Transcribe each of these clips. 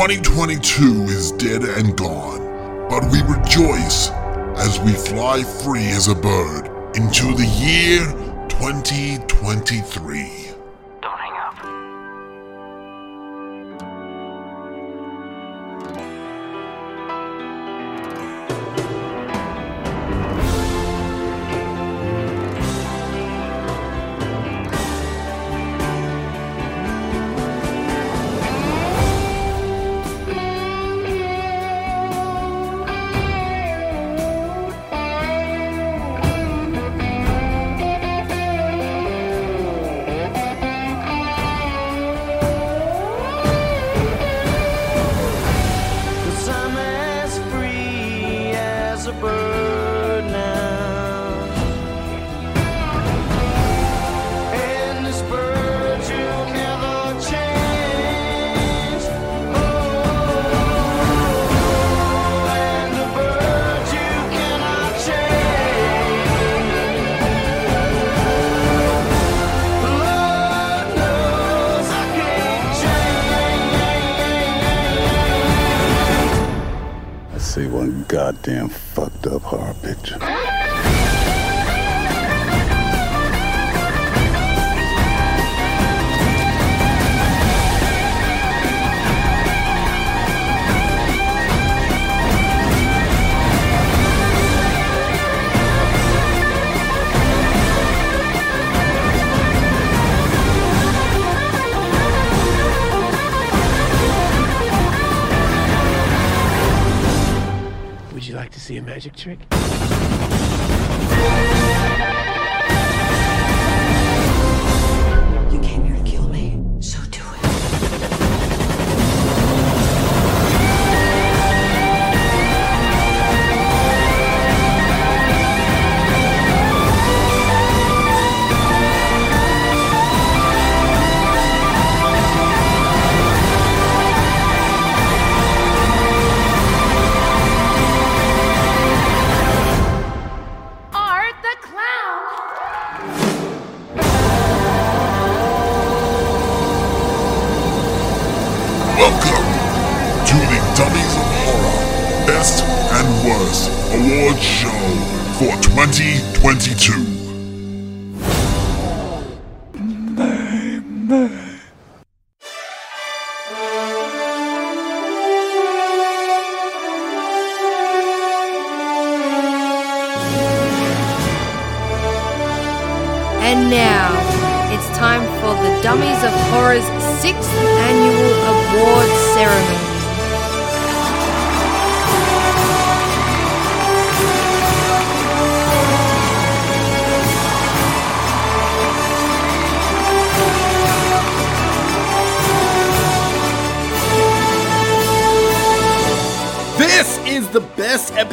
2022 is dead and gone, but we rejoice as we fly free as a bird into the year 2023.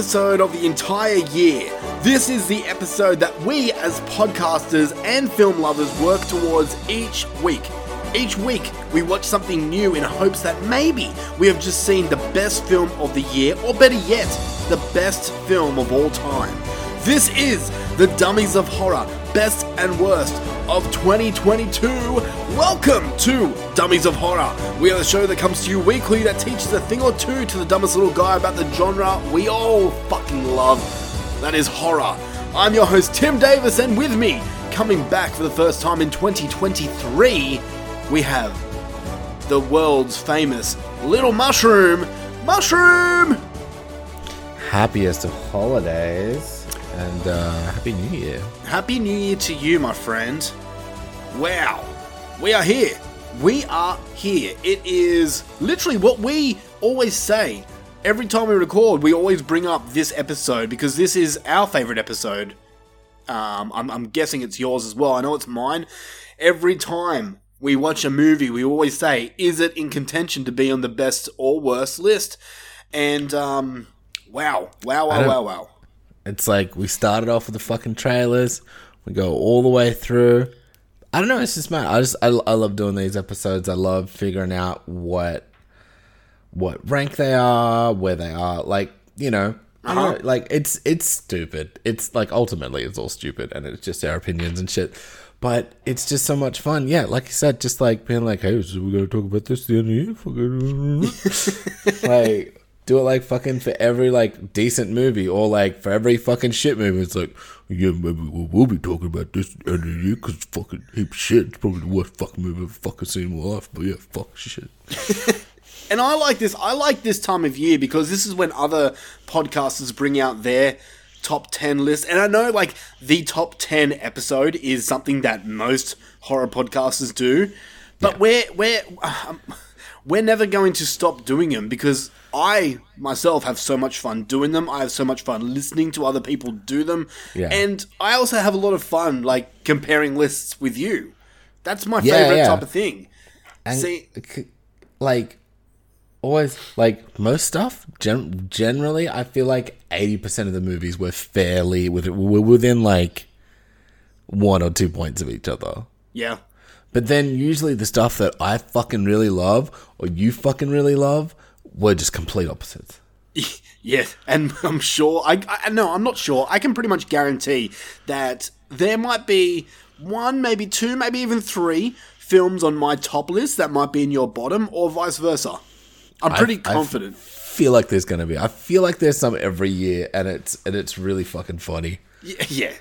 Episode of the entire year. This is the episode that we, as podcasters and film lovers, work towards each week. Each week, we watch something new in hopes that maybe we have just seen the best film of the year, or better yet, the best film of all time. This is the Dummies of Horror Best and Worst of 2022. Welcome to Dummies of Horror. We are the show that comes to you weekly that teaches a thing or two to the dumbest little guy about the genre we all fucking love. That is horror. I'm your host Tim Davis, and with me, coming back for the first time in 2023, we have the world's famous Little Mushroom. Mushroom! happiest of holidays and uh, happy new year Happy New Year to you, my friend. Wow. We are here. We are here. It is literally what we always say. Every time we record, we always bring up this episode because this is our favorite episode. Um, I'm, I'm guessing it's yours as well. I know it's mine. Every time we watch a movie, we always say, is it in contention to be on the best or worst list? And, um, wow. Wow, wow, wow, wow. it's like we started off with the fucking trailers we go all the way through i don't know it's just mad i just I, I love doing these episodes i love figuring out what what rank they are where they are like you know I don't Uh-huh. like it's it's stupid it's like ultimately it's all stupid and it's just our opinions and shit But it's just so much fun. Yeah, like you said, just like being like, hey, so we're gonna talk about this the end of the year. like do it like fucking for every like decent movie or like for every fucking shit movie. It's like, yeah, maybe we'll, we'll be talking about this at the end of the year because fucking heap shit. It's probably the worst fucking movie I've fucking seen in my life. But yeah, fuck shit. And I like this. I like this time of year because this is when other podcasters bring out their top 10 list. And I know, like, the top 10 episode is something that most horror podcasters do. But we're, we're, um, we're never going to stop doing them because I myself have so much fun doing them. I have so much fun listening to other people do them. Yeah. And I also have a lot of fun, like, comparing lists with you. That's my Yeah, favorite yeah. type of thing. And See- like always like most stuff gen- generally i feel like 80% of the movies were fairly with were within like one or two points of each other Yeah. but then usually the stuff that i fucking really love or you fucking really love were just complete opposites Yeah, and I'm sure. I, I no, I'm not sure. I can pretty much guarantee that there might be one, maybe two, maybe even three films on my top list that might be in your bottom, or vice versa. I'm pretty I confident. feel like there's gonna be i feel like there's some every year and it's and it's really fucking funny yeah, yeah,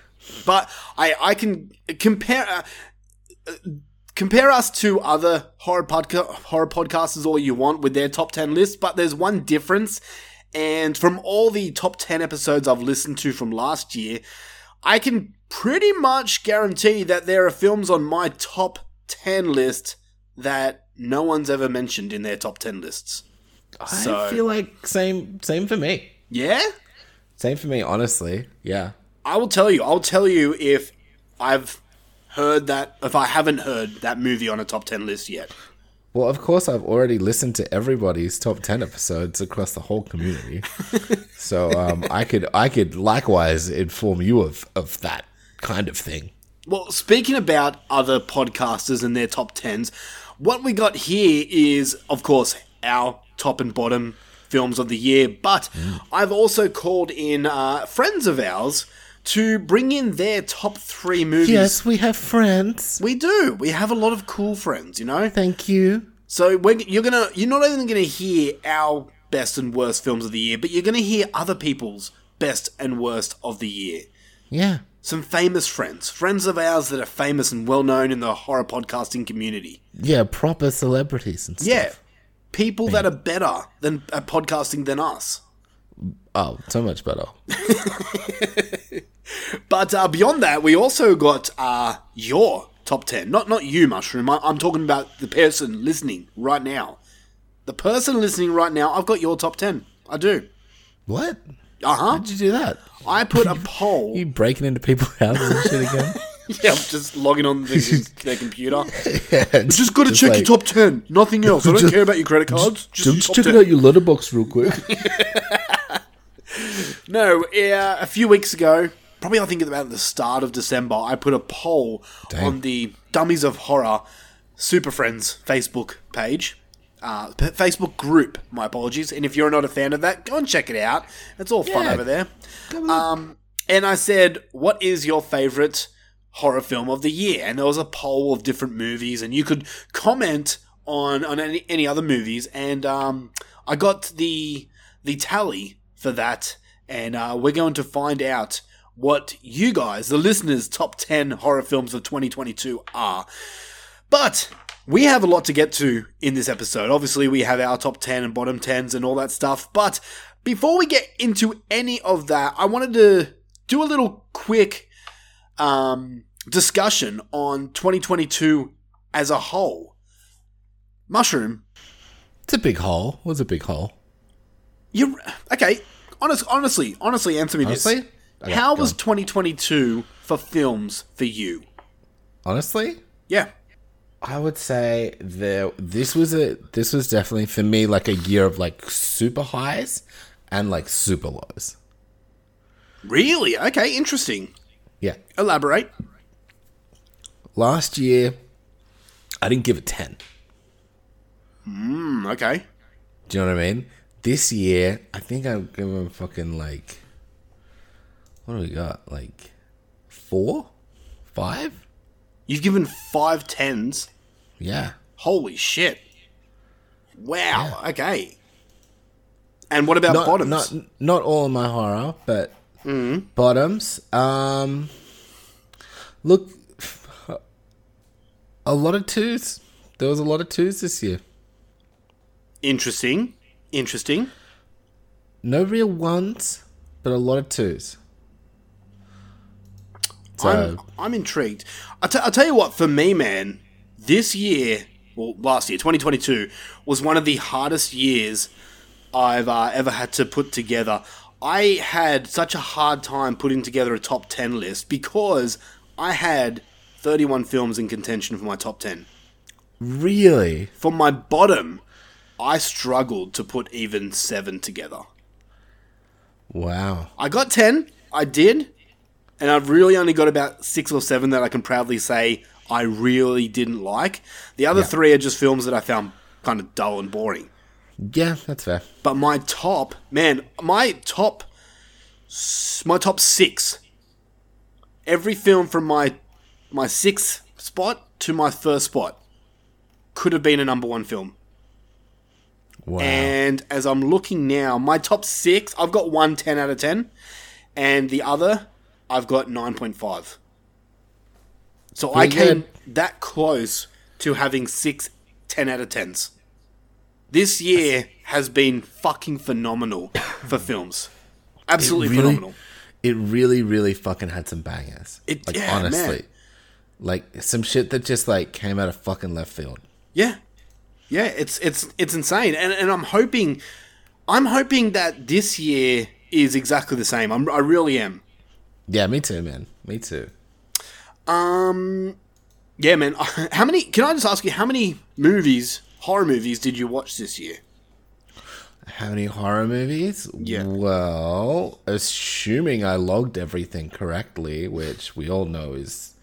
but I I can compare. Uh, uh, Compare us to other horror podca- horror podcasters all you want with their top 10 lists, but there's one difference. And from all the top 10 episodes I've listened to from last year, I can pretty much guarantee that there are films on my top 10 list that no one's ever mentioned in their top 10 lists. So- i feel like same same for me Yeah? same for me honestly yeah I will tell you. I'll tell you if I've heard that, if I haven't heard that movie on a top 10 list yet. Well, of course, I've already listened to everybody's top ten episodes across the whole community, so um, I could I could likewise inform you of of that kind of thing. Well, speaking about other podcasters and their top 10s, what we got here is, of course, our top and bottom films of the year, but I've also called in uh, friends of ours to bring in their top three movies. Yes, we have friends. We do. We have a lot of cool friends, you know? Thank you. So we're, you're gonna you're not only gonna hear our best and worst films of the year, but you're gonna hear other people's best and worst of the year. Yeah, Some famous friends, friends of ours that are famous and well known in the horror podcasting community. yeah, proper celebrities and stuff. Yeah, people that are better than at podcasting than us. Oh, so much better. But uh, beyond that, we also got uh, your top ten. Not not you, Mushroom. I, I'm talking about the person listening right now. The person listening right now. I've got your top ten. I do. What? Uh huh. How'd you do that? I put a poll. You breaking into people's houses and shit again? yeah, I'm just logging on the, their computer. yeah, Just got to check your top ten. Nothing else. I don't care about your credit cards. Just, Just checking 10. out your Letterboxd real quick. No, uh, a few weeks ago, probably I think about the start of December, I put a poll on the Dummies of Horror Super Friends Facebook page. Uh, p- Facebook group, my apologies. And if you're not a fan of that, go and check it out. It's all fun over there. Um, and I said, What is your favorite horror film of the year? And there was a poll of different movies, and you could comment on, on any, any other movies. And um, I got the the tally for that, and uh, we're going to find out what you guys, the listeners' top 10 horror films of 2022 are. But we have a lot to get to in this episode. Obviously, we have our top 10 and bottom 10s and all that stuff. But before we get into any of that, I wanted to do a little quick um, discussion on 2022 as a whole. Mushroom, It's a big hole. What's a big hole? you okay? Honest, honestly, honestly, answer me Honestly? this: Okay, How go was on. 2022 for films for you? Honestly, Yeah, I would say there. This was a. This was definitely for me like a year of like super highs and like super lows. really? Okay, interesting. Yeah. Elaborate. Last year, I didn't give it ten. Hmm, okay. Do you know what I mean? This year, I think I'm giving fucking like. What do we got? Like four, five. You've given five tens. Yeah. Holy shit! Wow. Okay. And what about Not, bottoms? not not all of my horror, but bottoms. Um, look, a lot of twos. There was a lot of twos this year. Interesting. Interesting. No real ones, but a lot of twos. So I'm, I'm intrigued. I'll, t- I'll tell you what, for me, man, this year, well, last year, 2022, was one of the hardest years I've uh, ever had to put together. I had such a hard time putting together a top 10 list because I had 31 films in contention for my top 10. really, For my bottom, I struggled to put even seven together. wow. I got 10, I did, and I've really only got about six or seven that I can proudly say I really didn't like. The other Yeah. three are just films that I found kind of dull and boring. Yeah, that's fair. But my top, man, my top, my top six. Every film from my my sixth spot to my first spot could have been a number one film. Wow. And as I'm looking now, my top six, I've got one 10 out of 10, and the other, I've got 9.5. So I came good. that close to having six 10 out of 10s. This year has been fucking phenomenal for films. Absolutely really- phenomenal. it really, really fucking had some bangers. It- like yeah, honestly, man. like some shit that just like came out of fucking left field. Yeah, yeah, it's it's it's insane, and and I'm hoping, I'm hoping that this year is exactly the same. I'm, I really am. Yeah, me too, man. Me too. Um, yeah, man. How many? Can I just ask you how many movies, horror movies, did you watch this year? How many horror movies? Yeah. Well, assuming I logged everything correctly, which we all know is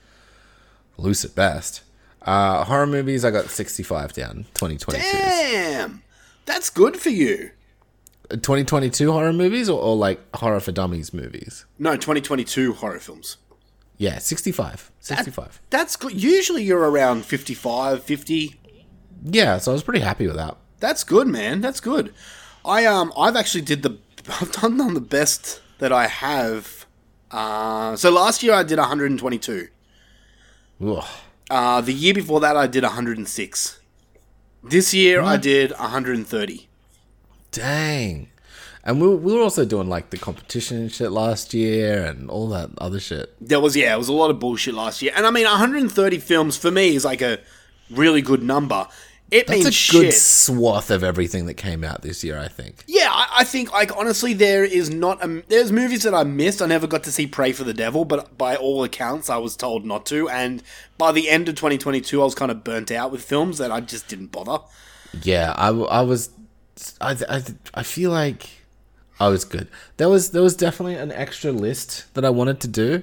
loose at best. Uh, horror movies, I got 65 down. 2022. Damn, that's good for you. 2022 horror movies or, or like horror for dummies movies? No, 2022 horror films. Yeah, 65. That- 65. that's good. Usually you're around 55, 50. Yeah, so I was pretty happy with that. That's good, man. That's good. I um I've actually did the I've done, done the best that I have. Uh, so last year I did 122. Ugh. Uh, the year before that I did 106. This year I did 130. Dang. And we, we were also doing like the competition and shit last year and all that other shit. There was yeah, it was a lot of bullshit last year, and I mean 130 films for me is like a really good number. It That's means a good shit. swath of everything that came out this year, I think. Yeah, I, I think like honestly, there is not a, there's movies that I missed. I never got to see Prey for the Devil, but by all accounts, I was told not to. And by the end of 2022, I was kind of burnt out with films that I just didn't bother. Yeah, I, I was, I, I, I feel like I was good. There was there was definitely an extra list that I wanted to do,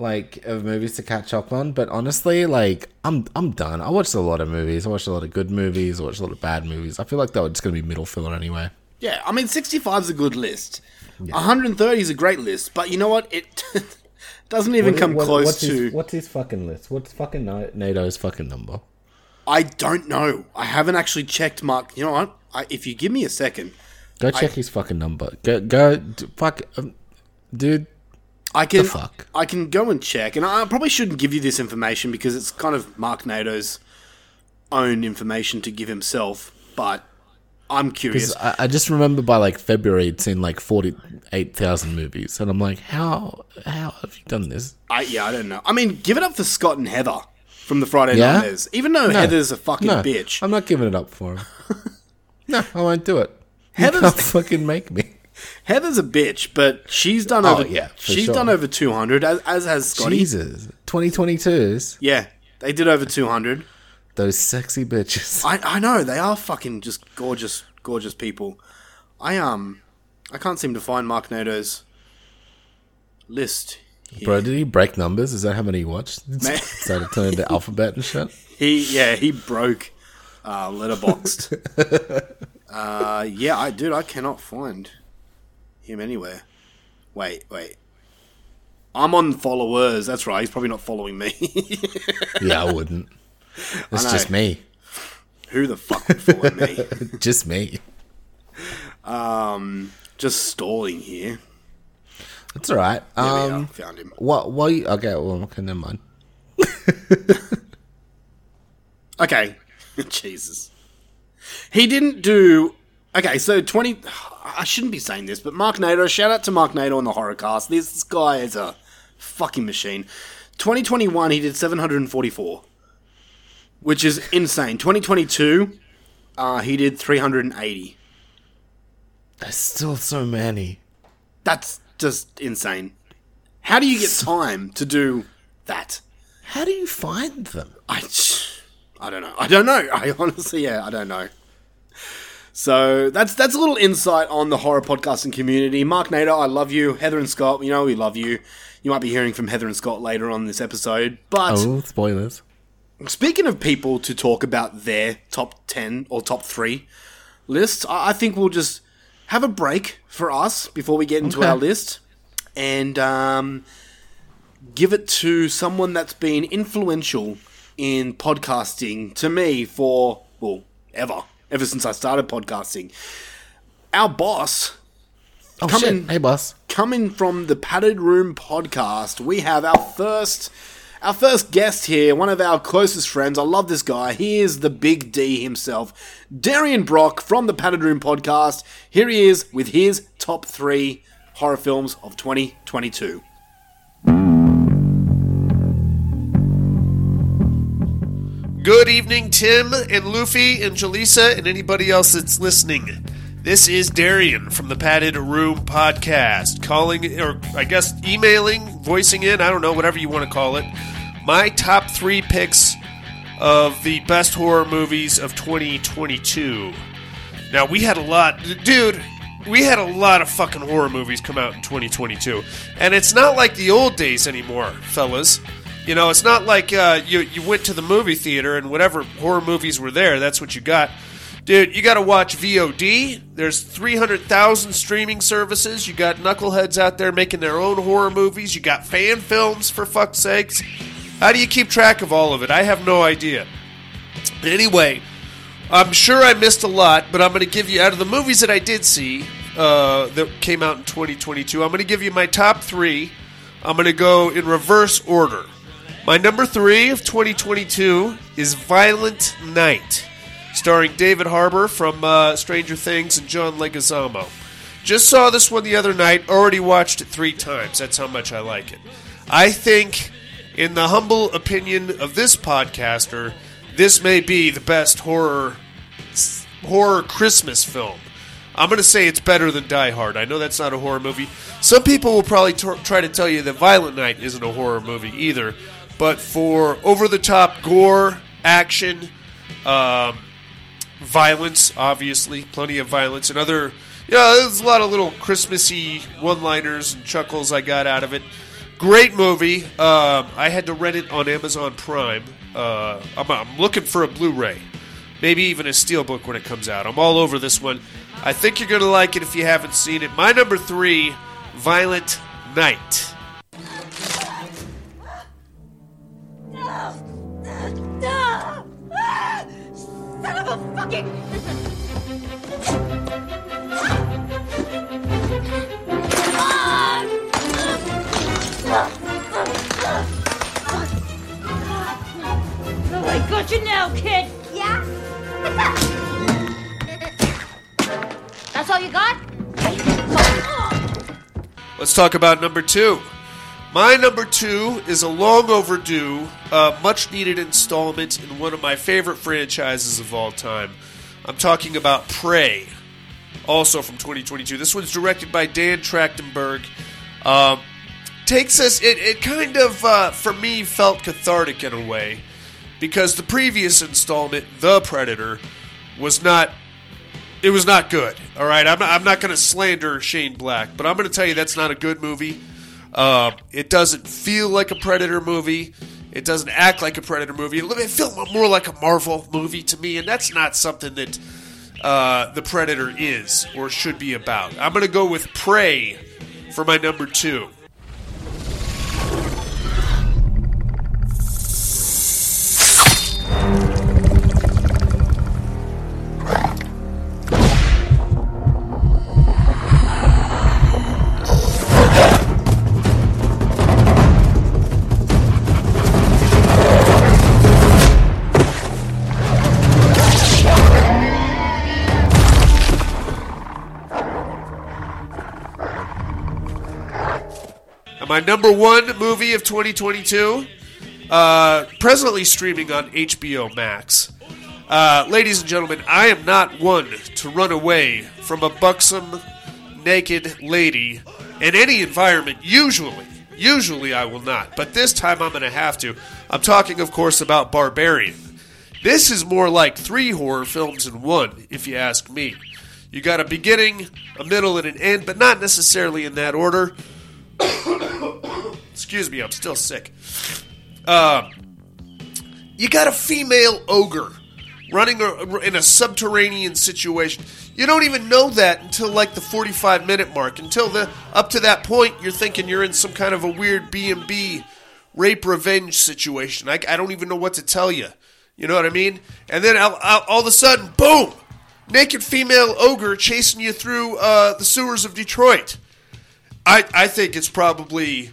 like of movies to catch up on. But honestly, like I'm I'm done. I watched a lot of movies. I watched a lot of good movies. I watched a lot of bad movies. I feel like they were just gonna be middle filler anyway. Yeah, I mean 65 is a good list. 130 is a great list, but you know what? It doesn't even come close what's to. His, what's his fucking list? What's fucking NATO's fucking number? I don't know. I haven't actually checked. Mark, you know what? I, if you give me a second, Go check his fucking number. Go go fuck, um, dude. I can? I can go and check, and I probably shouldn't give you this information because it's kind of Mark Nato's own information to give himself. But I'm curious. I, I just remember by like February, it's in like forty eight thousand movies, and I'm like, how how have you done this? I, yeah, I don't know. I mean, give it up for Scott and Heather from the Friday Yeah? Nightmares. Even though Heather's a fucking no, bitch. I'm not giving it up for him. no, I won't do it. Heather's- Heather's fucking make me. Heather's a bitch, but she's done Oh, over. yeah, for she's sure. done over 200, as, as has Scotty. Jesus, 2022s. Yeah, they did over 200. Those sexy bitches. I, I know they are fucking just gorgeous, gorgeous people. I um, I can't seem to find Mark Nato's list. here. Bro, did he break numbers? Is that how many he watched? Man. Started turning the alphabet and shit. He yeah he broke uh, Letterboxd. uh, yeah, I dude, I cannot find him anywhere. Wait, wait. I'm on followers. That's right. He's probably not following me. Yeah, I wouldn't. It's know. just me. Who the fuck would follow me? Just me. Um, just stalling here. That's all right. We Um, are. Found him. what? What? You, okay. Well, okay. Never mind. Okay. Jesus. He didn't do. Okay, so 20. I shouldn't be saying this, but Mark Nader, shout out to Mark Nader on the horror cast. This, this guy is a fucking machine. 2021, he did 744, which is insane. 2022, uh, he did 380. There's still so many. That's just insane. How do you get time to do that? How do you find them? I, I don't know. I don't know. I honestly, yeah, I don't know. So that's that's a little insight on the horror podcasting community. Mark Nader, I love you. Heather and Scott, you know we love you. You might be hearing from Heather and Scott later on this episode. But Oh, spoilers. speaking of people to talk about their top ten or top three lists, I, I think we'll just have a break for us before we get into Okay. our list and um, give it to someone that's been influential in podcasting to me for well ever ever since I started podcasting. Our boss Oh Come shit! Hey, boss. coming from the Padded Room podcast, we have our first our first guest here, one of our closest friends. I love this guy. He is the Big D himself, Darian Brock from the Padded Room podcast. Here he is with his top three horror films of 2022. Good evening, Tim and Luffy and Jaleesa and anybody else that's listening. This is Darian from the Padded Room Podcast, calling, or I guess emailing, voicing in, I don't know, whatever you want to call it, my top three picks of the best horror movies of 2022. Now, we had a lot, dude, we had a lot of fucking horror movies come out in 2022. And it's not like the old days anymore, fellas. You know, it's not like uh, you, you went to the movie theater and whatever horror movies were there, that's what you got. Dude, you got to watch VOD. There's 300,000 streaming services. You got knuckleheads out there making their own horror movies. You got fan films, for fuck's sakes. How do you keep track of all of it? I have no idea. Anyway, I'm sure I missed a lot, but I'm going to give you, out of the movies that I did see uh, that came out in 2022, I'm going to give you my top three. I'm going to go in reverse order. My number three of 2022 is Violent Night, starring David Harbour from uh, Stranger Things and John Leguizamo. Just saw this one the other night, already watched it three times. That's how much I like it. I think, in the humble opinion of this podcaster, this may be the best horror horror Christmas film. I'm going to say it's better than Die Hard. I know that's not a horror movie. Some people will probably t- try to tell you that Violent Night isn't a horror movie either. But for over the top gore, action, um, violence, obviously, plenty of violence, and other. Yeah, there's a lot of little Christmassy one liners and chuckles I got out of it. Great movie. Um, I had to rent it on Amazon Prime. Uh, I'm, I'm looking for a Blu ray. Maybe even a steelbook when it comes out. I'm all over this one. I think you're going to like it if you haven't seen it. My number three Violent Night. Ah, son of a fucking. Oh, I got you now, kid. Yeah? That's all you got? Let's talk about number two. My number two is a long overdue, uh, much needed installment in one of my favorite franchises of all time. I'm talking about Prey, also from 2022. This one's directed by Dan Trachtenberg. Um, takes us, it, it kind of, uh, for me, felt cathartic in a way, because the previous installment, The Predator, was not it was not good. All right, I'm I'm not going to slander Shane Black, but I'm going to tell you that's not a good movie. Uh, it doesn't feel like a Predator movie. It doesn't act like a Predator movie. It feels more like a Marvel movie to me, and that's not something that uh, the Predator is or should be about. I'm going to go with Prey for my number two. My number one movie of 2022, uh, presently streaming on HBO Max. Uh, ladies and gentlemen, I am not one to run away from a buxom, naked lady in any environment. Usually, usually I will not, but this time I'm going to have to. I'm talking, of course, about Barbarian. This is more like three horror films in one, if you ask me. You got a beginning, a middle, and an end, but not necessarily in that order. Excuse me, I'm still sick. Uh, you got a female ogre running in a subterranean situation. You don't even know that until like the 45 minute mark. Until the up to that point, you're thinking you're in some kind of a weird B and B rape revenge situation. I, I don't even know what to tell you. You know what I mean? And then all, all, all of a sudden, boom! Naked female ogre chasing you through uh, the sewers of Detroit. I, I think it's probably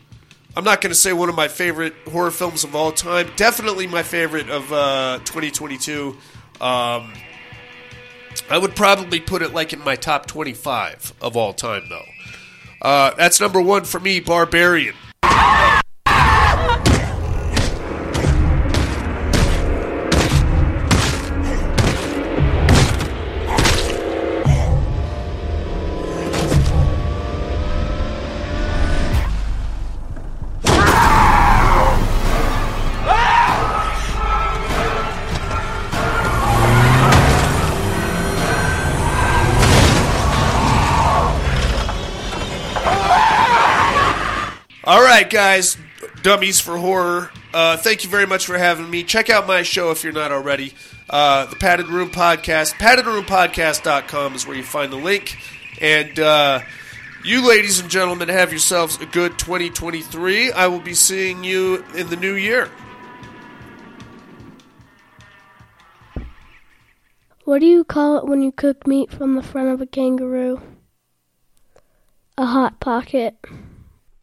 I'm not going to say one of my favorite horror films of all time. Definitely my favorite of uh, 2022. Um, I would probably put it like in my top 25 of all time, though. Uh, that's number one for me, Barbarian. All right, guys, dummies for horror. Uh, thank you very much for having me. Check out my show if you're not already. Uh, the Padded Room Podcast. PaddedRoomPodcast.com is where you find the link. And uh, you, ladies and gentlemen, have yourselves a good 2023. I will be seeing you in the new year. What do you call it when you cook meat from the front of a kangaroo? A hot pocket.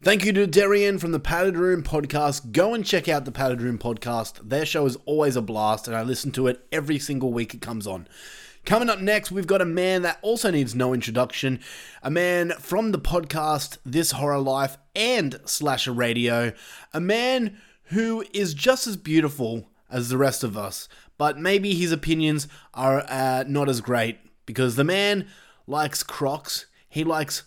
Thank you to Darian from the Padded Room Podcast. Go and check out the Padded Room Podcast. Their show is always a blast, and I listen to it every single week it comes on. Coming up next, we've got a man that also needs no introduction. A man from the podcast This Horror Life and Slasher Radio. A man who is just as beautiful as the rest of us, but maybe his opinions are uh, not as great because the man likes Crocs, he likes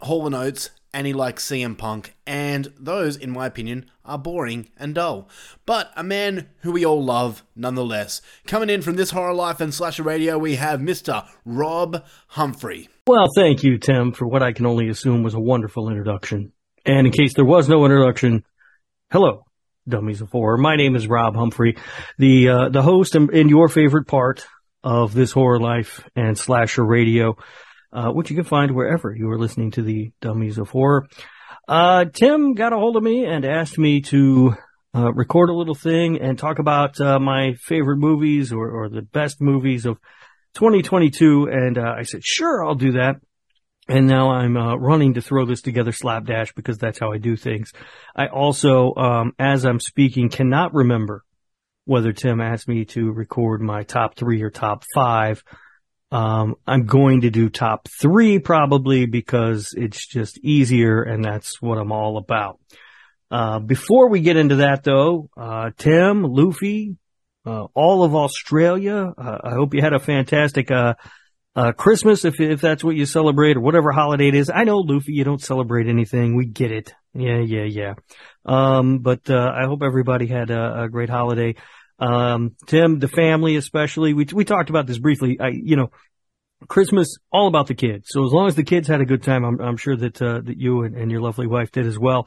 Hall & Oates, and he likes CM Punk, and those, in my opinion, are boring and dull. But a man who we all love nonetheless. Coming in from this horror life and slasher radio, we have Mr. Rob Humphrey. Well, thank you, Tim, for what I can only assume was a wonderful introduction. And in case there was no introduction, hello, dummies of horror. My name is Rob Humphrey, the uh, the host and, and your favorite part of this horror life and slasher radio, uh, which you can find wherever you are listening to the dummies of horror. Uh, Tim got a hold of me and asked me to uh, record a little thing and talk about uh, my favorite movies or, or the best movies of 2022. And uh, I said, sure, I'll do that. And now I'm uh, running to throw this together slapdash because that's how I do things. I also, um, as I'm speaking, cannot remember whether Tim asked me to record my top three or top five. Um, I'm going to do top three probably because it's just easier and that's what I'm all about. Uh, before we get into that though, uh, Tim, Luffy, uh, all of Australia, uh, I hope you had a fantastic, uh, uh, Christmas if, if that's what you celebrate or whatever holiday it is. I know, Luffy, you don't celebrate anything. We get it. Yeah, yeah, yeah. Um, but, I hope everybody had a, a great holiday. Um, Tim, the family especially, we, we talked about this briefly. I, you know, Christmas, all about the kids. So as long as the kids had a good time, I'm, I'm sure that, uh, that you and, and your lovely wife did as well.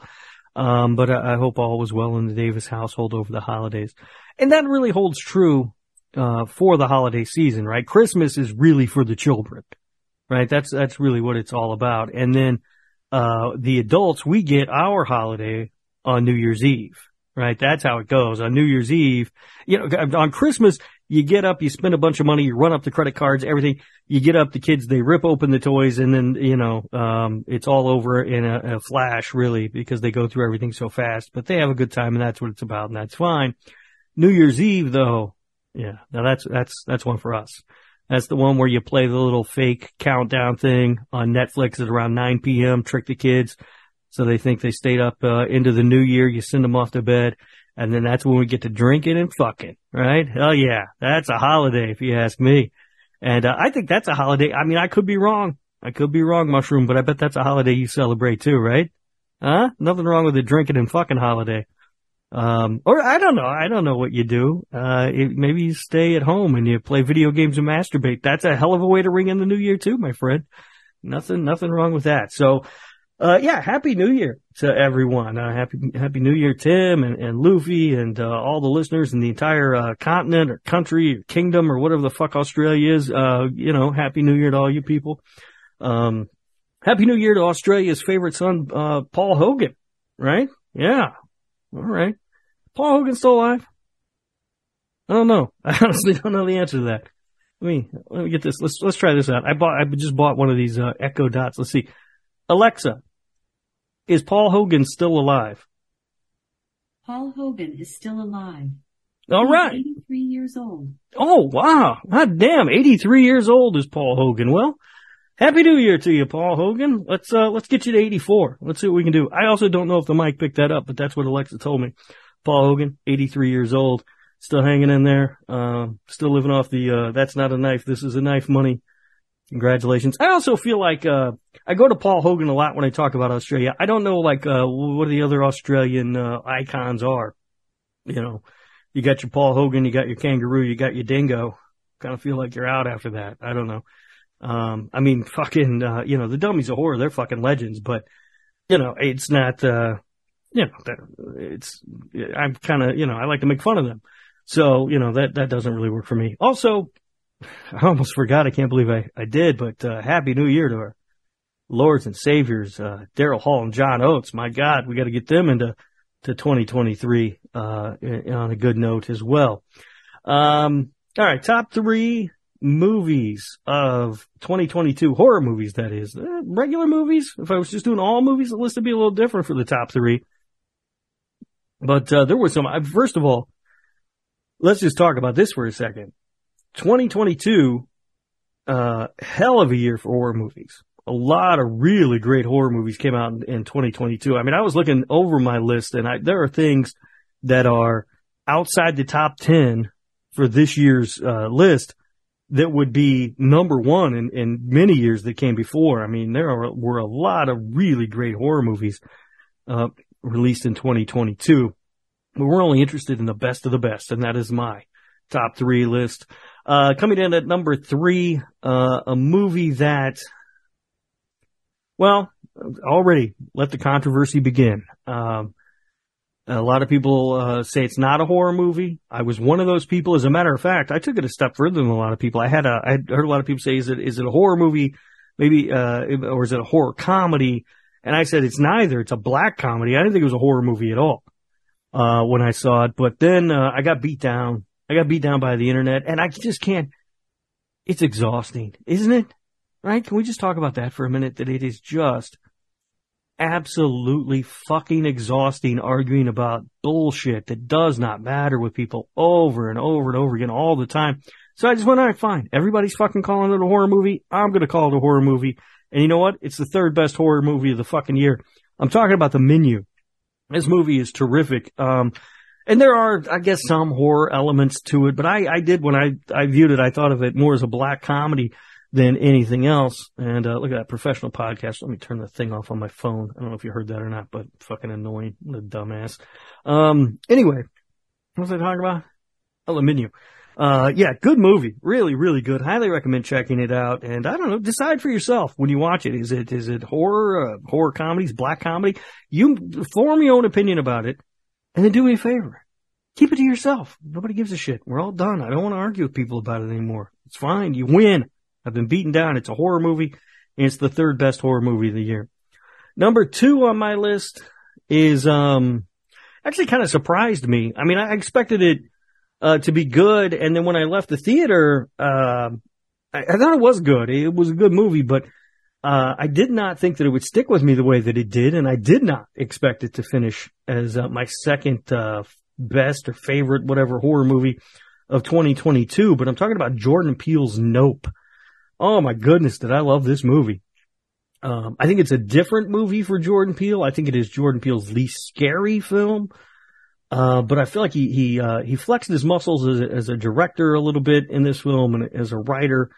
Um, but I, I hope all was well in the Davis household over the holidays. And that really holds true, uh, for the holiday season, right? Christmas is really for the children, right? That's, that's really what it's all about. And then, uh, the adults, we get our holiday on New Year's Eve, right? That's how it goes. On New Year's Eve, you know, on Christmas, you get up, you spend a bunch of money, you run up the credit cards, everything. You get up, the kids, they rip open the toys and then, you know, um, it's all over in a, a flash, really, because they go through everything so fast, but they have a good time and that's what it's about and that's fine. New Year's Eve, though, yeah, now that's, that's, that's one for us. That's the one where you play the little fake countdown thing on Netflix at around 9 p.m., trick the kids. So they think they stayed up uh, into the new year. You send them off to bed, and then that's when we get to drinking and fucking. Right? Hell yeah, that's a holiday if you ask me. And uh, I think that's a holiday. I mean, I could be wrong. I could be wrong, mushroom, but I bet that's a holiday you celebrate too, right? Huh? Nothing wrong with a drinking and fucking holiday. Um, or I don't know. I don't know what you do. Uh, it, maybe you stay at home and you play video games and masturbate. That's a hell of a way to ring in the new year too, my friend. Nothing, nothing wrong with that. So, uh, yeah, happy new year to everyone. Uh, happy, happy new year, Tim and, and Luffy and, uh, all the listeners in the entire, uh, continent or country or kingdom or whatever the fuck Australia is. Uh, you know, happy new year to all you people. Um, happy new year to Australia's favorite son, uh, Paul Hogan, right? Yeah. All right. Paul Hogan still alive? I don't know. I honestly don't know the answer to that. Let me let me get this. Let's let's try this out. I bought I just bought one of these Echo Dots. Let's see. Alexa, is Paul Hogan still alive? Paul Hogan is still alive. All right. 83 years old. Oh wow! God damn, eighty three years old is Paul Hogan. Well, happy New Year to you, Paul Hogan. Let's uh let's get you to eighty four. Let's see what we can do. I also don't know if the mic picked that up, but that's what Alexa told me. Paul Hogan, eighty three years old, still hanging in there, um, still living off the uh that's not a knife, this is a knife money. Congratulations. I also feel like uh I go to Paul Hogan a lot when I talk about Australia. I don't know like uh what are the other Australian uh, icons are. You know, you got your Paul Hogan, you got your kangaroo, you got your dingo. Kind of feel like you're out after that. I don't know. Um, I mean, fucking, uh, you know, the dummies of horror, they're fucking legends, but, you know, it's not, uh, you know, it's, I'm kind of, you know, I like to make fun of them. So, you know, that, that doesn't really work for me. Also, I almost forgot. I can't believe I, I did, but, uh, happy new year to our lords and saviors, uh, Daryl Hall and John Oates. My God, we got to get them into, to 2023, uh, on a good note as well. Um, all right, top three movies of 2022, horror movies, that is. Uh, regular movies. If I was just doing all movies, the list would be a little different for the top three. But, uh, there was some, I- first of all, let's just talk about this for a second. 2022, uh, hell of a year for horror movies. A lot of really great horror movies came out in, in 2022. I mean, I was looking over my list and I, there are things that are outside the top 10 for this year's, uh, list that would be number one in, in many years that came before. I mean, there are, were a lot of really great horror movies, uh, released in 2022. But we're only interested in the best of the best, and that is my top three list. Uh, coming in at number three, uh, a movie that, well, already let the controversy begin. Um, a lot of people uh, say it's not a horror movie. I was one of those people. As a matter of fact, I took it a step further than a lot of people. I had a, I heard a lot of people say, "Is it is it a horror movie? Maybe, uh, or is it a horror comedy?" And I said, "It's neither. It's a black comedy. I didn't think it was a horror movie at all uh, when I saw it." But then uh, I got beat down. I got beat down by the internet, and I just can't. It's exhausting, isn't it? Right? Can we just talk about that for a minute? That it is just absolutely fucking exhausting arguing about bullshit that does not matter with people over and over and over again all the time. So I just went, all right, fine. Everybody's fucking calling it a horror movie. I'm going to call it a horror movie. And you know what? It's the third best horror movie of the fucking year. I'm talking about the menu. This movie is terrific. Um, and there are, I guess, some horror elements to it, but I, I did when I, I viewed it, I thought of it more as a black comedy than anything else. And, uh, look at that professional podcast. Let me turn the thing off on my phone. I don't know if you heard that or not, but fucking annoying. The dumbass. Um, anyway, what was I talking about? The menu. Uh, yeah, good movie. Really, really good. Highly recommend checking it out. And I don't know, decide for yourself when you watch it. Is it, is it horror, uh, horror comedies, black comedy? You form your own opinion about it and then do me a favor. Keep it to yourself. Nobody gives a shit. We're all done. I don't want to argue with people about it anymore. It's fine. You win. I've been beaten down. It's a horror movie and it's the third best horror movie of the year. Number two on my list is, um, actually kind of surprised me. I mean, I expected it, uh, to be good. And then when I left the theater, uh, I, I thought it was good. It was a good movie, but, uh, I did not think that it would stick with me the way that it did. And I did not expect it to finish as uh, my second, uh, best or favorite, whatever horror movie of 2022. But I'm talking about Jordan Peele's Nope. Oh my goodness, did I love this movie. Um, I think it's a different movie for Jordan Peele. I think it is Jordan Peele's least scary film. Uh, but I feel like he he uh, he flexed his muscles as a, as a director a little bit in this film and as a writer,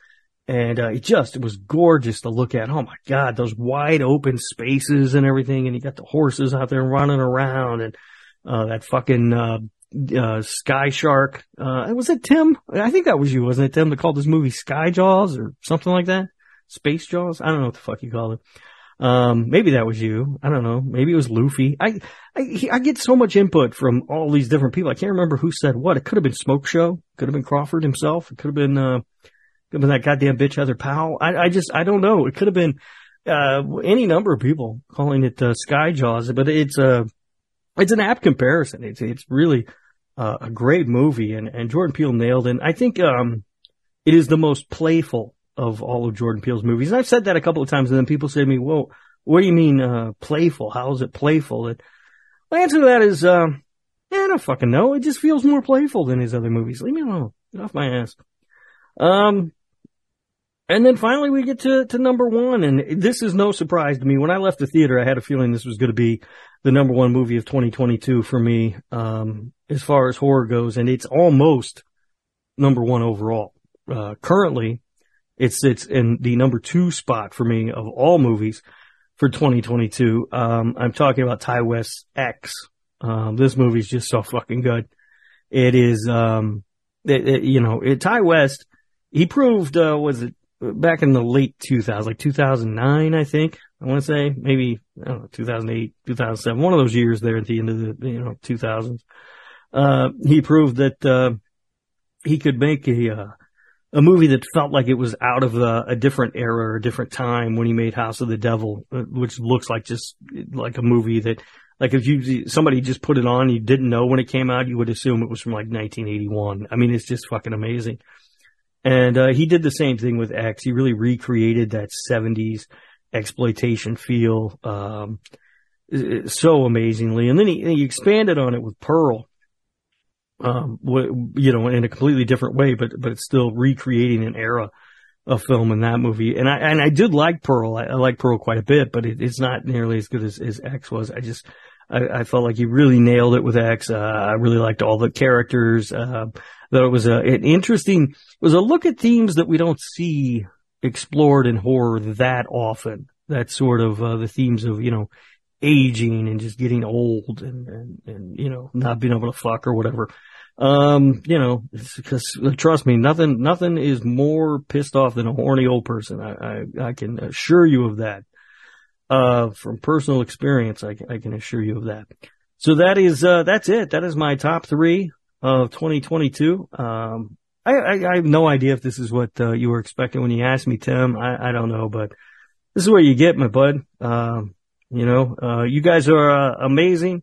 and uh, it just it was gorgeous to look at. Oh my god, those wide open spaces and everything, and you got the horses out there running around, and uh, that fucking uh, uh, Sky Shark. Uh, was it Tim? I think that was you, wasn't it, Tim? That called this movie Sky Jaws or something like that. Space Jaws. I don't know what the fuck you called it. Um, maybe that was you. I don't know. Maybe it was Luffy. I, I, I get so much input from all these different people. I can't remember who said what. It could have been Smoke Show. Could have been Crawford himself. It could have been, uh, that goddamn bitch Heather Powell. I, I just, I don't know. It could have been, uh, any number of people calling it, uh, Sky Jaws, but it's, uh, it's an apt comparison. It's, it's really, uh, a great movie and, and Jordan Peele nailed it. And I think, um, it is the most playful of all of Jordan Peele's movies. And I've said that a couple of times, and then people say to me, "Well, what do you mean uh, playful? How is it playful?" And my answer to that is, um, yeah, I don't fucking know. It just feels more playful than his other movies. Leave me alone. Get off my ass. Um, and then finally we get to, to number one, and this is no surprise to me. When I left the theater, I had a feeling this was going to be the number one movie of 2022 for me, um, as far as horror goes, and it's almost number one overall. Uh, currently, it's, sits in the number two spot for me of all movies for 2022. Um, I'm talking about Ti West's X. Um, this movie's just so fucking good. It is, um, it, it- you know, it, Ti West, he proved, uh, was it back in the late 2000s, like 2009, I think. I want to say maybe, I don't know, 2008, 2007, one of those years there at the end of the, you know, 2000s. Uh, he proved that, uh, he could make a, uh, a movie that felt like it was out of a, a different era or a different time when he made House of the Devil, uh, which looks like just like a movie that, like if you, somebody just put it on, you didn't know when it came out, you would assume it was from like 1981. I mean, it's just fucking amazing. And, uh, he did the same thing with X. He really recreated that 70s exploitation feel, um, so amazingly. And then he, he expanded on it with Pearl um, you know, in a completely different way, but, but it's still recreating an era of film in that movie. And I, and I did like Pearl. I, I like Pearl quite a bit, but it, it's not nearly as good as, as X was. I just, I, I felt like he really nailed it with X. Uh, I really liked all the characters. Uh, that it was a, an interesting, it was a look at themes that we don't see explored in horror that often. That sort of, uh, the themes of, you know, aging and just getting old and, and, and, you know, not being able to fuck or whatever. Um, you know, because trust me, nothing, nothing is more pissed off than a horny old person. I, I, I can assure you of that. Uh, from personal experience, I, I can assure you of that. So that is, uh, that's it. That is my top three of 2022. Um, I, I, I have no idea if this is what, uh, you were expecting when you asked me, Tim. I, I don't know, but this is what you get, my bud. Um, you know, uh, you guys are, uh, amazing.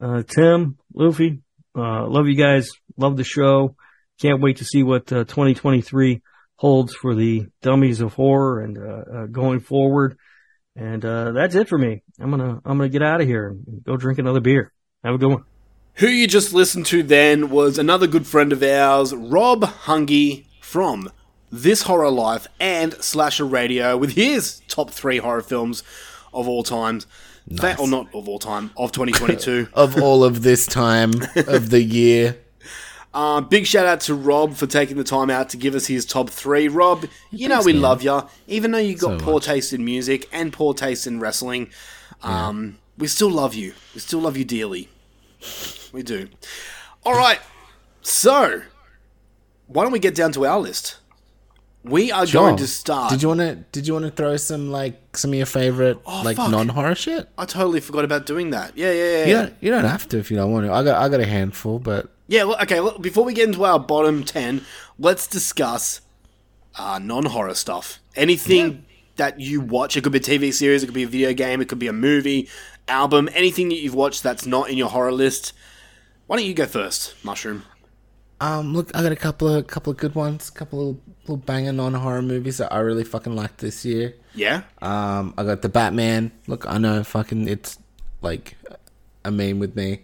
Uh, Tim, Luffy, uh, love you guys. Love the show. Can't wait to see what, uh, 2023 holds for the dummies of horror and, going forward. And, uh, that's it for me. I'm gonna, I'm gonna get out of here and go drink another beer. Have a good one. Who you just listened to then was another good friend of ours, Rob Hungy from This Horror Life and Slasher Radio with his top three horror films of all times. That, or not of all time, of 2022. of all of this time of the year. Uh, big shout out to Rob for taking the time out to give us his top three. Rob, you know we man. love you. Even though you got So poor much. taste in music and poor taste in wrestling, um, we still love you. We still love you dearly. We do. All right. So, why don't we get down to our list? We are going to start. Did you want to? Did you want to throw some like some of your favorite like non horror shit? I totally forgot about doing that. Yeah, yeah, yeah. You don't. You don't have to if you don't want to. I got. I got a handful, but Yeah, well, okay, well, before we get into our bottom 10, let's discuss uh, non horror stuff. Anything that you watch, it could be a TV series, it could be a video game, it could be a movie, album, anything that you've watched that's not in your horror list. Why don't you go first, Mushroom? um, look, I got a couple of couple of good ones, a couple of little banger non horror movies that I really fucking liked this year. Yeah? Um, I got the Batman. Look, I know fucking it's like a meme with me,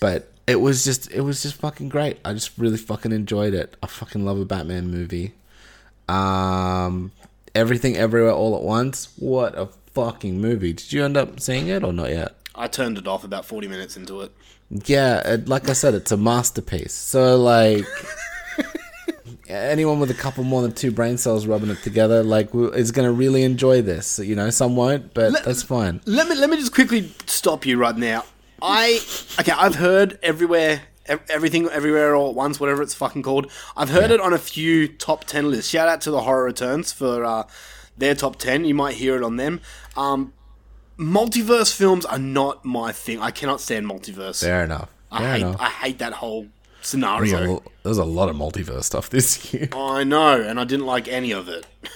but it was just it was just fucking great. I just really fucking enjoyed it. I fucking love a Batman movie. Um, everything everywhere all at once. What a fucking movie. Did you end up seeing it or not yet? I turned it off about 40 minutes into it. Yeah, it, like I said, it's a masterpiece. So like, anyone with a couple more than two brain cells rubbing it together, like, is gonna really enjoy this. You know, some won't, but Let- that's fine. Let me let me just quickly stop you right now. I okay, I've heard everywhere everything everywhere all at once, whatever it's fucking called. I've heard it on a few top 10 lists. Shout out to the Horror Returns for uh, their top 10. You might hear it on them. Um, multiverse films are not my thing. I cannot stand multiverse. Fair enough. I hate enough. I hate that whole There's a, scenario. there's a lot of multiverse stuff this year. I know, and I didn't like any of it.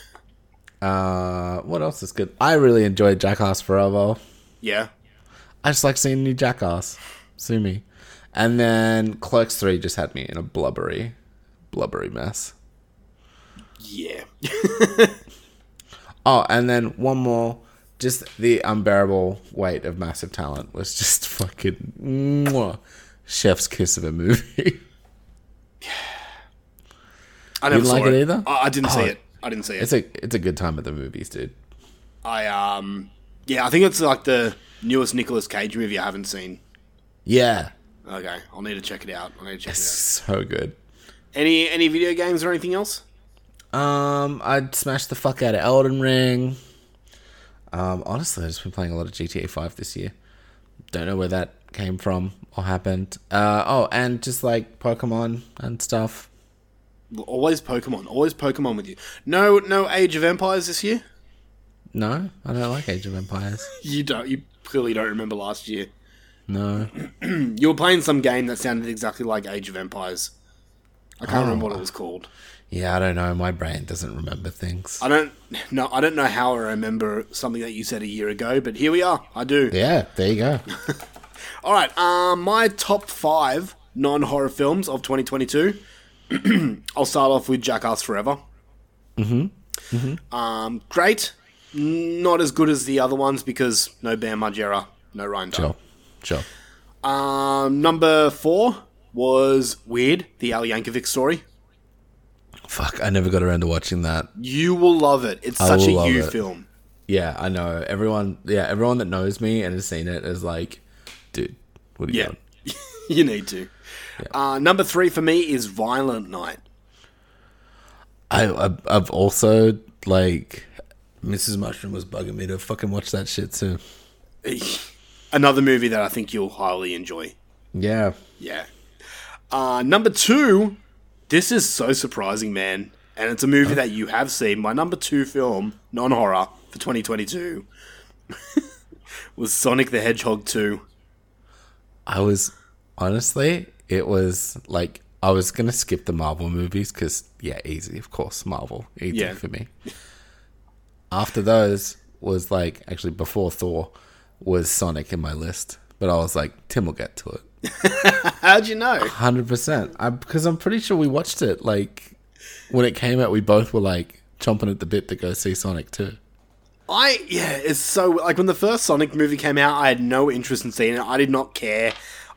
Uh, what else is good? I really enjoyed Jackass Forever. Yeah. I just like seeing new Jackass. Sue me. And then Clerks 3 just had me in a blubbery, blubbery mess. Yeah. Oh, and then one more. Just the unbearable weight of massive talent was just fucking mwah, chef's kiss of a movie. I never saw like it either? I, I didn't see Oh, it. I didn't see it. It's a it's a good time at the movies, dude. I um yeah, I think it's like the newest Nicolas Cage movie I haven't seen. Yeah, Okay, I'll need to check it out. I need to check it's it out. so good. Any any video games or anything else? Um, I'd smash the fuck out of Elden Ring. Um, honestly, I've just been playing a lot of GTA Five this year. Don't know where that came from or happened. Uh, oh, and just like Pokemon and stuff. Always Pokemon. Always Pokemon with you. No no Age of Empires this year? No, I don't like Age of Empires. You don't you clearly don't remember last year. No. you were playing some game that sounded exactly like Age of Empires. I can't Oh. remember what it was called. Yeah, I don't know. My brain doesn't remember things. I don't no I don't know how I remember something that you said a year ago, but here we are. I do. Yeah, there you go. All right, um, my top five non-horror films of 2022. I'll start off with Jackass Forever. Mm-hmm. Mm-hmm. Um, great, not as good as the other ones because no Bam Margera, no Ryan Dunn. Sure. Sure. Um, number four was Weird, the Al Yankovic story. Fuck, I never got around to watching that. You will love it. It's I such a you it. film. Yeah, I know. Everyone, yeah, everyone that knows me and has seen it is like, dude, what are you Yeah. doing? you need to. Uh, number three for me is Violent Night. I, I've, I've also like, Mrs. Mushroom was bugging me to fucking watch that shit too. Another movie that I think you'll highly enjoy. Yeah. Yeah. Uh, number two, this is so surprising, man. And it's a movie that you have seen. My number two film, non horror, for 2022 was Sonic the Hedgehog 2. I was honestly, it was like I was gonna skip the Marvel movies because yeah, easy, of course, Marvel, easy Yeah. for me. After those was like actually before Thor was Sonic in my list, but I was like Tim will get to it, How'd you know? hundred percent. Because I'm pretty sure we watched it like when it came out. We both were like chomping at the bit to go see Sonic too. I, yeah, it's so, like when the first Sonic movie came out, I had no interest in seeing it. I did not care.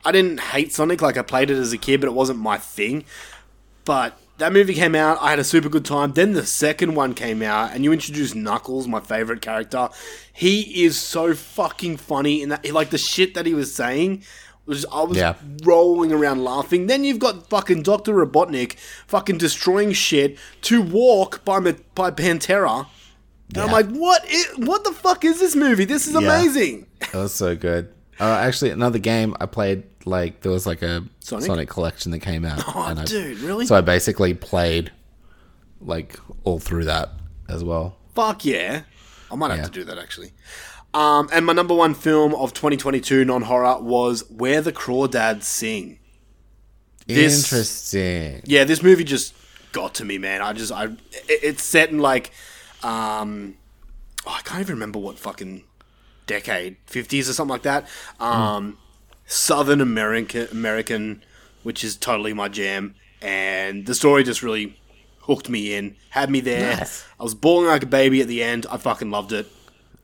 I didn't hate Sonic, like I played it as a kid, but it wasn't my thing. But that movie came out, I had a super good time. Then the second one came out, and you introduced Knuckles, my favorite character. He is so fucking funny in that, like the shit that he was saying. Was, I was Yeah. rolling around laughing. Then you've got fucking Dr. Robotnik fucking destroying shit to walk by by Pantera. And I'm like, what? what the fuck is this movie? This is Yeah. amazing. That was so good. Uh, actually, another game I played, like there was like a Sonic? Sonic, collection that came out. Oh, I, dude, really? So I basically played like all through that as well. Fuck yeah. I might have to do that actually. Um, and my number one film of 2022 non horror was Where the Crawdads Sing. This- Interesting. Yeah, this movie just got to me, man. I just, I, it- it's set in like, um, oh, I can't even remember what fucking decade, 50s or something like that. Um, Southern American, American, which is totally my jam. And the story just really hooked me in, had me there. Nice. I was bawling like a baby at the end. I fucking loved it.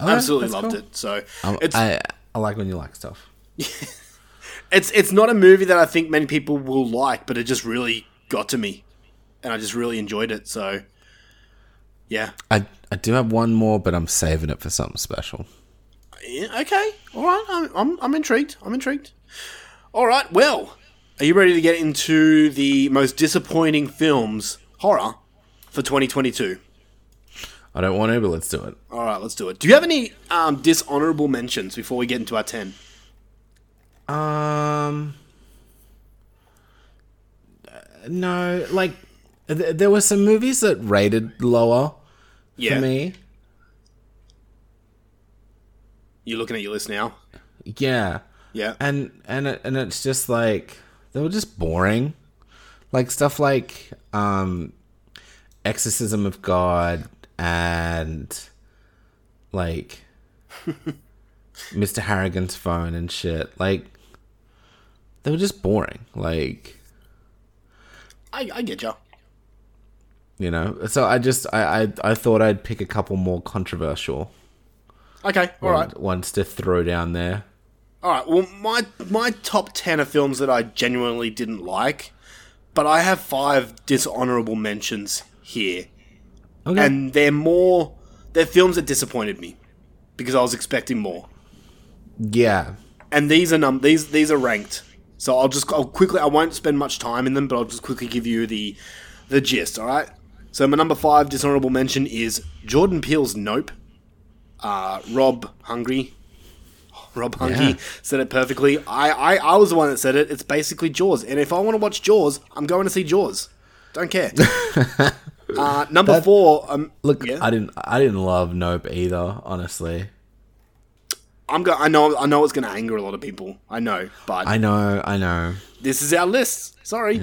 Alright, Absolutely loved cool. it. So Um, it's I I like when you like stuff. it's it's not a movie that I think many people will like, but it just really got to me, and I just really enjoyed it. So, yeah, I I do have one more, but I'm saving it for something special. Yeah, okay, all right. I'm, I'm, I'm intrigued. I'm intrigued. All right, well, are you ready to get into the most disappointing films horror for 2022? I don't want to, but let's do it. All right, let's do it. Do you have any um, dishonorable mentions before we get into our 10? Um, no, like th- there were some movies that rated lower Yeah. for me. You're looking at your list now. Yeah, Yeah. and and it, and it's just like they were just boring, like stuff like um, Exorcism of God and like Mr. Harrigan's phone and shit. Like they were just boring. Like I, I get you. you know. So I just I I, I thought I'd pick a couple more controversial Okay, all right. one- ones to throw down there. All right. Well, my my top ten are films that I genuinely didn't like, but I have five dishonorable mentions here, Okay. and they're more they're films that disappointed me because I was expecting more. Yeah. And these are num these these are ranked. So I'll just I'll quickly I won't spend much time in them, but I'll just quickly give you the the gist. All right. So my number five dishonorable mention is Jordan Peele's Nope. Uh, Rob Hungry. Rob Hunky Yeah. said it perfectly. I, I I was the one that said it. It's basically Jaws, and if I want to watch Jaws, I'm going to see Jaws. Don't care. uh, number That- four. Um, Look, yeah. I didn't I didn't love Nope either, honestly. I'm go- I know I know it's going to anger a lot of people. I know, but I know, I know. this is our list. Sorry.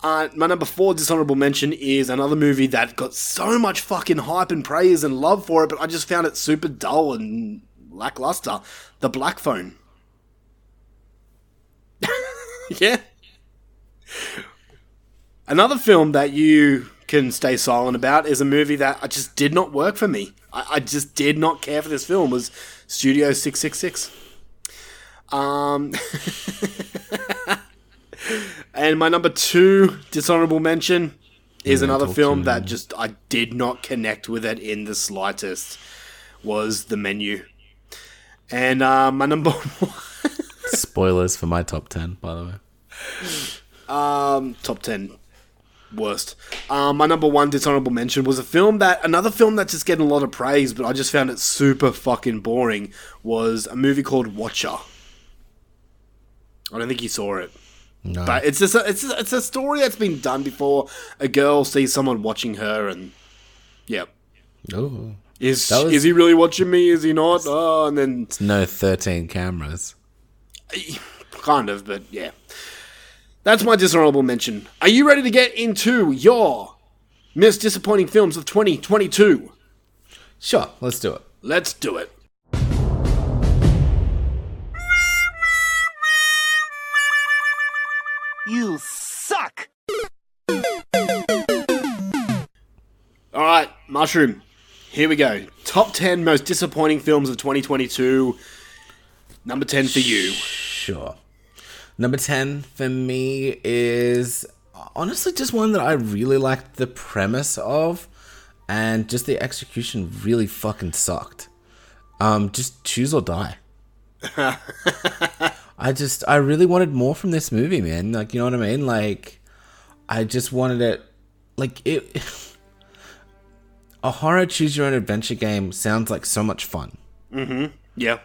Uh, my number four dishonorable mention is another movie that got so much fucking hype and praise and love for it, but I just found it super dull and lackluster. The Black Phone. yeah. Another film that you can stay silent about is a movie that I just did not work for me. I, I just did not care for this film. Was Studio Six Six Six. Um. And my number two dishonorable mention is Yeah, another film that just I did not connect with it in the slightest. Was the menu, and uh, my number one, Spoilers for my top ten, by the way. um, top ten worst. Um, my number one dishonorable mention was a film that another film that's just getting a lot of praise, but I just found it super fucking boring. Was a movie called Watcher. I don't think you saw it. No. But it's just a, it's a, it's a story that's been done before. A girl sees someone watching her, and yeah, Ooh. is was- is he really watching me? Is he not? Oh, and then No thirteen cameras. kind of, but yeah, that's my dishonorable mention. Are you ready to get into your most disappointing films of 2022? Sure, let's do it. Let's do it. You suck! All right, Mushroom. Here we go. Top 10 most disappointing films of 2022. Number 10 for you. Sure. Number 10 for me is honestly just one that I really liked the premise of, and just the execution really fucking sucked. Um, just choose or die. I just, I really wanted more from this movie, man. Like, you know what I mean? Like, I just wanted it, like, it. A horror choose your own adventure game sounds like so much fun. Mm-hmm. Yeah.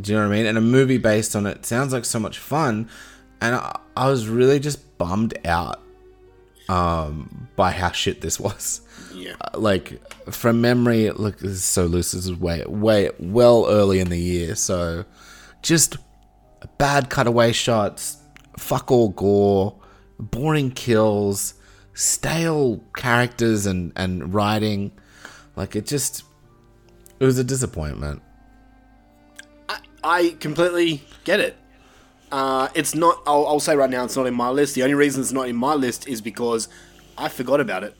Do you know what I mean? And a movie based on it sounds like so much fun, and I, I was really just bummed out um, by how shit this was. Yeah. Uh, Like from memory, look, this is so loose. This is way, way, well early in the year, so just bad cutaway shots, fuck all gore, boring kills, stale characters and and writing. Like it just, it was a disappointment. I completely get it. Uh, it's not. I'll, I'll say right now, it's not in my list. The only reason it's not in my list is because I forgot about it.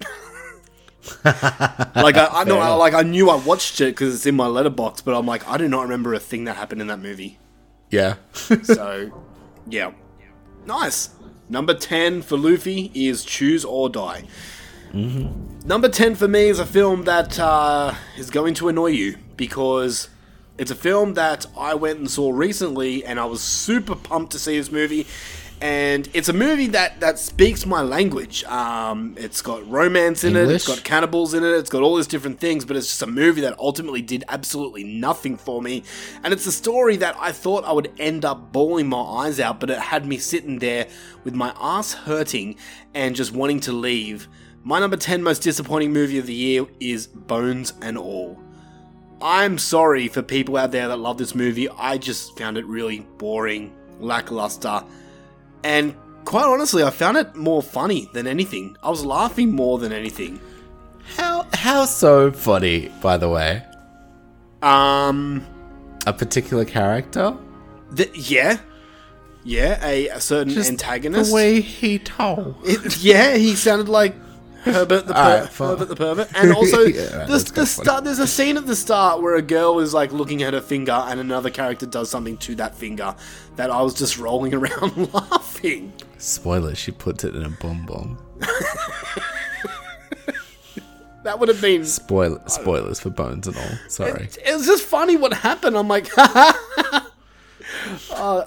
like I, I know, enough. like I knew I watched it because it's in my Letterboxd, but I'm like, I do not remember a thing that happened in that movie. Yeah. so, yeah, nice. Number ten for Luffy is Choose or Die. Mm-hmm. Number 10 for me is a film that uh, is going to annoy you because it's a film that I went and saw recently and I was super pumped to see this movie. And it's a movie that, that speaks my language. Um, it's got romance in it, it's got cannibals in it, it's got all these different things, but it's just a movie that ultimately did absolutely nothing for me. And it's a story that I thought I would end up bawling my eyes out, but it had me sitting there with my ass hurting and just wanting to leave. My number 10 most disappointing movie of the year is Bones and All. I'm sorry for people out there that love this movie. I just found it really boring, lackluster, and quite honestly, I found it more funny than anything. I was laughing more than anything. How how so funny, by the way? Um, A particular character? th- yeah, yeah, a, a certain Just antagonist. The way he told. It- yeah, he sounded like Herbert the, per- fine. Herbert the pervert, and also Yeah, the, the start. There's a scene at the start where a girl is like looking at her finger, and another character does something to that finger. That I was just rolling around laughing. Spoiler, she puts it in a bomb bomb. That would have been. Spoiler, spoilers for Bones and all. Sorry. It, it was just funny what happened. I'm like, uh,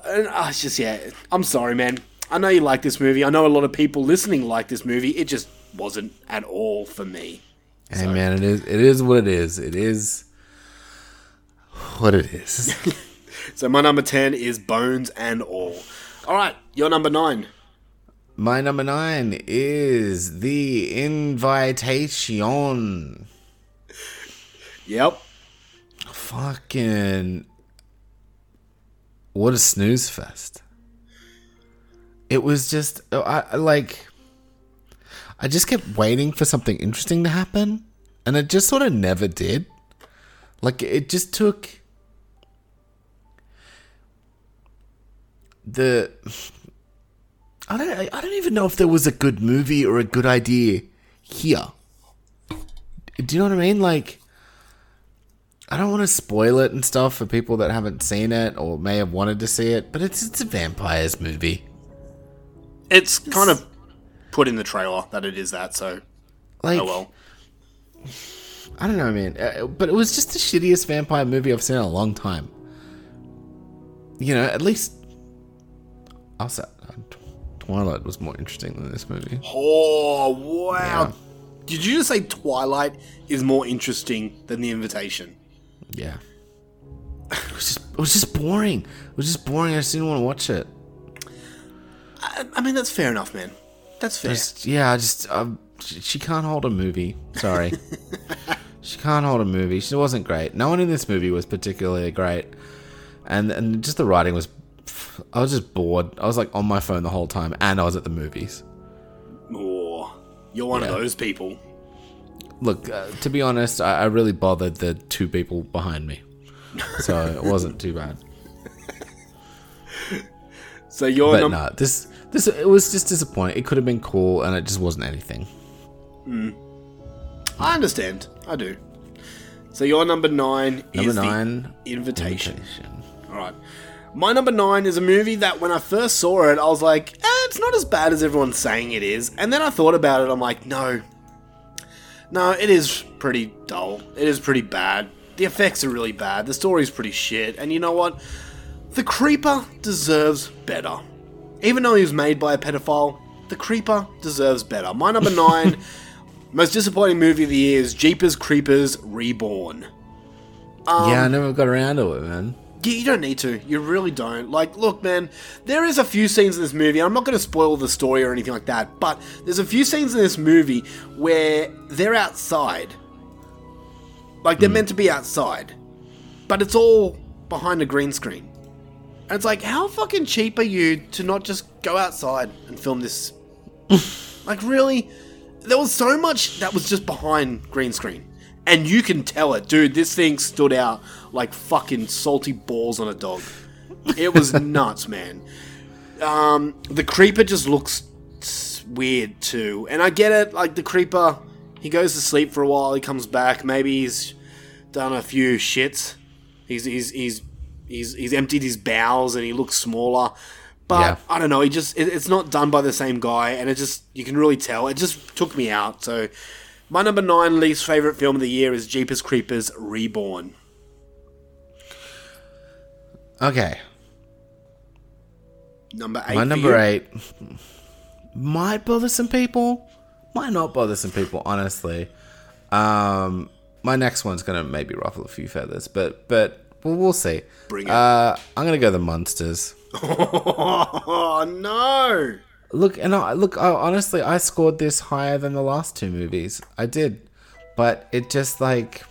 and, uh, it's just yeah. I'm sorry, man. I know you like this movie. I know a lot of people listening like this movie. It just wasn't at all for me. Hey man, it is it is what it is. It is what it is. So my number ten is Bones and All. All right, your number nine. My number nine is the invitation. Yep. Fucking what a snooze fest. It was just I I- like I just kept waiting for something interesting to happen and it just sort of never did. Like it just took the I don't I don't even know if there was a good movie or a good idea here. Do you know what I mean? Like I don't want to spoil it and stuff for people that haven't seen it or may have wanted to see it, but it's it's a vampires movie. It's kind of put in the trailer that it is that. So, Like oh well. I don't know, man. Uh, But it was just the shittiest vampire movie I've seen in a long time. You know, at least I'll say uh, Twilight was more interesting than this movie. Oh wow! Yeah. Did you just say Twilight is more interesting than The Invitation? Yeah. It was just it was just boring. It was just boring. I just didn't want to watch it. I, I mean, that's fair enough, man. That's fair. Just yeah, I just um, she, she can't hold a movie. Sorry, she can't hold a movie. She wasn't great. No one in this movie was particularly great, and and just the writing was. I was just bored. I was like on my phone the whole time, and I was at the movies. Oh, you're one Yeah. of those people. Look, uh, to be honest, I, I really bothered the two people behind me, so it wasn't too bad. So you're but num- no, this this it was just disappointing. It could have been cool, and it just wasn't anything. Hmm. I understand. I do. So your number nine Number is the nine, invitation. All right. My number nine is a movie that when I first saw it, I was like, eh, it's not as bad as everyone's saying it is. And then I thought about it, I'm like, no. No, it is pretty dull. It is pretty bad. The effects are really bad. The story's pretty shit. And you know what? The Creeper deserves better. Even though he was made by a pedophile, The Creeper deserves better. My number nine, most disappointing movie of the year is Jeepers Creepers Reborn. Um, yeah, I never got around to it, man. yeah, you don't need to. You really don't. Like, look, man, there is a few scenes in this movie. I'm not going to spoil the story or anything like that, but there's a few scenes in this movie where they're outside. Like, they're meant to be outside, but it's all behind a green screen. And it's like, how fucking cheap are you to not just go outside and film this? like, really? There was so much that was just behind green screen. And you can tell it, dude. This thing stood out like fucking salty balls on a dog. It was nuts, man. Um, the creeper just looks weird too, and I get it. Like the creeper, he goes to sleep for a while. He comes back. Maybe he's done a few shits. He's he's he's he's he's emptied his bowels and he looks smaller. But Yeah. I don't know. He just it, it's not done by the same guy, and it just you can really tell. It just took me out. So my number nine least favorite film of the year is Jeepers Creepers Reborn. Okay. Number eight. My number eight might bother some people, might not bother some people. Honestly, um, my next one's gonna maybe ruffle a few feathers, but but well, we'll see. Bring it. Uh, I'm gonna go the monsters. Oh no! Look, and I look. I, honestly, I scored this higher than the last two movies. I did, but it just like,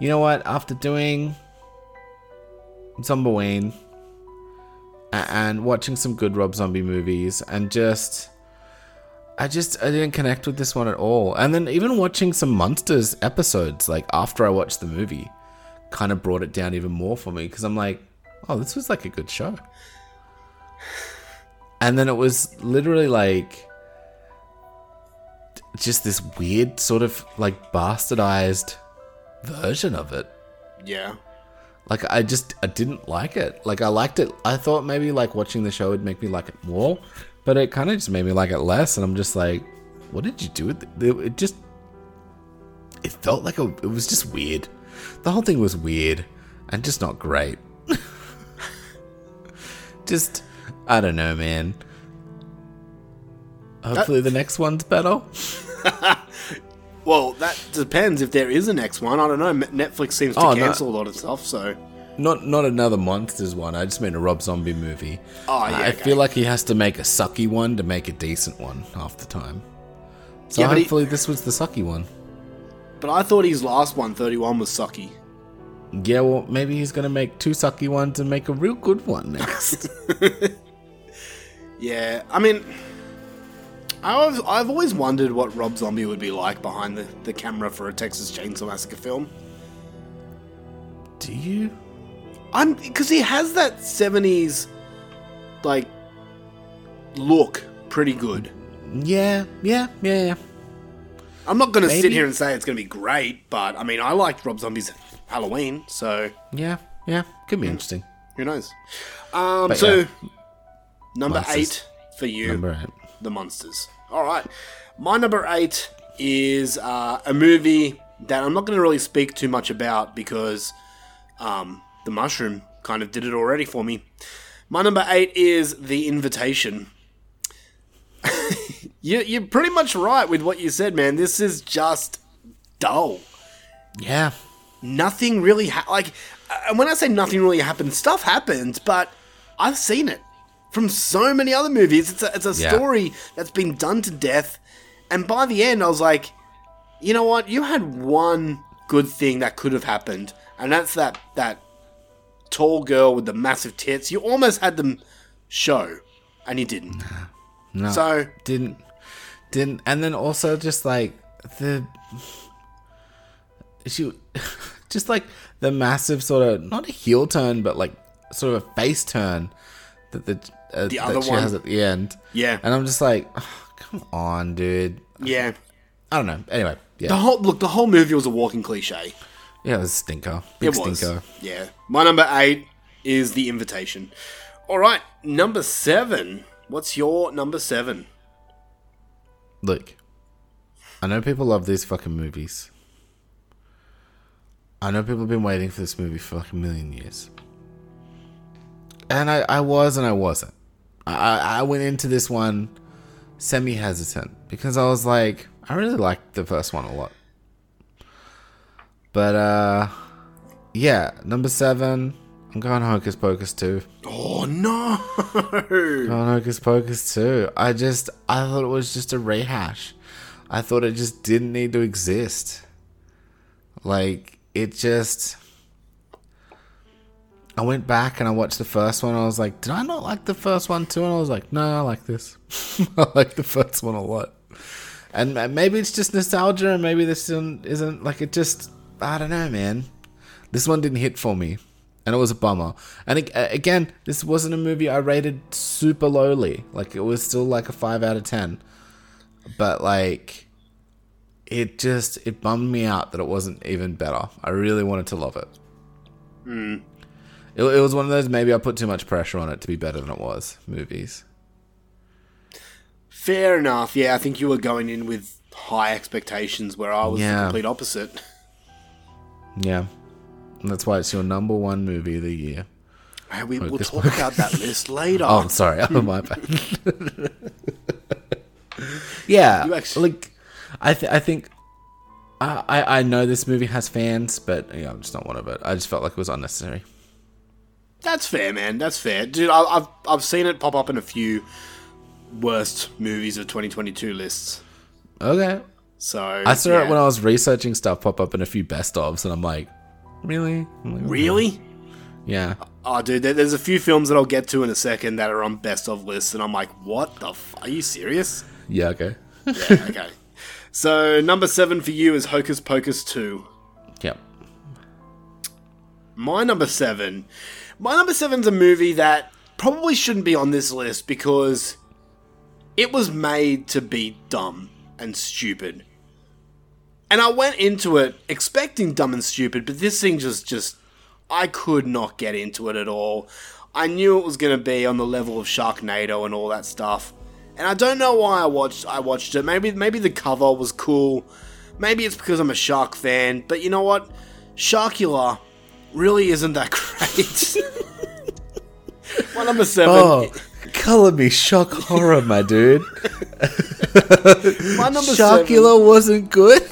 you know what? After doing Zombaween a- and watching some good Rob Zombie movies, and just, I just I didn't connect with this one at all. And then even watching some Monsters episodes, like after I watched the movie, kind of brought it down even more for me because I'm like, oh, this was like a good show. And then it was literally like just this weird sort of like bastardized version of it. Yeah. Like I just I didn't like it. Like I liked it. I thought maybe like watching the show would make me like it more, but it kind of just made me like it less. And I'm just like, what did you do with it? It, it just it felt like a, it was just weird. The whole thing was weird and just not great. just I don't know, man. Hopefully the next one's better. Well, that depends if there is a next one. I don't know. Netflix seems to Oh, no. cancel a lot of stuff, so. Not not another monsters one. I just mean a Rob Zombie movie. Oh, yeah, I okay. feel like he has to make a sucky one to make a decent one half the time. So Yeah, but he- hopefully this was the sucky one. But I thought his last one, 31, was sucky. Yeah, well maybe he's gonna make two sucky ones and make a real good one next. Yeah, I mean, I've, I've always wondered what Rob Zombie would be like behind the, the camera for a Texas Chainsaw Massacre film. Do you? I'm because he has that 70s like look pretty good. yeah, yeah, yeah, yeah. I'm not going to sit here and say it's going to be great, but I mean, I liked Rob Zombie's Halloween, so Yeah, yeah. Could be interesting. who knows? Um, But so yeah. number Monsters. eight for you, Number eight. the monsters. All right, my number eight is uh, a movie that I'm not going to really speak too much about because um, the mushroom kind of did it already for me. My number eight is The Invitation. you, you're pretty much right with what you said, man. This is just dull. Yeah. Nothing really ha- like. And when I say nothing really happened, stuff happened, but I've seen it from so many other movies. It's a, it's a Yeah. story that's been done to death, and by the end, I was like, you know what? You had one good thing that could have happened, and that's that that tall girl with the massive tits. You almost had them show, and you didn't. No. So didn't didn't and then also just like the she just like the massive sort of not a heel turn but like sort of a face turn that the uh, The that other she one? has at the end Yeah. and i'm just like "Oh, come on dude yeah, i don't know anyway yeah the whole look, the whole movie was a walking cliche. yeah it was a stinker big it was. stinker Yeah. My number eight is The Invitation. All right, number seven. What's your number seven? Look i know people love these fucking movies. I know people have been waiting for this movie for like a million years. And i, I was and i wasn't. I, I went into this one semi hesitant because i was like i really liked the first one a lot. But uh yeah number seven i'm going hocus pocus 2 Oh no! Going Hocus Pocus 2. I just, I thought it was just a rehash. I thought it just didn't need to exist. Like, it just. I went back and I watched the first one. And I was like, did I not like the first one too? And I was like, no, I like this. I like the first one a lot. And maybe it's just nostalgia, and maybe this isn't, isn't like it just. I don't know, man. This one didn't hit for me, and it was a bummer. And uh, again, this wasn't a movie I rated super lowly. Like it was still like a five out of ten, but like it just it bummed me out that it wasn't even better. I really wanted to love it. Hmm. It, it was one of those maybe I put too much pressure on it to be better than it was. Movies. Fair enough. Yeah, I think you were going in with high expectations, where I was the complete opposite. Yeah. And that's why it's your number one movie of the year. Hey, we, we'll talk one- about that list later. Oh, I'm sorry. Oh, my bad. yeah, actually- like I, th- I think I, I I know this movie has fans, but yeah, I'm just not one of it. I just felt like it was unnecessary. That's fair, man. That's fair, dude. I, I've I've seen it pop up in a few worst movies of 2022 lists. Okay, So I saw yeah. it when I was researching stuff pop up in a few best ofs, and I'm like, really, like, really. Yeah, Oh, dude, there's a few films that I'll get to in a second that are on best of lists, and I'm like, what the? F- are you serious? yeah, okay, Yeah, okay. so number seven for you is Hocus Pocus two. yep. My number seven. My number seven's a movie that probably shouldn't be on this list because it was made to be dumb and stupid. And I went into it expecting dumb and stupid, but this thing just just I could not get into it at all. I knew it was going to be on the level of Sharknado and all that stuff. And I don't know why I watched I watched it. Maybe maybe the cover was cool. Maybe it's because I'm a shark fan, but you know what? Sharkula really isn't that great. My number seven. Oh, color me shock horror, my dude. My number Sharkula wasn't good.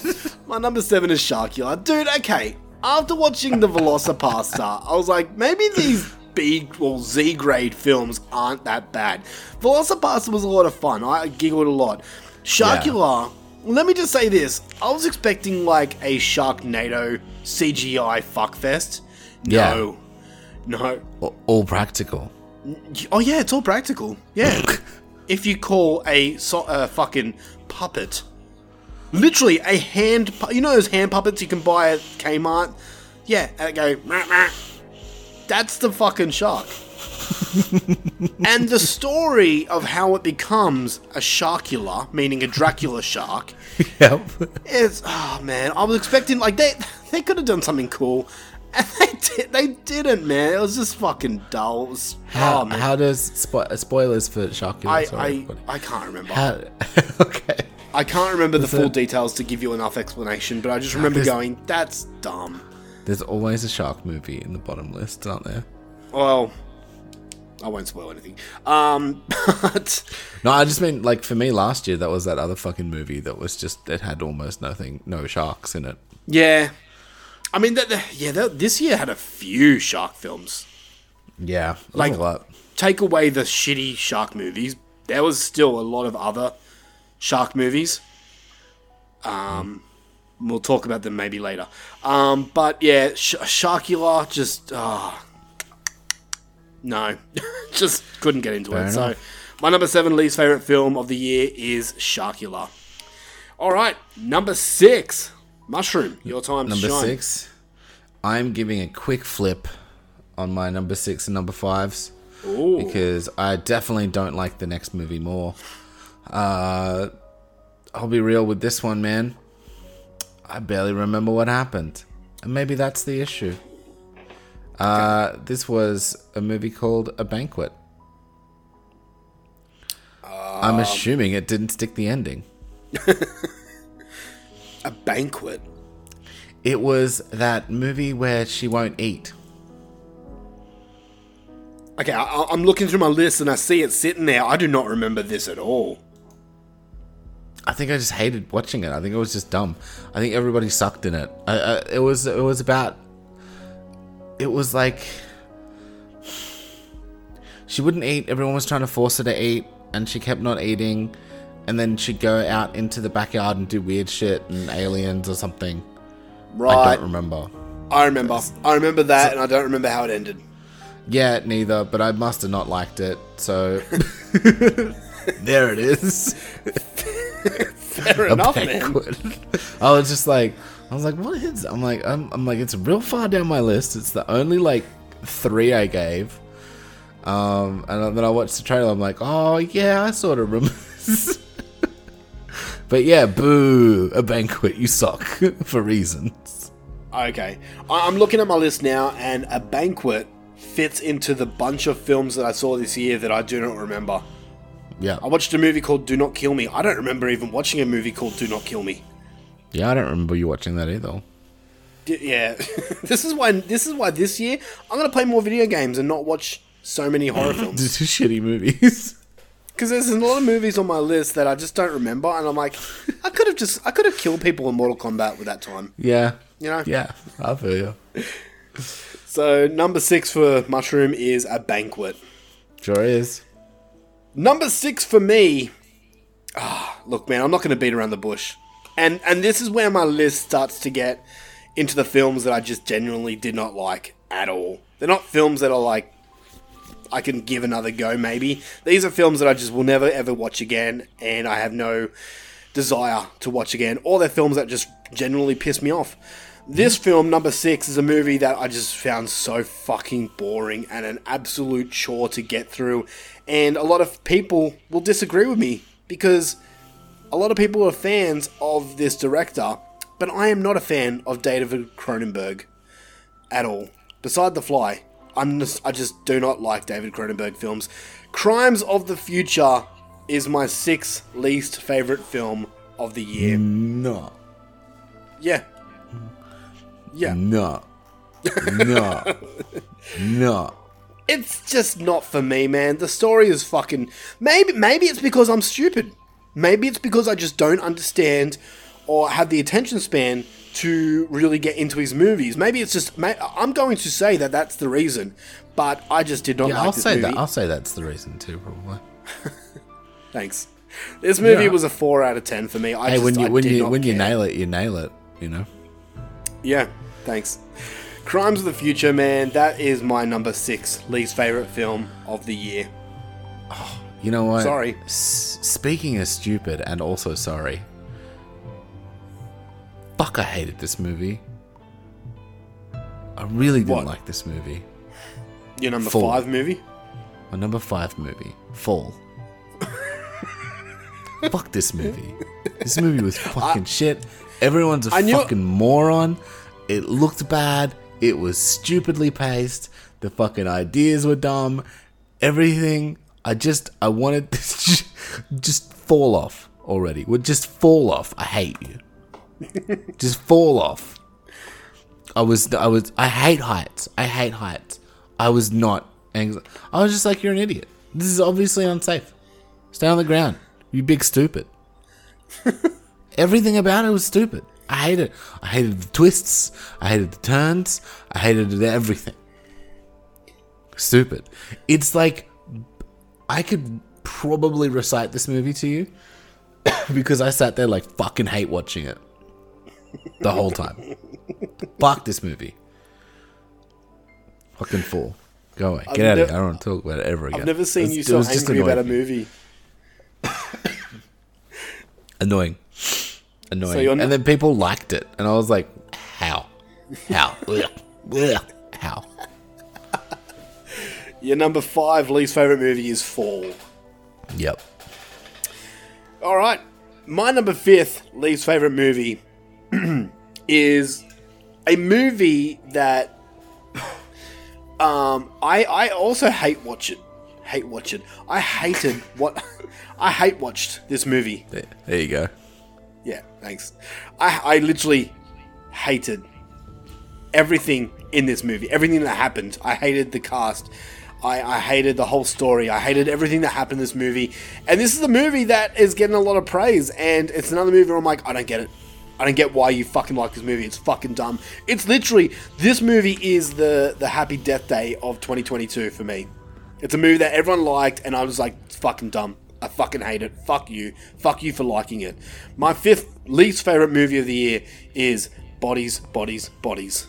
My number seven is Sharkula. Dude, okay. After watching the Velocipastor, I was like, maybe these B or Z grade films aren't that bad. Velocipastor was a lot of fun. I giggled a lot. Sharkula, let me just say this. I was expecting like a Sharknado CGI fuckfest. No. No. A- All practical. Oh yeah, it's all practical. Yeah. if you call a so- uh, fucking puppet, literally a hand, pu- you know those hand puppets you can buy at Kmart. Yeah, and go. "Meh, meh." That's the fucking shark. and the story of how it becomes a sharkula, meaning a Dracula shark, Yep. is oh man. I was expecting like they they could have done something cool, and they did. They didn't, man. It was just fucking dull. It was, How, oh man. how does spo- spoilers for Sharkula? I, sorry, I, everybody. I can't remember. How, okay. I can't remember the full it- details to give you enough explanation, but I just remember There's- going, that's dumb. There's always a shark movie in the bottom list, aren't there? Well, I won't spoil anything. Um, but No, I just mean like for me last year that was that other fucking movie that was just it had almost nothing, no sharks in it. yeah, I mean, that, that- yeah, that, this year had a few shark films. Yeah, Like- like a lot. Take away the shitty shark movies, there was still a lot of other shark movies. Um, we'll talk about them maybe later. Um, but yeah, Sh- Sharkula just ah, no, just couldn't get into Fair it. So my number seven least favorite film of the year is Sharkula. All right, number six, Mushroom. Your time Number shine. six, I'm giving a quick flip on my number six and number fives Ooh. because I definitely don't like the next movie more. Uh, I'll be real with this one, man. I barely remember what happened, and maybe that's the issue. Uh, this was a movie called A Banquet. I'm Um, assuming it didn't stick the ending. A banquet. It was that movie where she won't eat. Okay, I, I'm looking through my list and I see it sitting there. I do not remember this at all. I think I just hated watching it. I think it was just dumb. I think everybody sucked in it. I, I, it was it was about. It was like she wouldn't eat. Everyone was trying to force her to eat, and she kept not eating. And then she'd go out into the backyard and do weird shit and aliens or something. Right. I don't remember. I remember. I remember that, and I don't remember how it ended. Yeah, neither. But I must have not liked it. So there it is. Fair A enough, man. banquet. I was just like, I was like, what is? I'm like, I'm, I'm like, it's real far down my list. It's the only like three I gave. Um, and then I watched the trailer. I'm like, oh yeah, I sort of remember. but yeah, boo, a banquet. You suck for reasons. Okay, I'm looking at my list now, and a banquet fits into the bunch of films that I saw this year that I do not remember. Yeah. I watched a movie called Do Not Kill Me. I don't remember even watching a movie called Do Not Kill Me. Yeah, I don't remember you watching that either. D- yeah, this is why this is why this year I'm gonna play more video games and not watch so many horror films. Just shitty movies. Because there's a lot of movies on my list that I just don't remember, and I'm like, I could have just I could have killed people in Mortal Kombat with that time. Yeah. You know? Yeah, I feel you. So number six for Mushroom is a banquet. Sure is. Number six for me. Ah, look, man, I'm not going to beat around the bush, and and this is where my list starts to get into the films that I just genuinely did not like at all. They're not films that are like I can give another go. Maybe these are films that I just will never ever watch again, and I have no desire to watch again. Or they're films that just generally piss me off. This film, number six, is a movie that I just found so fucking boring and an absolute chore to get through. And a lot of people will disagree with me because a lot of people are fans of this director, but I am not a fan of David Cronenberg at all. Beside The Fly, I'm just, I just do not like David Cronenberg films. Crimes of the Future is my sixth least favorite film of the year. No. Yeah. Yeah. No. No. no. It's just not for me, man. The story is fucking. Maybe maybe it's because I'm stupid. Maybe it's because I just don't understand or have the attention span to really get into his movies. Maybe it's just. may- I'm going to say that that's the reason, but I just did not yeah, like I'll this say movie. that. I'll say that's the reason too, probably. Thanks. This movie Yeah. was a four out of ten for me. I hey, just, when you I when you not when you nail it, you nail it. You know. Yeah, thanks. Crimes of the Future, man, that is my number six least favorite film of the year. You know what? Sorry. S- speaking of stupid and also sorry. Fuck, I hated this movie. I really didn't What? like this movie. Your number Fall. five movie? My number five movie, Fall. Fuck this movie. This movie was fucking shit. Everyone's a knew- fucking moron. It looked bad. It was stupidly paced. The fucking ideas were dumb. Everything. I just, I wanted to just fall off already. Would just fall off. I hate you. just fall off. I was, I was, I hate heights. I hate heights. I was not. Anx- I was just like, you're an idiot. This is obviously unsafe. Stay on the ground. You big stupid. Everything about it was stupid. I hated it. I hated the twists. I hated the turns. I hated everything. Stupid. It's like I could probably recite this movie to you because I sat there like fucking hate watching it the whole time. Fuck this movie. Fucking fool. Go away. I've Get out of here. I don't want to talk about it ever again. I've never seen It's- you so angry about a movie. Annoying. Annoying. So not- and then people liked it. And I was like, how? How? How? Your number five least favorite movie is Fall. Yep. All right, my number fifth least favorite movie is a movie that um I I also hate watch it. Hate watch it. I hated what I hate watched this movie. There, there you go. Yeah, thanks. I I literally hated everything in this movie. Everything that happened. I hated the cast. I, I hated the whole story. I hated everything that happened in this movie. And this is a movie that is getting a lot of praise. And it's another movie where I'm like, I don't get it. I don't get why you fucking like this movie. It's fucking dumb. It's literally this movie is the the happy death day of 2022 for me. It's a movie that everyone liked, and I was like, fucking dumb. I fucking hate it. Fuck you. Fuck you for liking it. My fifth least favorite movie of the year is Bodies, Bodies, Bodies.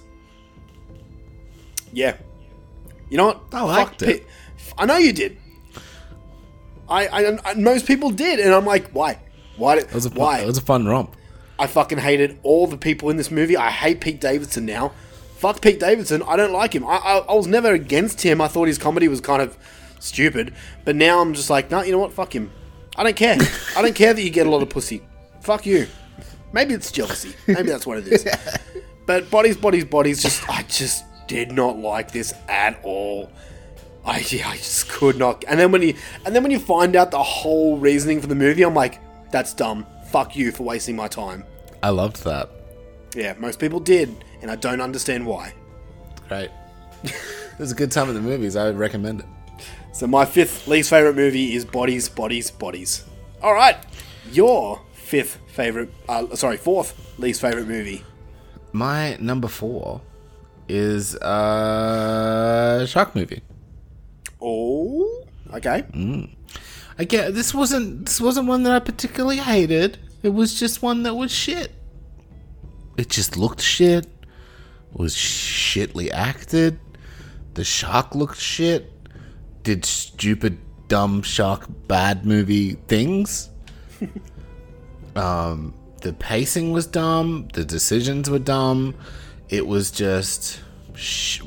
Yeah. You know what? I liked Fuck it. I know you did. I, I, I most people did, and I'm like, why? Why? Did, It was a fun, why? It was a fun romp. I fucking hated all the people in this movie. I hate Pete Davidson now. Fuck Pete Davidson. I don't like him. I, I, I was never against him. I thought his comedy was kind of stupid. But now I'm just like, no, you know what? Fuck him. I don't care. I don't care that you get a lot of pussy. Fuck you. Maybe it's jealousy. Maybe that's what it is. But bodies, bodies, bodies. Just, I just, did not like this at all. I, yeah, I just could not. And then when you and then when you find out the whole reasoning for the movie, I'm like, that's dumb. Fuck you for wasting my time. I loved that. Yeah, most people did, and I don't understand why. Great. it was a good time at the movies. I would recommend it. So my fifth least favorite movie is Bodies, Bodies, Bodies. All right, your fifth favorite, uh, sorry, fourth least favorite movie. My number four is uh shark movie. Oh, okay. Mm. I get this wasn't this wasn't one that I particularly hated. It was just one that was shit. It just looked shit. Was shitly acted. The shark looked shit. Did stupid, dumb shark bad movie things. um, the pacing was dumb. The decisions were dumb. It was just sh-.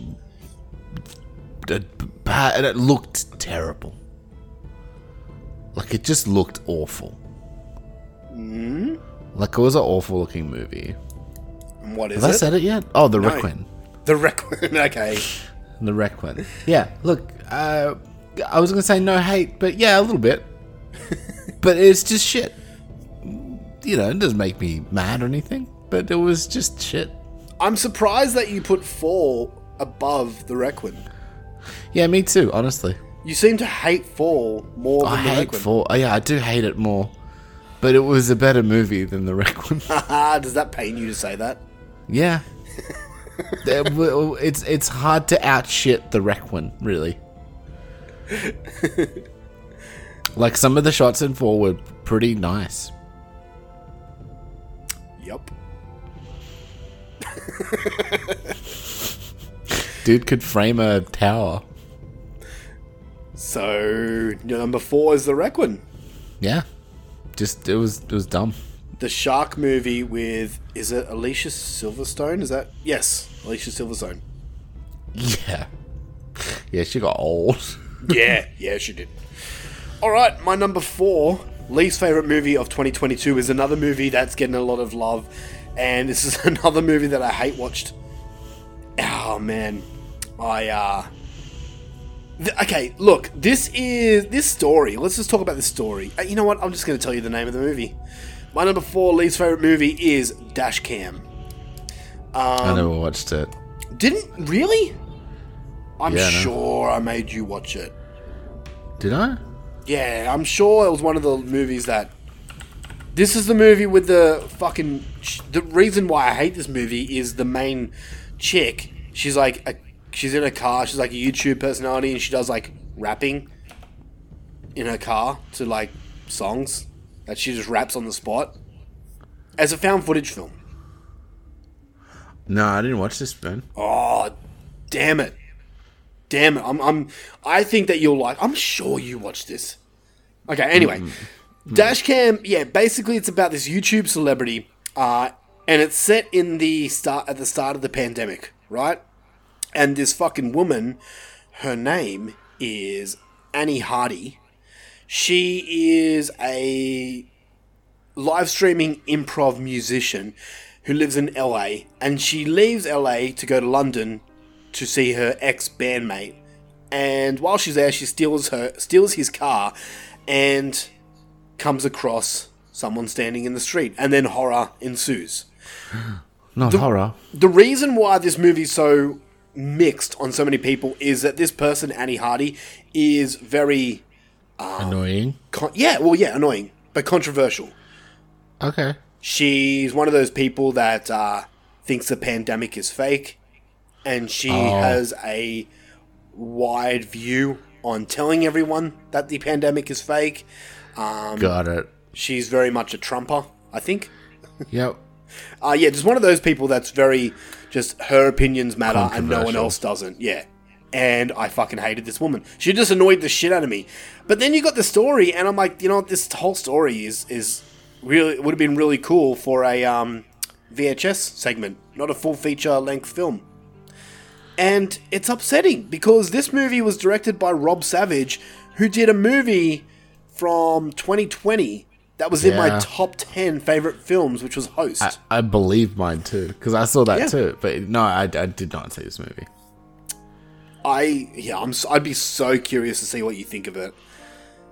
It looked terrible. Like it just looked awful. Mm? Like it was an awful looking movie. What is Have it? I said it yet? Oh, the No. Requin. The Requin. Okay. The Requin. Yeah. Look, uh, I was gonna say no hate, but yeah, a little bit. but it's just shit. You know, it doesn't make me mad or anything, but it was just shit. I'm surprised that you put Fall above the Requin. Yeah, me too. Honestly, You seem to hate Fall more than I the hate Requin. Fall. Oh, yeah, I do hate it more, but it was a better movie than the Requin. Does that pain you to say that? Yeah. It's it's hard to outshit the Requin, really. like some of the shots in four were pretty nice. Yup. Dude could frame a tower. So number four is the Requin, Yeah. Just it was it was dumb. the shark movie with is it Alicia Silverstone? Is that yes, Alicia Silverstone? Yeah. Yeah, she got old. yeah, yeah, she did. All right, my number four least favorite movie of 2022 is another movie that's getting a lot of love, and this is another movie that I hate watched. Oh man, I uh. th- okay, look, this is this story. Let's just talk about this story. Uh, you know what? I'm just going to tell you the name of the movie. My number four least favorite movie is Dashcam. Um, I never watched it. Didn't really? I'm Yeah, no. sure I made you watch it. Did I? Yeah, I'm sure it was one of the movies that. This is the movie with the fucking. The reason why I hate this movie is the main chick. She's like a. She's in a car. She's like a YouTube personality, and she does like rapping in her car to like songs that she just raps on the spot as a found footage film. No, I didn't watch this, man. Oh, damn it. Damn it. I'm I'm I think that you'll like I'm sure you watched this. Okay, anyway. Dashcam, yeah, basically it's about this YouTube celebrity, uh, and it's set in the start at the start of the pandemic, right? And this fucking woman, her name is Annie Hardy. She is a live streaming improv musician who lives in LA, and she leaves LA to go to London to see her ex bandmate. And while she's there, she steals her steals his car, and comes across someone standing in the street, and then horror ensues. Not The- horror. The reason why this movie's so mixed on so many people is that this person, Annie Hardy, is very Annoying. con- yeah, well, yeah, annoying, but controversial. Okay. She's one of those people that uh, thinks the pandemic is fake, and she Oh. has a wide view on telling everyone that the pandemic is fake. Um, Got it. She's very much a trumper, I think. Yep. Uh, yeah, just one of those people that's very just her opinions matter and no one else doesn't. Yeah. And I fucking hated this woman. She just annoyed the shit out of me. But then you got the story, and I'm like, you know what? This whole story is is really would have been really cool for a um, VHS segment, not a full feature length film. And it's upsetting because this movie was directed by Rob Savage, who did a movie from 2020 that was in my top 10 favorite films, which was Host. I, I believe mine too because I saw that Yeah. too. But no, I, I did not see this movie. I yeah, I'm I'd be so curious to see what you think of it.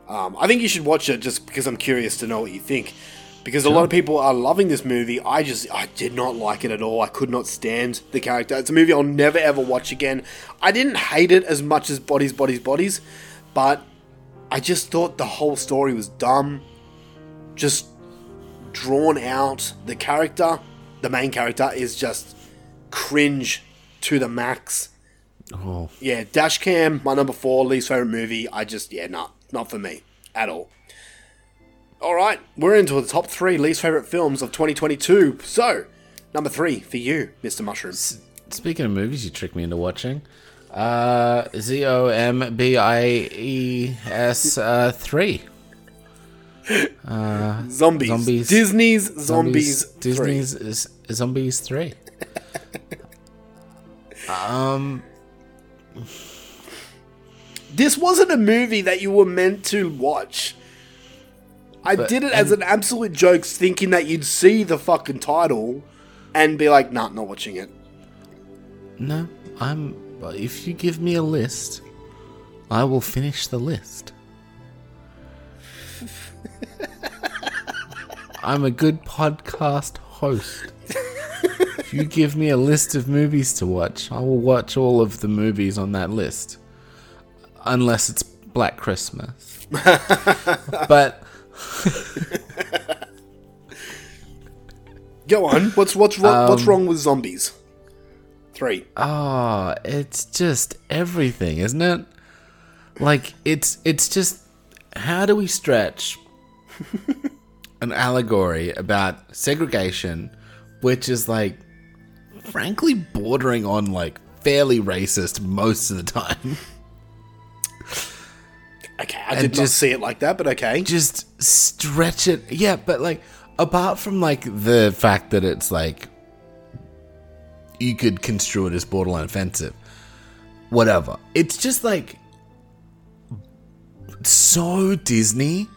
Um, I think you should watch it just because I'm curious to know what you think. Because a lot of people are loving this movie. I just I did not like it at all. I could not stand the character. It's a movie I'll never ever watch again. I didn't hate it as much as Bodies, Bodies, Bodies, but I just thought the whole story was dumb. Just drawn out. The character, the main character, is just cringe to the max. Oh, Yeah, Dashcam, my number four, least favorite movie. I just, yeah, not not for me at all. All right, we're into the top three least favorite films of 2022. So, number three for you, Mr. Mushroom. speaking of movies, you tricked me into watching. Uh, Z O M B I E S uh, three. Uh, Zombies. Zombies. Disney's Zombies. Disney's is, Zombies three. um, This wasn't a movie that you were meant to watch. I But- did it as an absolute joke, thinking that you'd see the fucking title and be like, nah, not watching it. no, I'm. If you give me a list, I will finish the list. I'm a good podcast host. if you give me a list of movies to watch, I will watch all of the movies on that list. Unless it's Black Christmas. but Go on. What's what's wrong? what's Um, wrong with zombies? Three. Oh, it's just everything, isn't it? Like it's it's just how do we stretch an allegory about segregation which is like frankly bordering on like fairly racist most of the time. Okay, I did not just- see it like that, but okay. Just stretch it. Yeah, but like apart from like the fact that it's like you could construe it as borderline offensive. Whatever. It's just like so Disney.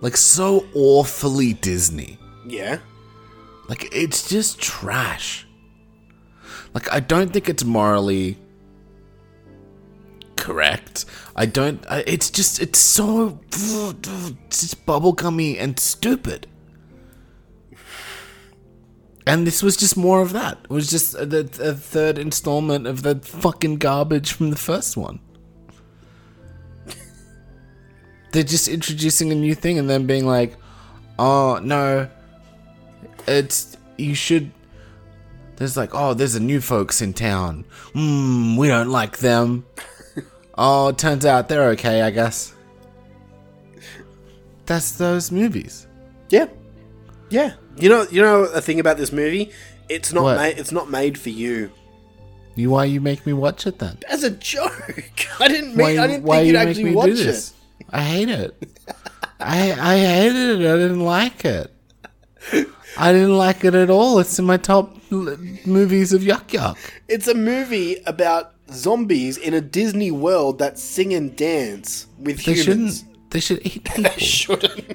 Like so awfully Disney. Yeah. Like it's just trash. Like I don't think it's morally correct. I don't. I, it's just. It's so. It's just bubblegummy and stupid. And this was just more of that. It was just a, the a third installment of the fucking garbage from the first one. They're just introducing a new thing and then being like, "Oh no, it's you should." There's like, "Oh, there's a new folks in town. Hmm, we don't like them." Oh, it turns out they're okay, I guess. That's those movies. Yeah. Yeah. You know, you know a thing about this movie. It's not What? made. It's not made for you. You why you make me watch it then? As a joke. I didn't. Why, Mean, I didn't why think you you'd make actually watch do this? it. I hate it. I I hated it. I didn't like it. I didn't like it at all. It's in my top movies of yuck yuck. It's a movie about zombies in a Disney world that sing and dance with They humans. shouldn't. They should eat people. shouldn't.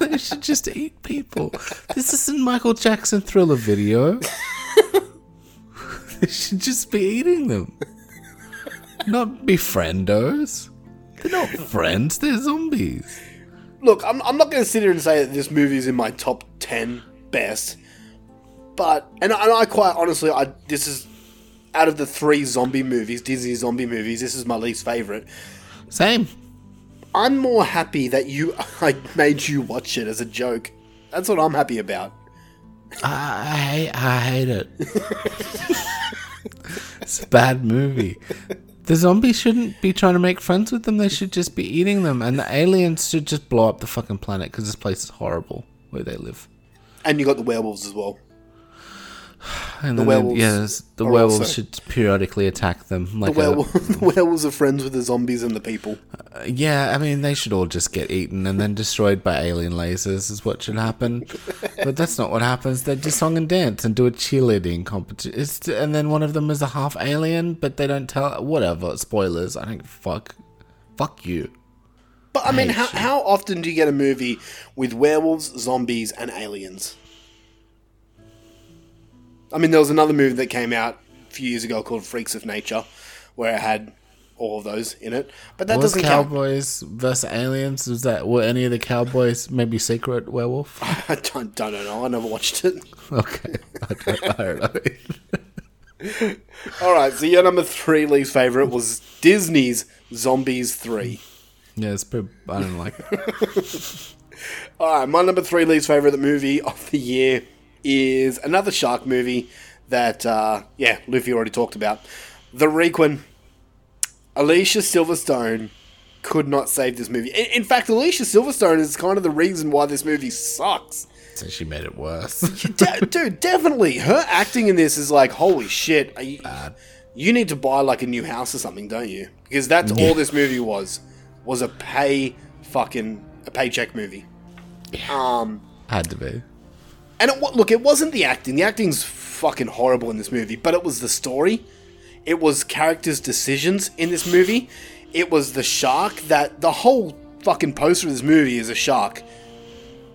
they should just eat people. This isn't Michael Jackson thriller video. they should just be eating them. Not be friendos. They're not friends, they're zombies. Look, I'm, I'm not going to sit here and say that this movie is in my top 10 best. But, and, and I quite honestly, I this is out of the three zombie movies, Disney zombie movies, this is my least favorite. Same. I'm more happy that you, I made you watch it as a joke. That's what I'm happy about. I, I hate I hate it. it's a bad movie. The zombies shouldn't be trying to make friends with them. They should just be eating them, and the aliens should just blow up the fucking planet because this place is horrible where they live. And you got the werewolves as well. And The werewolves there's- the werewolves also- should periodically attack them. Like the, a- the werewolves are friends with the zombies and the people. Uh, yeah, I mean, they should all just get eaten and then destroyed by alien lasers, is what should happen. but that's not what happens. They just song and dance and do a cheerleading competition. And then one of them is a half alien, but they don't tell. Whatever. Spoilers. I don't fuck. Fuck you. But I mean, how, you. how often do you get a movie with werewolves, zombies, and aliens? I mean, there was another movie that came out a few years ago called Freaks of Nature, where it had all of those in it. But that was doesn't count. Cowboys versus Aliens? Was that were any of the Cowboys maybe Secret Werewolf? I don't, don't know. I never watched it. Okay, I don't, I don't know. All right, so your number three least favorite was Disney's Zombies Three. Yeah, it's pretty, I don't like it. All right, my number three least favorite movie of the year is another shark movie that, uh, yeah, Luffy already talked about. The Requin. Alicia Silverstone could not save this movie. In, in fact, Alicia Silverstone is kind of the reason why this movie sucks. So she made it worse. De- dude, definitely. Her acting in this is like, holy shit. Are you, you need to buy like a new house or something, don't you? Because that's Yeah. all this movie was. Was a pay fucking a paycheck movie. Um Had to be. And it, look, it wasn't the acting. The acting's fucking horrible in this movie, but it was the story. It was characters' decisions in this movie. It was the shark that the whole fucking poster of this movie is a shark.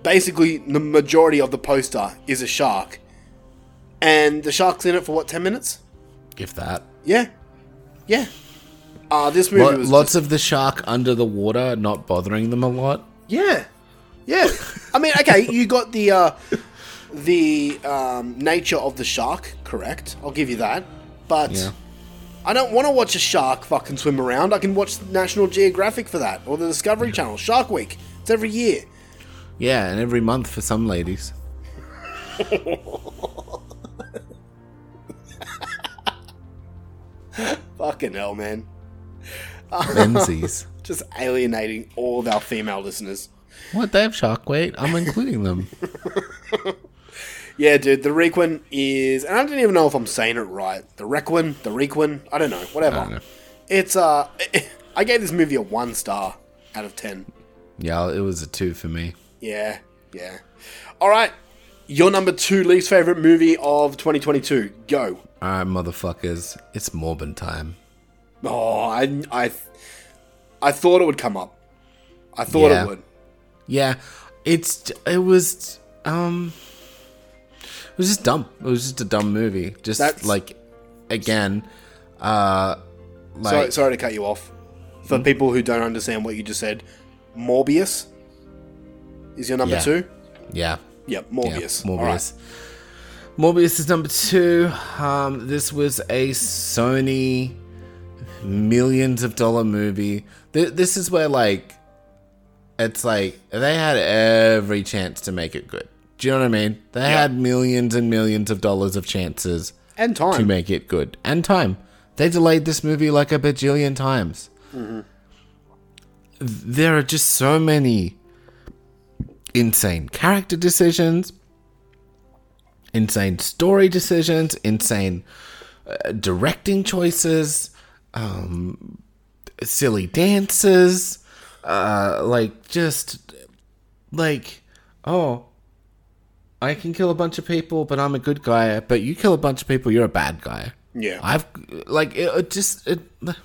Basically, the majority of the poster is a shark. And the shark's in it for what, 10 minutes? If that. Yeah. Yeah. Uh, this movie Lo- was. lots of the shark under the water, not bothering them a lot. Yeah, yeah. I mean, okay, you got the uh, the um, nature of the shark correct. I'll give you that. But Yeah. I don't want to watch a shark fucking swim around. I can watch National Geographic for that or the Discovery Channel. Shark Week. It's every year. Yeah, and every month for some ladies. Fucking hell, man. Menzies. Just alienating all of our female listeners. What? They have shark weight? I'm including them. Yeah, dude, the Requin is, and I don't even know if I'm saying it right. The Requin, the Requin, I don't know, whatever. I don't know. It's uh, I gave this movie a one star out of ten. Yeah, it was a two for me. Yeah, yeah. All right, your number two least favorite movie of 2022. Go. Alright, motherfuckers. It's Morbin time. Oh, I, I, I thought it would come up. I thought Yeah. it would. Yeah, it's it was um it was just dumb. It was just a dumb movie. Just That's- like again, uh like sorry, sorry to cut you off. For people who don't understand what you just said, Morbius is your number Yeah. two. yeah. Yep, Morbius. Yeah, All right. Morbius. Morbius is number two. Um, this was a Sony millions of dollar movie. Th- this is where like it's like they had every chance to make it good. Do you know what I mean? They Yeah. had millions and millions of dollars of chances And time. to make it good and time. They delayed this movie like a bajillion times. Mm-hmm. There are just so many insane character decisions, insane story decisions, insane uh, directing choices, um, silly dances, uh, like just like oh, I can kill a bunch of people, but I'm a good guy. But you kill a bunch of people, you're a bad guy. Yeah. I've like it, it just it,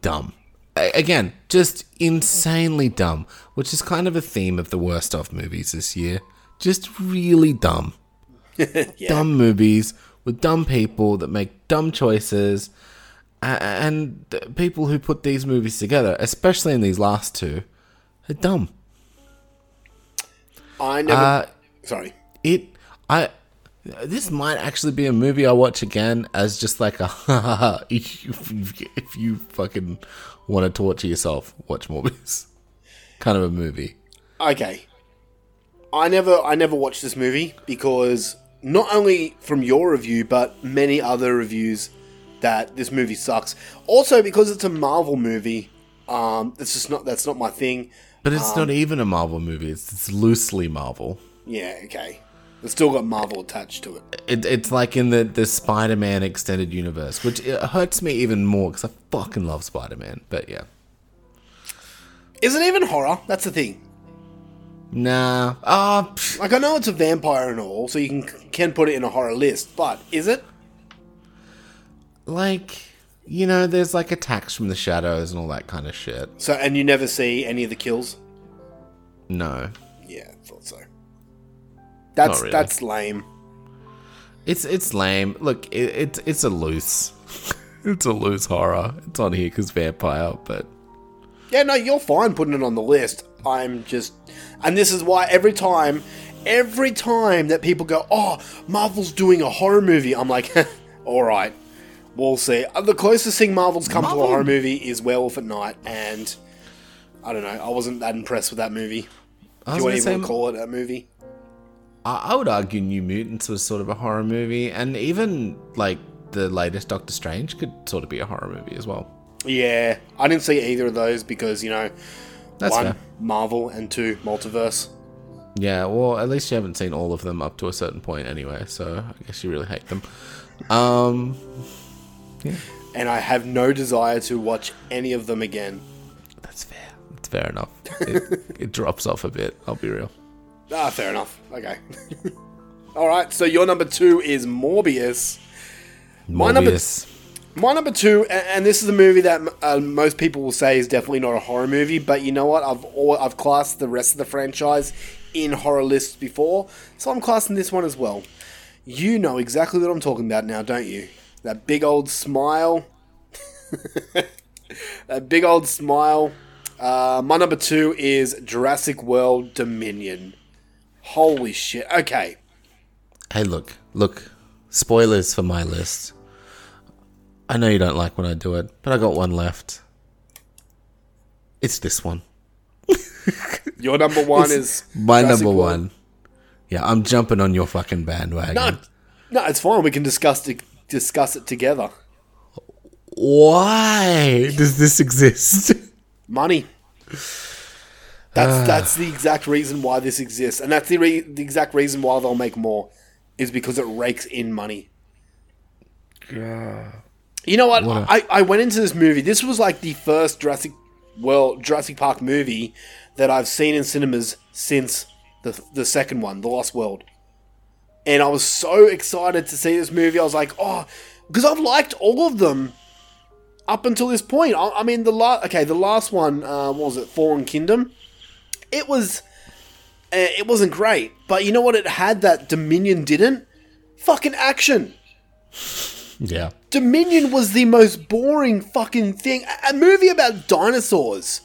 dumb. A- Again, just insanely dumb, which is kind of a theme of the worst of movies this year. Just really dumb. Dumb movies with dumb people that make dumb choices, and the people who put these movies together, especially in these last two, are dumb. I never. Uh, sorry. it I this might actually be a movie I watch again as just like a if you, if you fucking want to torture yourself, watch Morbius. kind of a movie. Okay. I never I never watched this movie because not only from your review but many other reviews that this movie sucks. Also because it's a Marvel movie. Um it's just not that's not my thing. But it's Um, not even a Marvel movie. It's, it's loosely Marvel. Yeah, okay. It's still got Marvel attached to it. It, it's like in the, the Spider-Man extended universe, which it hurts me even more because I fucking love Spider-Man. But yeah, Is it even horror? That's the thing. nah. Ah, Like I know it's a vampire and all, so you can can put it in a horror list, but is it? like you know, there's like attacks from the shadows and all that kind of shit. So and you never see any of the kills? No, Yeah, I thought so. That's really. that's lame. It's it's lame. Look, it, it's it's a loose, it's a loose horror. It's on here because vampire, but Yeah, no, you're fine putting it on the list. I'm just, and this is why every time, every time that people go, "Oh, Marvel's doing a horror movie," I'm like, "All right, we'll see." Uh, The closest thing Marvel's come to a horror movie is Werewolf at Night, and I don't know, I wasn't that impressed with that movie. Do you gonna even say- call it a movie? I, I would argue New Mutants was sort of a horror movie, and even like the latest Doctor Strange could sort of be a horror movie as well. Yeah, I didn't see either of those because you know, That's one fair. Marvel and two multiverse. Yeah, well, at least you haven't seen all of them up to a certain point anyway, so I guess you really hate them. Um, and I have no desire to watch any of them again. That's fair. It's fair enough. It, it drops off a bit. I'll be real. Ah, fair enough. Okay. All right. So your number two is Morbius. My number, Morbius. my number two, and this is a movie that uh, most people will say is definitely not a horror movie. But you know what? I've al- I've classed the rest of the franchise in horror lists before, so I'm classing this one as well. You know exactly what I'm talking about now, don't you? That big old smile. that big old smile. Uh, my number two is Jurassic World Dominion. Holy shit. Okay. Hey, look, look. Spoilers for my list. I know you don't like when I do it, but I got one left. It's this one. Your number one It's is my Jurassic number World. one. Yeah, I'm jumping on your fucking bandwagon. No, no, it's fine. We can discuss it, discuss it together. Why does this exist? Money. That's ah. that's the exact reason why this exists, and that's the re- the exact reason why they'll make more, is because it rakes in money. You know what? What a- I, I went into this movie. This was like the first Jurassic World Jurassic Park movie that I've seen in cinemas since the the second one, The Lost World. And I was so excited to see this movie. I was like, oh, because I've liked all of them up until this point. I, I mean, the last okay, the last one uh, what was it Fallen Kingdom? It was, uh, it wasn't great, but you know what? It had that Dominion didn't. Fucking action. Yeah. Dominion was the most boring fucking thing. A- A movie about dinosaurs.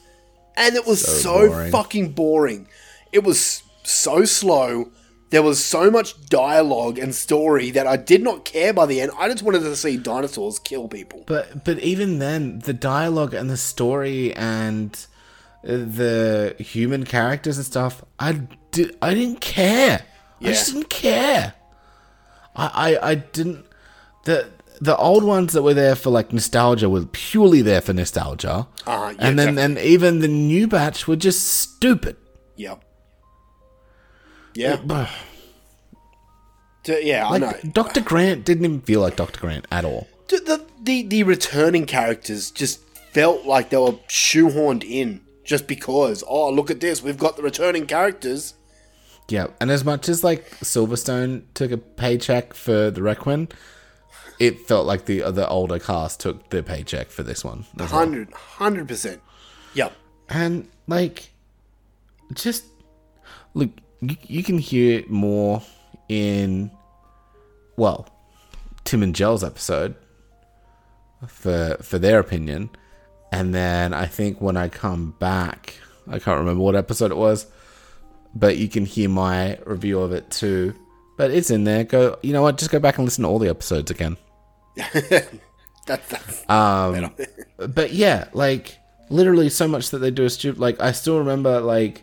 And it was So so, boring. fucking boring. It was so slow. There was so much dialogue and story that I did not care by the end. I just wanted to see dinosaurs kill people. But but even then, the dialogue and the story and uh, the human characters and stuff, I did I didn't care. I just didn't care. I, I I didn't the the old ones that were there for like nostalgia were purely there for nostalgia. Uh-huh, yeah, and then exactly. and even the new batch were just stupid. Yep. Yeah. Like, yeah, I know. Dr. Grant didn't even feel like Dr. Grant at all. the, the the returning characters just felt like they were shoehorned in just because. Oh, look at this! We've got the returning characters. Yeah, and as much as like Silverstone took a paycheck for the Requin, it felt like the the older cast took their paycheck for this one. as well. Hundred, hundred percent. Yep. And like, just look, you, you can hear it more in well, Tim and Jell's episode for for their opinion, and then I think when I come back, I can't remember what episode it was, but you can hear my review of it too. But it's in there. Go, you know what? Just go back and listen to all the episodes again. That, that's Um, but yeah, like literally so much that they do is stupid. Like I still remember like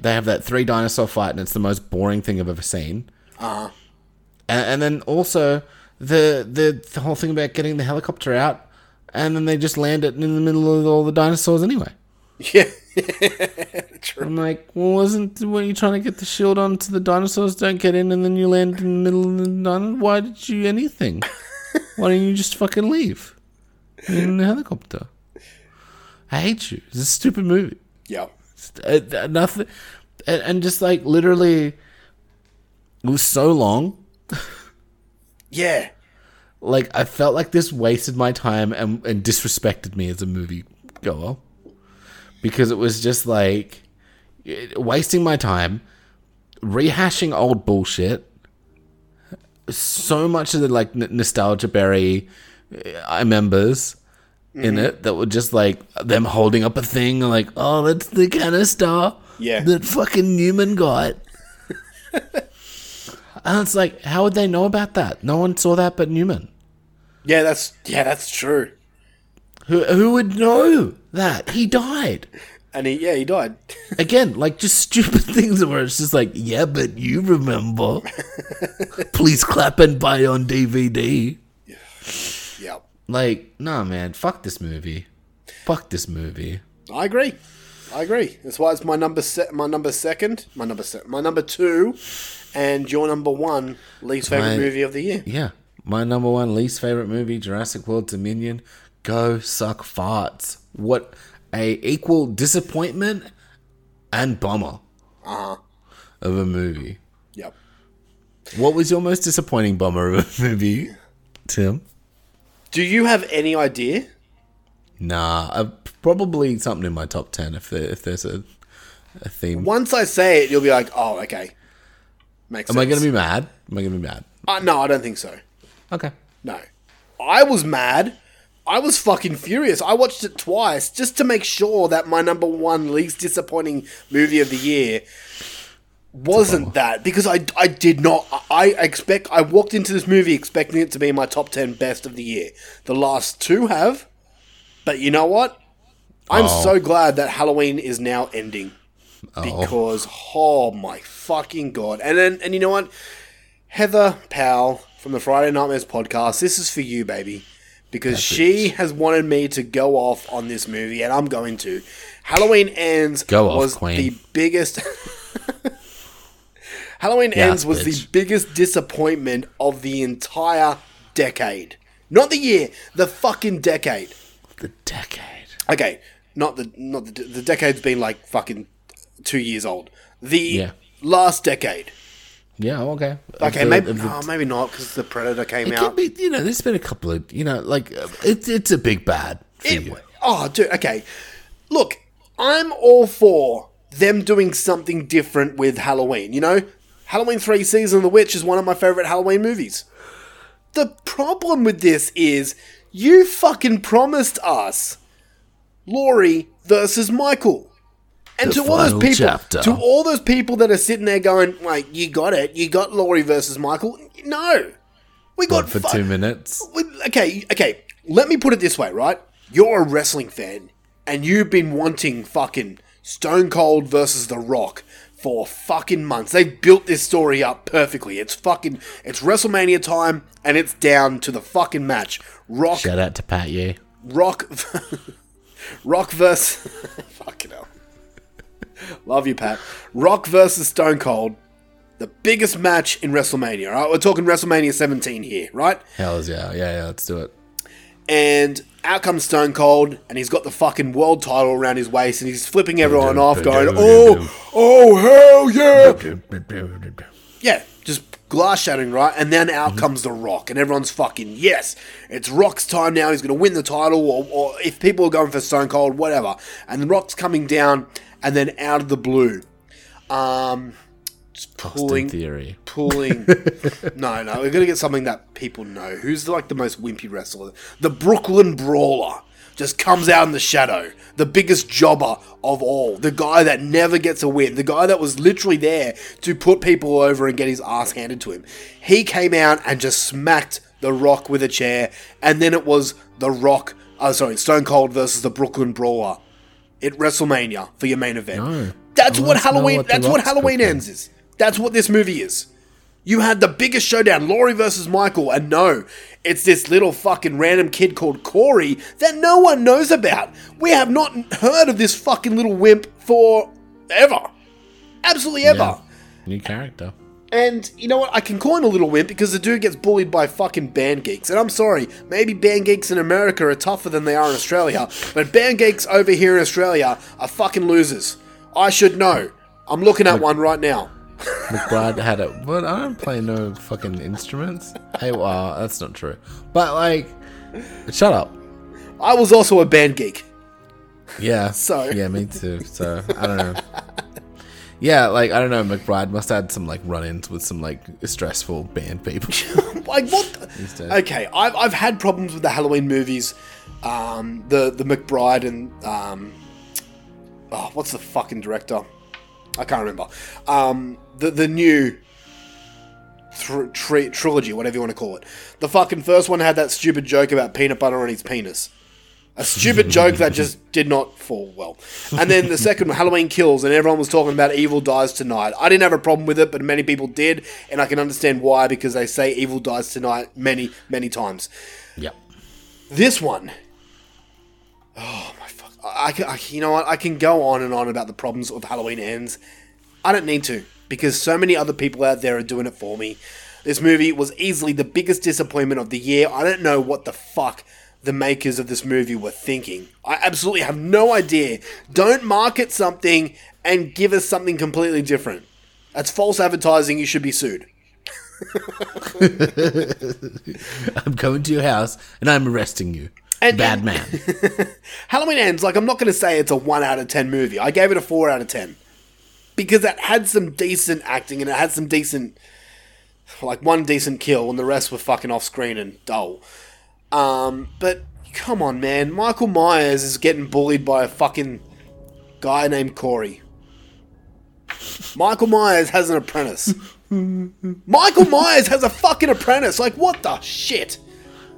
they have that three dinosaur fight, and it's the most boring thing I've ever seen. uh, And, and then also the, the the whole thing about getting the helicopter out, and then they just land it in the middle of all the dinosaurs anyway. yeah. True. I'm like, well, wasn't when you trying to get the shield on so the dinosaurs don't get in, and then you land in the middle of the dino? Why did you anything? Why didn't you just fucking leave in the helicopter? I hate you. It's a stupid movie. Yep. Uh, nothing, and, and just like literally, it was so long. Yeah. Like I felt like this wasted my time and, and disrespected me as a movie goer because it was just like wasting my time, rehashing old bullshit. so much of the like n- nostalgia berry uh, members in Mhm. it that were just like them holding up a thing like oh that's the canister Yeah. that fucking Newman got and it's like how would they know about that no one saw that but Newman Yeah, that's yeah, that's true. who who would know that he died And he yeah, he died. again like just stupid things where it's just like yeah but you remember please clap and buy on DVD Yep. Like, nah, man, fuck this movie. Fuck this movie. I agree. I agree. That's why it's my number se- my number second, my number se- my number two, and your number one least favorite My- movie of the year. Yeah, my number one least favorite movie, Jurassic World Dominion. Go suck farts. What a equal disappointment and bummer Uh huh. of a movie. Yep. What was your most disappointing bummer of a movie, Tim? Do you have any idea? Nah, uh, probably something in my top ten if there, if there's a a theme. Once I say it, you'll be like, "Oh, okay." Makes Am sense. I gonna be mad? Am I gonna be mad? Uh, no, I don't think so. Okay. No. I was mad. I was fucking furious. I watched it twice just to make sure that my number one least disappointing movie of the year wasn't that because I, I did not I expect I walked into this movie expecting it to be my top 10 best of the year. The last two have. But you know what? I'm Oh. so glad that Halloween is now ending Oh. because oh my fucking god. And then and you know what? Heather Powell from the Friday Nightmares podcast, this is for you, baby. Because she has wanted me to go off on this movie, and I'm going to. Halloween Ends Go off, was queen. the biggest. Halloween Yes, Ends was the biggest disappointment of the entire decade. Not the year, the fucking decade. The decade. Okay, not the not the the decade's been like fucking two years old. The Yeah. last decade. Yeah. Okay. Okay, the- maybe the- no, maybe not because the Predator came It out. be, you know, there's been a couple of, you know, like uh, it's it's a big bad you. Oh, dude. Okay, look, I'm all for them doing something different with Halloween. You know, Halloween Three: Season of the Witch is one of my favorite Halloween movies. The problem with this is you fucking promised us Laurie versus Michael. And The to all those people, chapter. to all those people that are sitting there going, like, you got it, you got Laurie versus Michael. No, we got What, for fu- two minutes. okay, okay. Let me put it this way, right? You're a wrestling fan, and you've been wanting fucking Stone Cold versus The Rock for fucking months. They've built this story up perfectly. It's fucking, it's WrestleMania time, and it's down to the fucking match. Rock, Shout out to Pat Yee. Rock, Rock versus, fucking hell. Love you, Pat. Rock versus Stone Cold. The biggest match in WrestleMania, right? We're talking WrestleMania 17 here, right? Hells yeah, yeah, yeah. Let's do it. and out comes Stone Cold, and he's got the fucking world title around his waist, and he's flipping everyone off, going, "Oh, oh, hell yeah!" Yeah, just glass shattering, right? And then out comes The Rock, and everyone's fucking yes, it's Rock's time now. He's going to win the title, or, or if people are going for Stone Cold, whatever. And The Rock's coming down, and then out of the blue, um, just pulling, Theory. pulling. no, no, we're gonna get something that people know. Who's like the most wimpy wrestler? The Brooklyn Brawler just comes out in the shadow. The biggest jobber of all. The guy that never gets a win. The guy that was literally there to put people over and get his ass handed to him. He came out and just smacked The Rock with a chair, and then it was The Rock. Oh, sorry, Stone Cold versus the Brooklyn Brawler at WrestleMania for your main event. No. That's what want to know Halloween. what that's what Halloween ends is. That's what this movie is. You had the biggest showdown, Laurie versus Michael, and no, it's this little fucking random kid called Corey that no one knows about. We have not heard of this fucking little wimp for ever. Absolutely ever. Yeah. New character. And you know what? I can call him a little wimp because the dude gets bullied by fucking band geeks. And I'm sorry, maybe band geeks in America are tougher than they are in Australia, but band geeks over here in Australia are fucking losers. I should know. I'm looking at one right now. McBride had it. But I don't play no fucking instruments. Hey, well, that's not true. But like, shut up. I was also a band geek. Yeah. So- yeah, me too. So I don't know. Yeah, like I don't know, McBride must have had some like run-ins with some like stressful band people. like what? the- Okay, I've, I've had problems with the Halloween movies, um, the the McBride and um, oh, what's the fucking director? I can't remember. Um, the the new thr- tri- trilogy, whatever you want to call it. The fucking first one had that stupid joke about peanut butter on his penis. A stupid joke that just did not fall well. And then the second one, Halloween Kills, and everyone was talking about Evil Dies Tonight. I didn't have a problem with it, but many people did, and I can understand why because they say Evil Dies Tonight many, many times. Yep. This one, oh! I, I, you know what? I can go on and on about the problems of Halloween Ends. I don't need to because so many other people out there are doing it for me. This movie was easily the biggest disappointment of the year. I don't know what the fuck the makers of this movie were thinking. I absolutely have no idea. Don't market something and give us something completely different. That's false advertising. You should be sued. I'm coming to your house and I'm arresting you. Bad man. Halloween Ends, like, I'm not going to say it's a 1 out of 10 movie. I gave it a 4 out of 10. Because it had some decent acting and it had some decent. Like, one decent kill and the rest were fucking off screen and dull. Um, but come on, man. Michael Myers is getting bullied by a fucking guy named Corey. Michael Myers has an apprentice. Michael Myers has a fucking apprentice. Like, what the shit?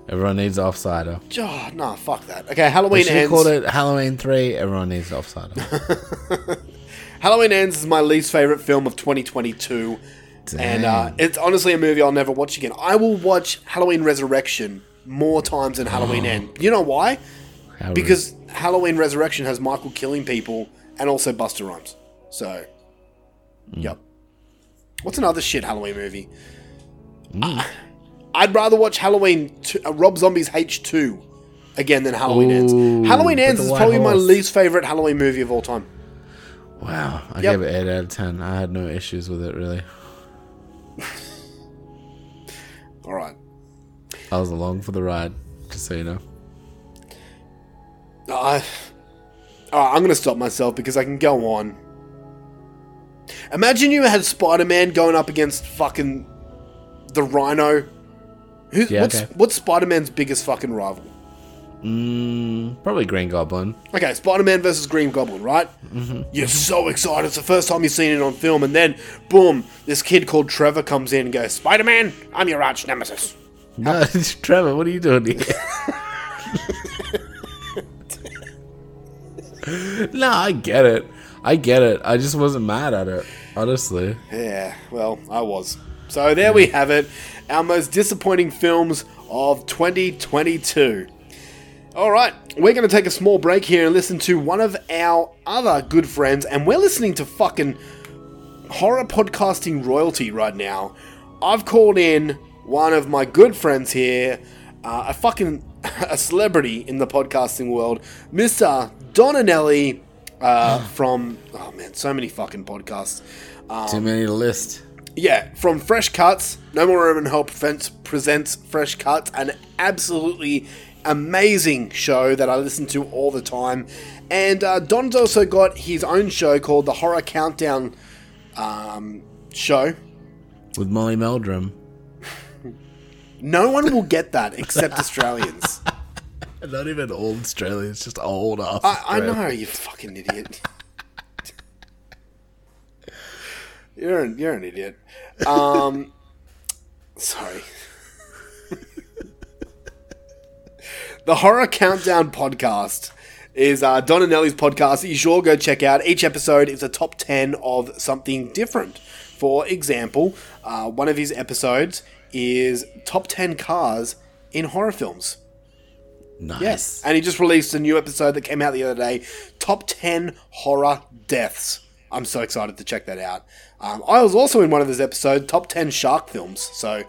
Everyone needs offsider. Oh, nah, fuck that. Okay, We Halloween should ends. called it Halloween three. Everyone needs offsider. Halloween Ends is my least favorite film of 2022. And uh, it's honestly a movie I'll never watch again. I will watch Halloween Resurrection more times than Halloween End. You know why? How because Halloween Resurrection has Michael killing people and also Busta Rhymes. So, yep. What's another shit Halloween movie? Ah, I'd rather watch Halloween uh, Rob Zombie's H2 again than Halloween Ends. Halloween Ends is probably my least favorite Halloween movie of all time. Wow, I Yep. gave it eight out of ten. I had no issues with it really. All right. I was along for the ride, just so you know. I, all right, I'm going to stop myself because I can go on. Imagine you had Spider Man going up against fucking the Rhino. Who's, Yeah, what's okay. what's Spider Man's biggest fucking rival? Mm, probably Green Goblin. Okay, Spider Man versus Green Goblin, right? Mm-hmm. You're so excited. It's the first time you've seen it on film, and then, boom, this kid called Trevor comes in and goes, Spider Man, I'm your arch nemesis. No, it's Trevor, what are you doing here? no, I get it. I get it. I just wasn't mad at it, honestly. Yeah, well, I was. So there we have it. Our most disappointing films of 2022. All right, we're going to take a small break here and listen to one of our other good friends, and we're listening to fucking horror podcasting royalty right now. I've called in one of my good friends here, uh, a fucking a celebrity in the podcasting world, Mr. Donanelli uh, from oh man, so many fucking podcasts. Um, Too many to list. Yeah, from Fresh Cuts, No More Room in Hell presents, presents Fresh Cuts, an absolutely amazing show that I listen to all the time. And uh, Don's also got his own show called the Horror Countdown um, Show. With Molly Meldrum. No one will get that except Australians. Not even old Australians, just old ass. I, I know, you fucking idiot. You're an, you're an idiot. Um, sorry. the Horror Countdown podcast is uh, Don and Nelly's podcast. You sure go check out. Each episode is a top 10 of something different. For example, uh, one of his episodes is top 10 cars in horror films. Nice. Yes. And he just released a new episode that came out the other day Top 10 Horror Deaths. I'm so excited to check that out. Um, I was also in one of those episodes, Top 10 Shark Films. So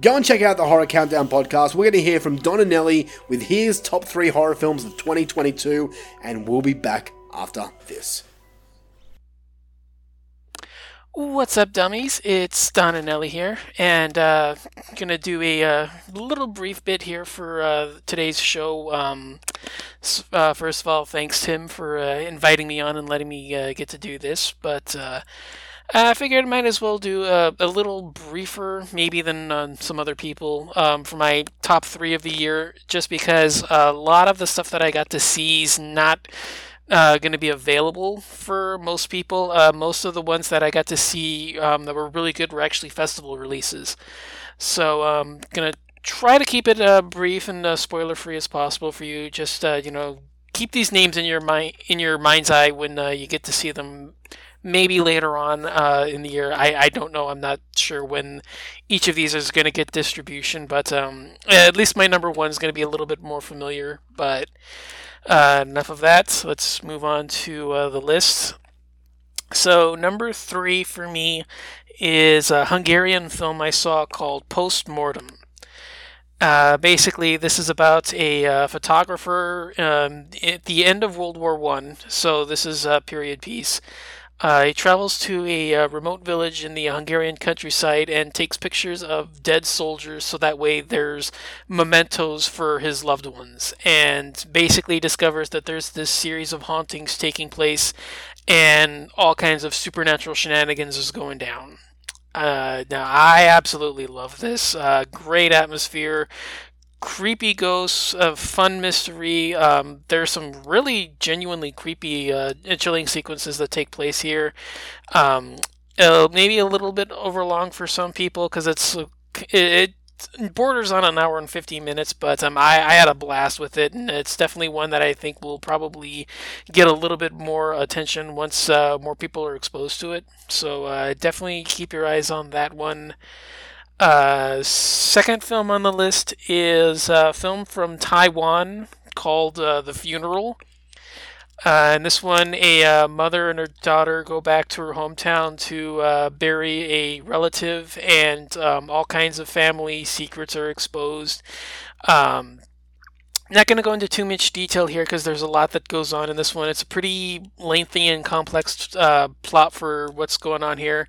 go and check out the Horror Countdown podcast. We're going to hear from Donanelli with his top three horror films of 2022, and we'll be back after this. What's up, dummies? It's Don and here, and uh, gonna do a uh, little brief bit here for uh, today's show. Um, uh, first of all, thanks Tim for uh, inviting me on and letting me uh, get to do this. But uh, I figured I might as well do a, a little briefer, maybe than uh, some other people, um, for my top three of the year, just because a lot of the stuff that I got to see is not uh, going to be available for most people. Uh, most of the ones that I got to see um, that were really good were actually festival releases. So I'm going to try to keep it uh, brief and uh, spoiler free as possible for you. Just uh, you know, keep these names in your mind in your mind's eye when uh, you get to see them. Maybe later on uh, in the year. I, I don't know. I'm not sure when each of these is going to get distribution, but um, at least my number one is going to be a little bit more familiar. But uh, enough of that. Let's move on to uh, the list. So, number three for me is a Hungarian film I saw called Post Mortem. Uh, basically, this is about a uh, photographer um, at the end of World War One. So this is a period piece. Uh, he travels to a uh, remote village in the Hungarian countryside and takes pictures of dead soldiers so that way there's mementos for his loved ones. And basically discovers that there's this series of hauntings taking place and all kinds of supernatural shenanigans is going down. Uh, now, I absolutely love this. Uh, great atmosphere, creepy ghosts, uh, fun mystery. Um, there's some really genuinely creepy, uh, chilling sequences that take place here. Um, uh, maybe a little bit overlong for some people because it's uh, it, borders on an hour and 15 minutes, but um, I, I had a blast with it, and it's definitely one that I think will probably get a little bit more attention once uh, more people are exposed to it. So uh, definitely keep your eyes on that one. Uh, second film on the list is a film from Taiwan called uh, The Funeral. Uh, in this one, a uh, mother and her daughter go back to her hometown to uh, bury a relative, and um, all kinds of family secrets are exposed. Um, not going to go into too much detail here because there's a lot that goes on in this one. It's a pretty lengthy and complex uh, plot for what's going on here.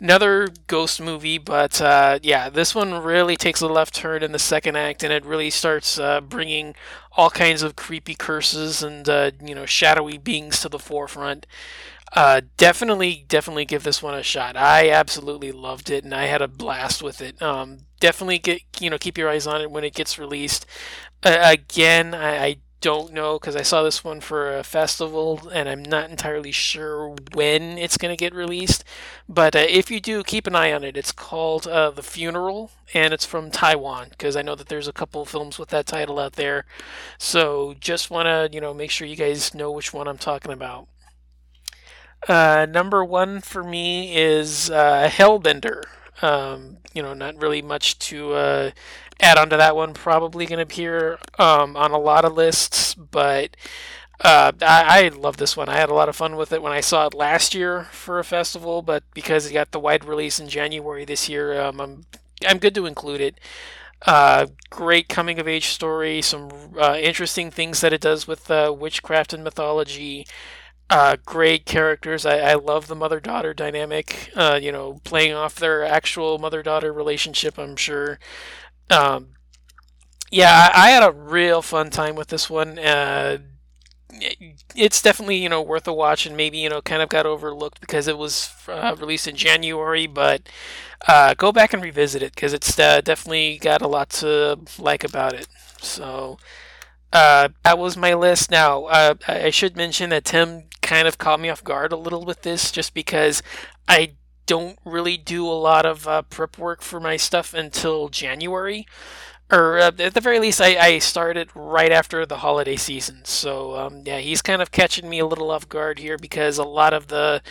Another ghost movie, but uh, yeah, this one really takes a left turn in the second act, and it really starts uh, bringing all kinds of creepy curses and uh, you know shadowy beings to the forefront. Uh, definitely, definitely give this one a shot. I absolutely loved it, and I had a blast with it. Um, definitely get you know keep your eyes on it when it gets released. Uh, again, I, I don't know because I saw this one for a festival, and I'm not entirely sure when it's going to get released. But uh, if you do, keep an eye on it. It's called uh, The Funeral, and it's from Taiwan because I know that there's a couple films with that title out there. So just want to you know make sure you guys know which one I'm talking about. Uh, number one for me is uh, Hellbender. Um, you know, not really much to uh, add on to that one. Probably going to appear um, on a lot of lists, but uh, I, I love this one. I had a lot of fun with it when I saw it last year for a festival, but because it got the wide release in January this year, um, I'm I'm good to include it. Uh, great coming of age story, some uh, interesting things that it does with uh, witchcraft and mythology. Uh, great characters. I, I love the mother daughter dynamic. Uh, you know, playing off their actual mother daughter relationship. I'm sure. Um, yeah, I, I, had a real fun time with this one. Uh, it's definitely you know worth a watch, and maybe you know kind of got overlooked because it was uh, released in January. But uh, go back and revisit it because it's uh, definitely got a lot to like about it. So. Uh, that was my list. Now, uh, I should mention that Tim kind of caught me off guard a little with this just because I don't really do a lot of uh, prep work for my stuff until January. Or uh, at the very least, I, I started right after the holiday season. So, um, yeah, he's kind of catching me a little off guard here because a lot of the.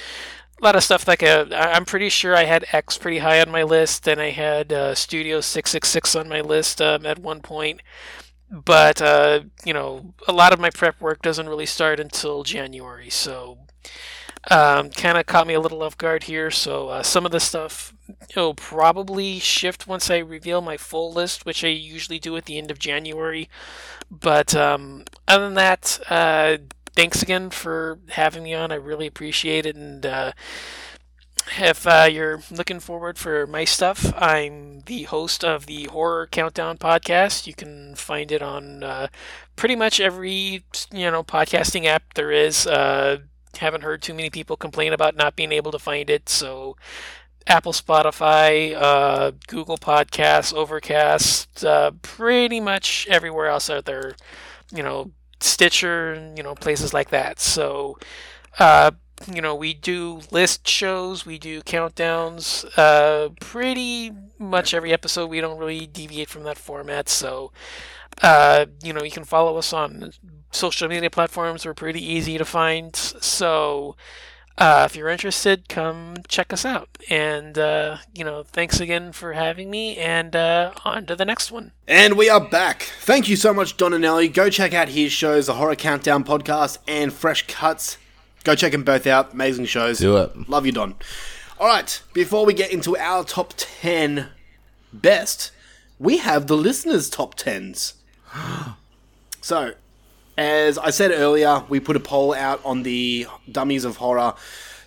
A lot of stuff like a, I'm pretty sure I had X pretty high on my list, and I had uh, Studio 666 on my list um, at one point but uh, you know, a lot of my prep work doesn't really start until January, so um, kind of caught me a little off guard here. So uh, some of the stuff will probably shift once I reveal my full list, which I usually do at the end of January. But um, other than that, uh, thanks again for having me on. I really appreciate it, and uh, if uh, you're looking forward for my stuff, I'm the host of the Horror Countdown podcast. You can find it on uh, pretty much every you know podcasting app there is. Haven't heard too many people complain about not being able to find it, so Apple, Spotify, uh, Google Podcasts, Overcast, uh, pretty much everywhere else out there. You know, Stitcher, you know, places like that. So, uh, you know, we do list shows, we do countdowns. Uh, pretty much every episode, we don't really deviate from that format. So, uh, you know, you can follow us on social media platforms. We're pretty easy to find. So, uh, if you're interested, come check us out. And, uh, you know, thanks again for having me, and uh, on to the next one. And we are back. Thank you so much, Don and Donanelli. Go check out his shows, the Horror Countdown podcast and Fresh Cuts. Go check them both out. Amazing shows. Do it. Love you, Don. All right, before we get into our top 10 best, we have the listeners' top 10s. so, as I said earlier, we put a poll out on the Dummies of Horror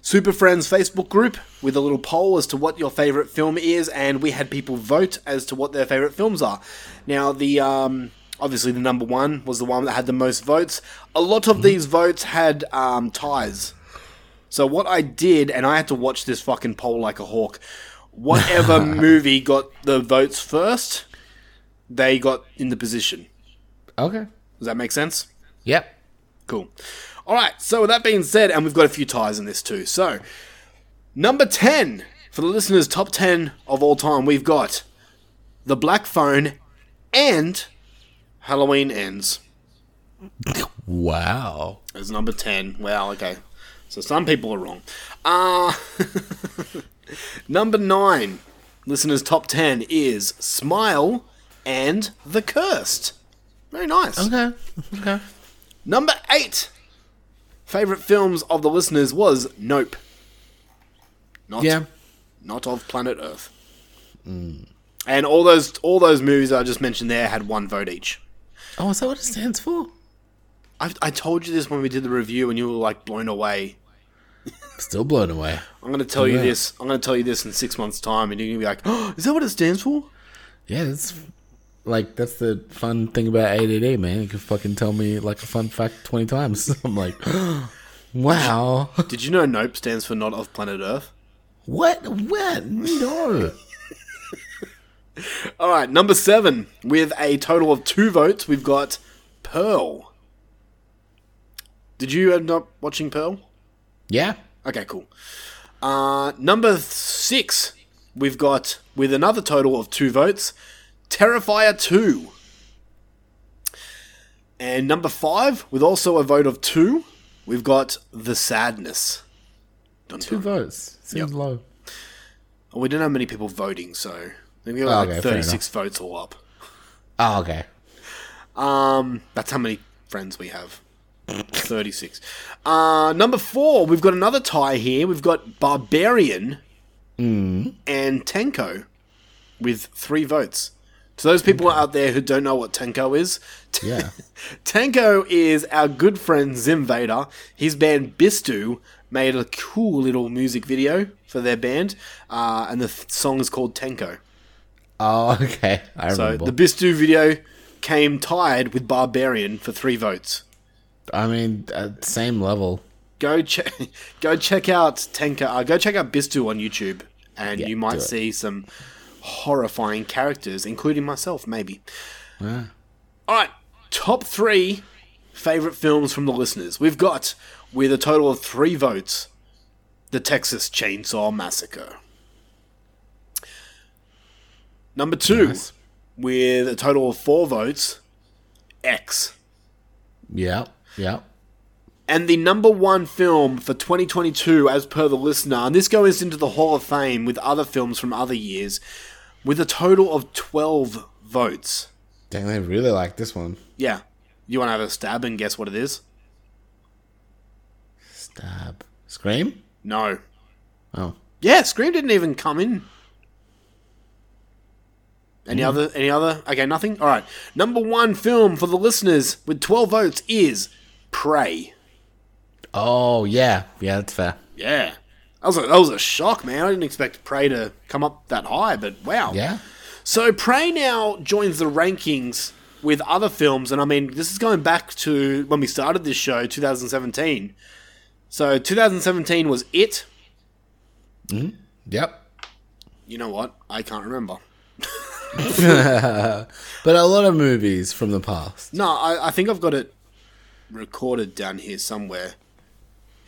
Super Friends Facebook group with a little poll as to what your favorite film is, and we had people vote as to what their favorite films are. Now, the um, obviously the number one was the one that had the most votes. A lot of these votes had um, ties. So what I did, and I had to watch this fucking poll like a hawk. Whatever movie got the votes first, they got in the position. Okay. Does that make sense? Yep. Cool. All right. So with that being said, and we've got a few ties in this too. So number ten for the listeners' top ten of all time, we've got the Black Phone and Halloween Ends. Wow. As number ten. Well, okay. So some people are wrong. Uh number nine, listeners' top ten is Smile and The Cursed. Very nice. Okay. Okay. Number eight, favorite films of the listeners was Nope. Not, Yeah. not of Planet Earth. Mm. And all those all those movies I just mentioned there had one vote each. Oh, is that what it stands for? I, I told you this when we did the review, and you were like blown away. Still blown away. I'm going to tell you this. I'm going to tell you this in six months' time, and you're going to be like, oh, "Is that what it stands for?" Yeah, that's like that's the fun thing about ADD, man. You can fucking tell me like a fun fact twenty times. I'm like, wow. Did you know Nope stands for Not of Planet Earth? What? What? No. All right, number seven with a total of two votes, we've got Pearl. Did you end up watching Pearl? Yeah. Okay, cool. Uh, number six, we've got with another total of two votes, Terrifier 2. And number five, with also a vote of two, we've got The Sadness. Dun, Two votes. Seems low. Oh, we didn't have many people voting, so we got Oh, like okay, 36 votes all up. Oh, okay. Um, that's how many friends we have. 36. Uh, number four, we've got another tie here. We've got Barbarian Mm. and Tenko with three votes. To those people out there who don't know what Tenko is, Yeah. Tenko is our good friend Zim Vader. His band Bistu made a cool little music video for their band, uh, and the th- song is called Tenko. Oh, okay. I So remember. the Bistu video came tied with Barbarian for three votes. I mean, same level. Go check, go check out Tenko. Uh, go check out Bistu on YouTube, and Yeah, you might see some horrifying characters, including myself, maybe. Yeah. All right, top three favorite films from the listeners. We've got with a total of three votes, the Texas Chainsaw Massacre. Number two, Nice. with a total of four votes, X. Yeah. Yeah. And the number one film for 2022, as per the listener, and this goes into the Hall of Fame with other films from other years, with a total of 12 votes. Dang, they really like this one. Yeah. You want to have a stab and guess what it is? Stab. Scream? No. Oh. Yeah, Scream didn't even come in. Any Hmm. other? Any other? Okay, nothing. All right. Number one film for the listeners with 12 votes is Prey. Oh, yeah. Yeah, that's fair. Yeah. That was a, that was a shock, man. I didn't expect Prey to come up that high, but wow. Yeah. So Prey now joins the rankings with other films, and I mean, this is going back to when we started this show, 2017. So 2017 was It. Mm-hmm. Yep. You know what? I can't remember. but a lot of movies from the past. No, I, I think I've got it recorded down here somewhere.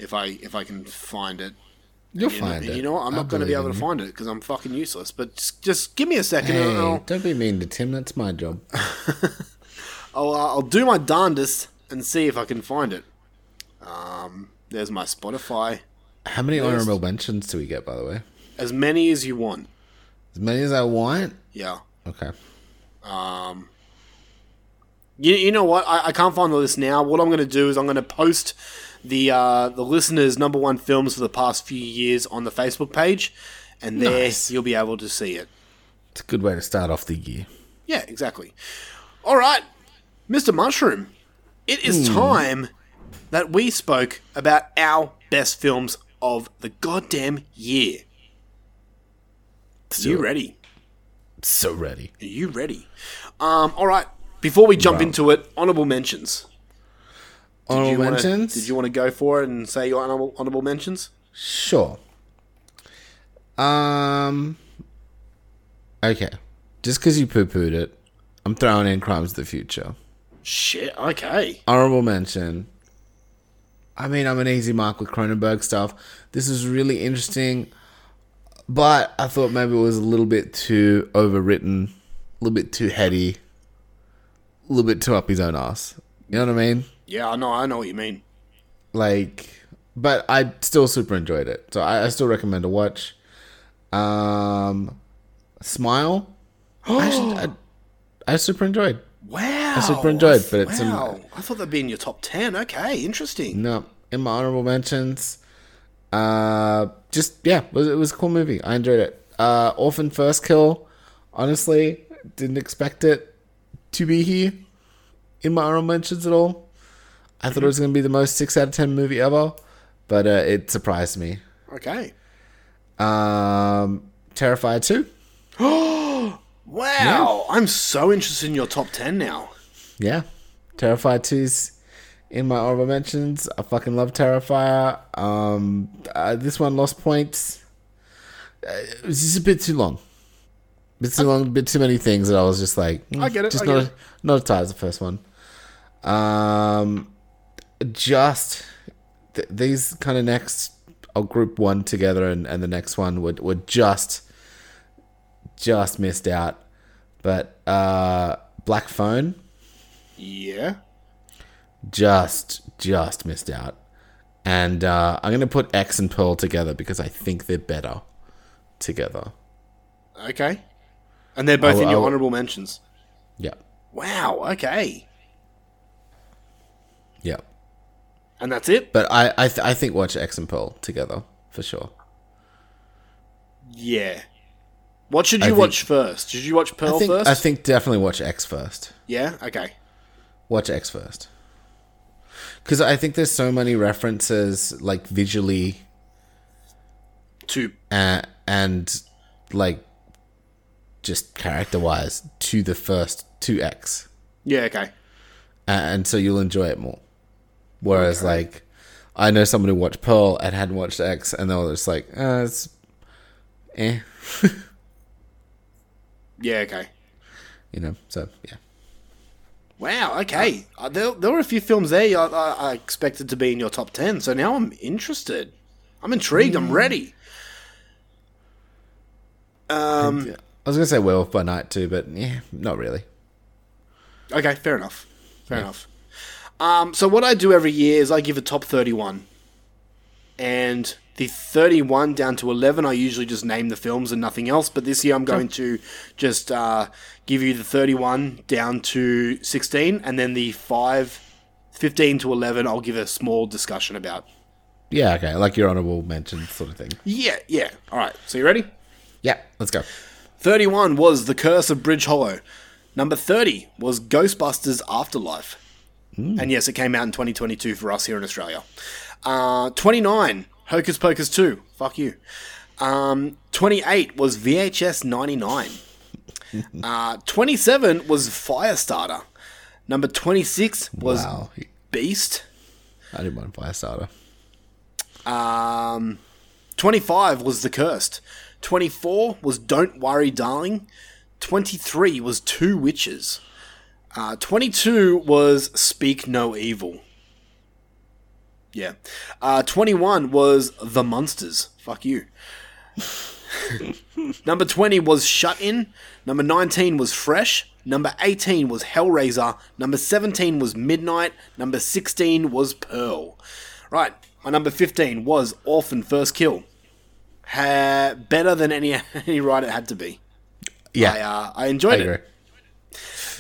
If I if I can find it. You'll you find know, it. You know what? I'm I not going to be able to you. find it because I'm fucking useless. But just, just give me a second. Hey, and I'll, don't be mean to Tim. That's my job. I'll, uh, I'll do my darndest and see if I can find it. Um, there's my Spotify. How many There's- honorable mentions do we get, by the way? As many as you want. As many as I want. Yeah. Okay. Um, you, you know what? I, I can't find the list now. What I'm going to do is I'm going to post the uh, the listeners' number one films for the past few years on the Facebook page, and there Nice. you'll be able to see it. It's a good way to start off the year. Yeah, exactly. All right, Mr. Mushroom, it is Hmm. time that we spoke about our best films of the goddamn year. So- you ready? So ready. Are you ready? Um, all right. Before we jump Right. into it, honorable mentions. Did Honorable you wanna- mentions? Did you want to go for it and say your honorable, honorable mentions? Sure. Um. Okay. Just because you poo pooed it, I'm throwing in Crimes of the Future. Shit. Okay. Honorable mention. I mean, I'm an easy mark with Cronenberg stuff. This is really interesting, but I thought maybe it was a little bit too overwritten, a little bit too heady, a little bit too up his own ass. You know what I mean? Yeah, I know. I know what you mean. like but i still super enjoyed it so i, I still recommend a watch um smile I, I, I super enjoyed Wow. i super enjoyed but it's wow. in, I thought that'd be in your top ten. Okay, interesting. no in my honorable mentions uh just yeah it was, it was a cool movie i enjoyed it uh orphan first kill honestly didn't expect it to be here in my honorable mentions at all i thought it was going to be the most 6 out of 10 movie ever but uh, it surprised me Okay. Um, Terrifier 2. Wow. I'm so interested in your top ten now. Yeah. Terrifier 2's in my honorable mentions. I fucking love Terrifier. Um, uh, this one lost points. Uh, it was just a bit too long. bit too long, a bit too many things that I was just like, mm, I get it, Just I not, it. not as tight as the first one. Um, just th- these kind of next, I'll group one together, and, and the next one would were just just missed out. But uh, Black Phone Yeah. just just missed out. And uh, I'm gonna put X and Pearl together because I think they're better together. Okay. And they're both I will- in your honorable mentions. Yeah, Wow. Okay. yeah. And that's it. But I I, th- I think watch X and Pearl together for sure. Yeah. What should I you think- watch first? Should you watch Pearl I think first? I think definitely watch X first. Yeah. Okay. Watch X first. Because I think there's so many references, like visually, To uh, and like just character wise, to the first to X. yeah. Okay. And so you'll enjoy it more. Whereas, like, I know someone who watched Pearl and hadn't watched X, and they were just like, uh, it's, eh, Yeah. Okay. you know. So yeah, Wow. Okay. Uh, there, there were a few films there I, I, I expected to be in your top ten. So now I'm interested. I'm intrigued. Mm. I'm ready. Um. I was gonna say Werewolf by Night too, but yeah, not really. Okay. Fair enough. Fair enough. Um. So what I do every year is I give a top thirty-one, and the thirty-one down to eleven, I usually just name the films and nothing else. But this year, I'm going to just uh, give you the thirty-one down to sixteen, and then the five. 15 to 11 I'll give a small discussion about. Yeah, okay, like your honorable mention sort of thing. Yeah, yeah. All right. So you ready? Yeah, let's go. 31 was The Curse of Bridge Hollow. Number 30 was Ghostbusters Afterlife. And yes, it came out in 2022 for us here in Australia. Uh, 29, Hocus Pocus 2. Fuck you. Um, 28 was VHS 99. uh, 27 was Firestarter. Number 26 was Wow. Beast. I didn't mind Firestarter. Um, 25 was The Cursed. 24 was Don't Worry, Darling. 23 was Two Witches. Uh, 22 was Speak No Evil. Yeah. Uh, 21 was The Monsters. Fuck you. Number 20 was Shut In. Number 19 was Fresh. Number 18 was Hellraiser. Number 17 was Midnight. Number 16 was Pearl. Right. My number 15 was Orphan First Kill. Ha- better than any any right it had to be. Yeah. I, uh, I enjoyed I it.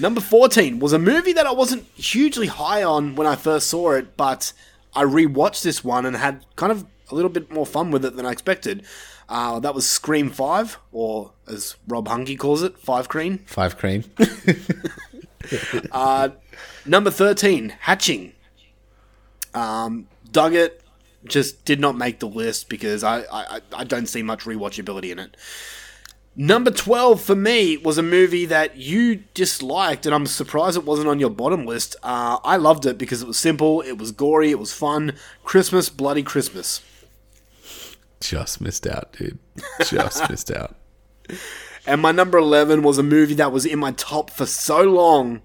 Number 14 was a movie that I wasn't hugely high on when I first saw it, but I rewatched this one and had kind of a little bit more fun with it than I expected. Uh, that was Scream 5, or as Rob Hunky calls it, Five Cream. Five cream. Uh, number 13, Hatching. Um, dug it, just did not make the list because I, I, I don't see much rewatchability in it. Number 12 for me was a movie that you disliked, and I'm surprised it wasn't on your bottom list. Uh, I loved it because it was simple, it was gory, it was fun. Christmas, Bloody Christmas. Just missed out, dude. Just missed out. And my number 11 was a movie that was in my top for so long,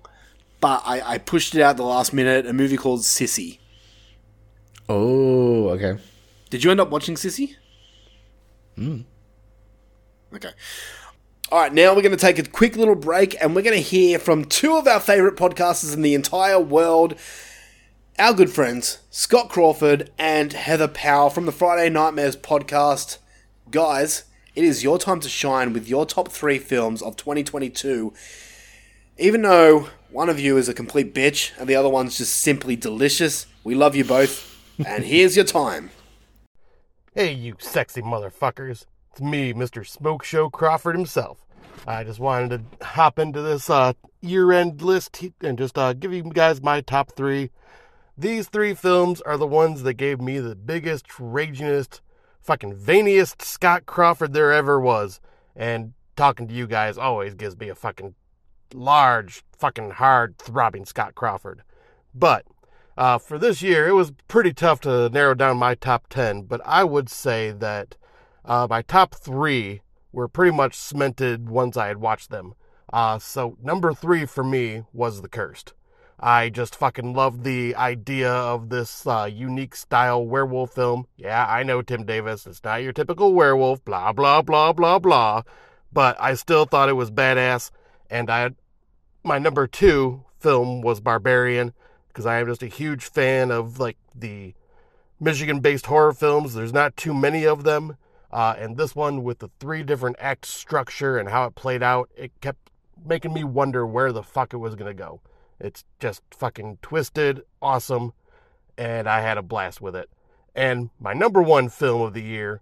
but I, I pushed it out the last minute. A movie called Sissy. Oh, okay. Did you end up watching Sissy? Hmm. Okay. All right, now we're going to take a quick little break and we're going to hear from two of our favorite podcasters in the entire world. Our good friends, Scott Crawford and Heather Powell from the Friday Nightmares podcast. Guys, it is your time to shine with your top three films of 2022. Even though one of you is a complete bitch and the other one's just simply delicious, we love you both. and here's your time. Hey, you sexy motherfuckers. It's me, Mr. Smoke Show Crawford himself. I just wanted to hop into this uh, year end list and just uh, give you guys my top three. These three films are the ones that gave me the biggest, ragingest, fucking veiniest Scott Crawford there ever was. And talking to you guys always gives me a fucking large, fucking hard, throbbing Scott Crawford. But uh, for this year, it was pretty tough to narrow down my top 10, but I would say that uh, my top three were pretty much cemented once I had watched them. Uh, so, number three for me was The Cursed. I just fucking loved the idea of this uh, unique style werewolf film. Yeah, I know, Tim Davis, it's not your typical werewolf, blah, blah, blah, blah, blah. But I still thought it was badass. And I, my number two film was Barbarian because I am just a huge fan of like the Michigan based horror films. There's not too many of them. Uh, and this one, with the three different act structure and how it played out, it kept making me wonder where the fuck it was going to go. It's just fucking twisted, awesome, and I had a blast with it. And my number one film of the year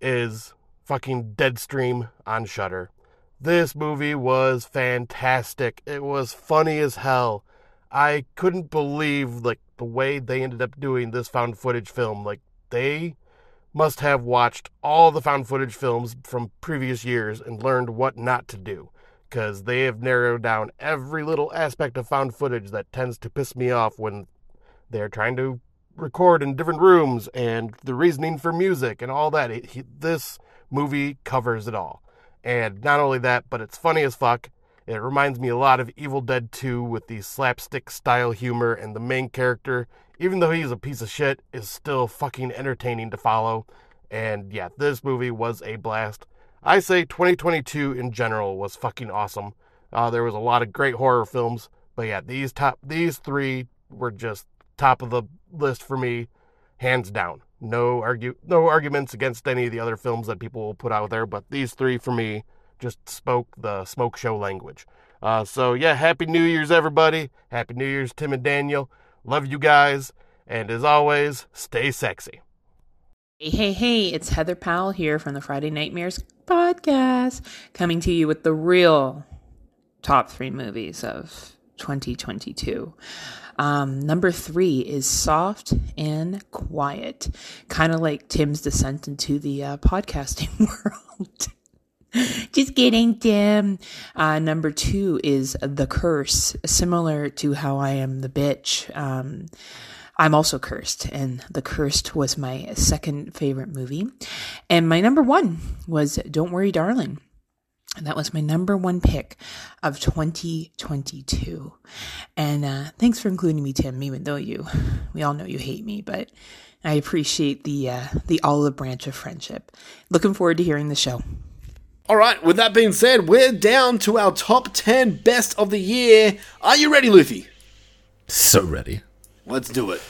is fucking Deadstream on Shudder. This movie was fantastic. It was funny as hell. I couldn't believe like the way they ended up doing this found footage film. Like they must have watched all the found footage films from previous years and learned what not to do because they have narrowed down every little aspect of found footage that tends to piss me off when they're trying to record in different rooms and the reasoning for music and all that. It, he, this movie covers it all. And not only that, but it's funny as fuck. It reminds me a lot of Evil Dead 2 with the slapstick style humor, and the main character, even though he's a piece of shit, is still fucking entertaining to follow. And yeah, this movie was a blast. I say 2022 in general was fucking awesome. Uh, there was a lot of great horror films, but yeah, these top these three were just top of the list for me, hands down. No argue no arguments against any of the other films that people will put out there, but these three for me just spoke the smoke show language. Uh, so yeah, happy New Year's everybody. Happy New Year's Tim and Daniel. Love you guys, and as always, stay sexy. Hey, hey, hey, it's Heather Powell here from the Friday Nightmares podcast, coming to you with the real top three movies of 2022. Um, number three is Soft and Quiet, kind of like Tim's descent into the uh, podcasting world. Just kidding, Tim. Uh, number two is The Curse, similar to how I am the bitch. Um, I'm also cursed, and The Cursed was my second favorite movie. And my number one was Don't Worry, Darling. And that was my number one pick of 2022. And uh, thanks for including me, Tim, even though you, we all know you hate me, but I appreciate the, uh, the olive branch of friendship. Looking forward to hearing the show. All right, with that being said, we're down to our top 10 best of the year. Are you ready, Luffy? So ready. Let's do it.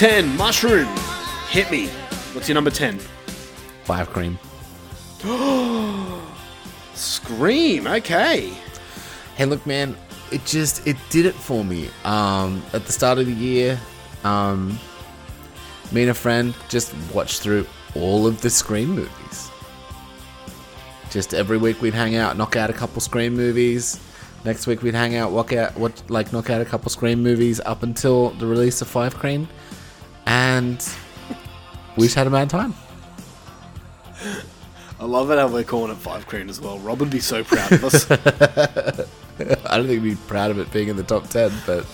10, Mushroom. Hit me. What's your number 10? Five cream. Scream, okay. Hey, look, man, it just it did it for me. Um, at the start of the year, um, me and a friend just watched through all of the Scream movies. Just every week we'd hang out, knock out a couple Scream movies. Next week we'd hang out, walk out, what like knock out a couple Scream movies up until the release of Five Cream, and we just had a mad time. I love it how we're calling it Five Cream as well. Rob would be so proud of us. I don't think he'd be proud of it being in the top ten, but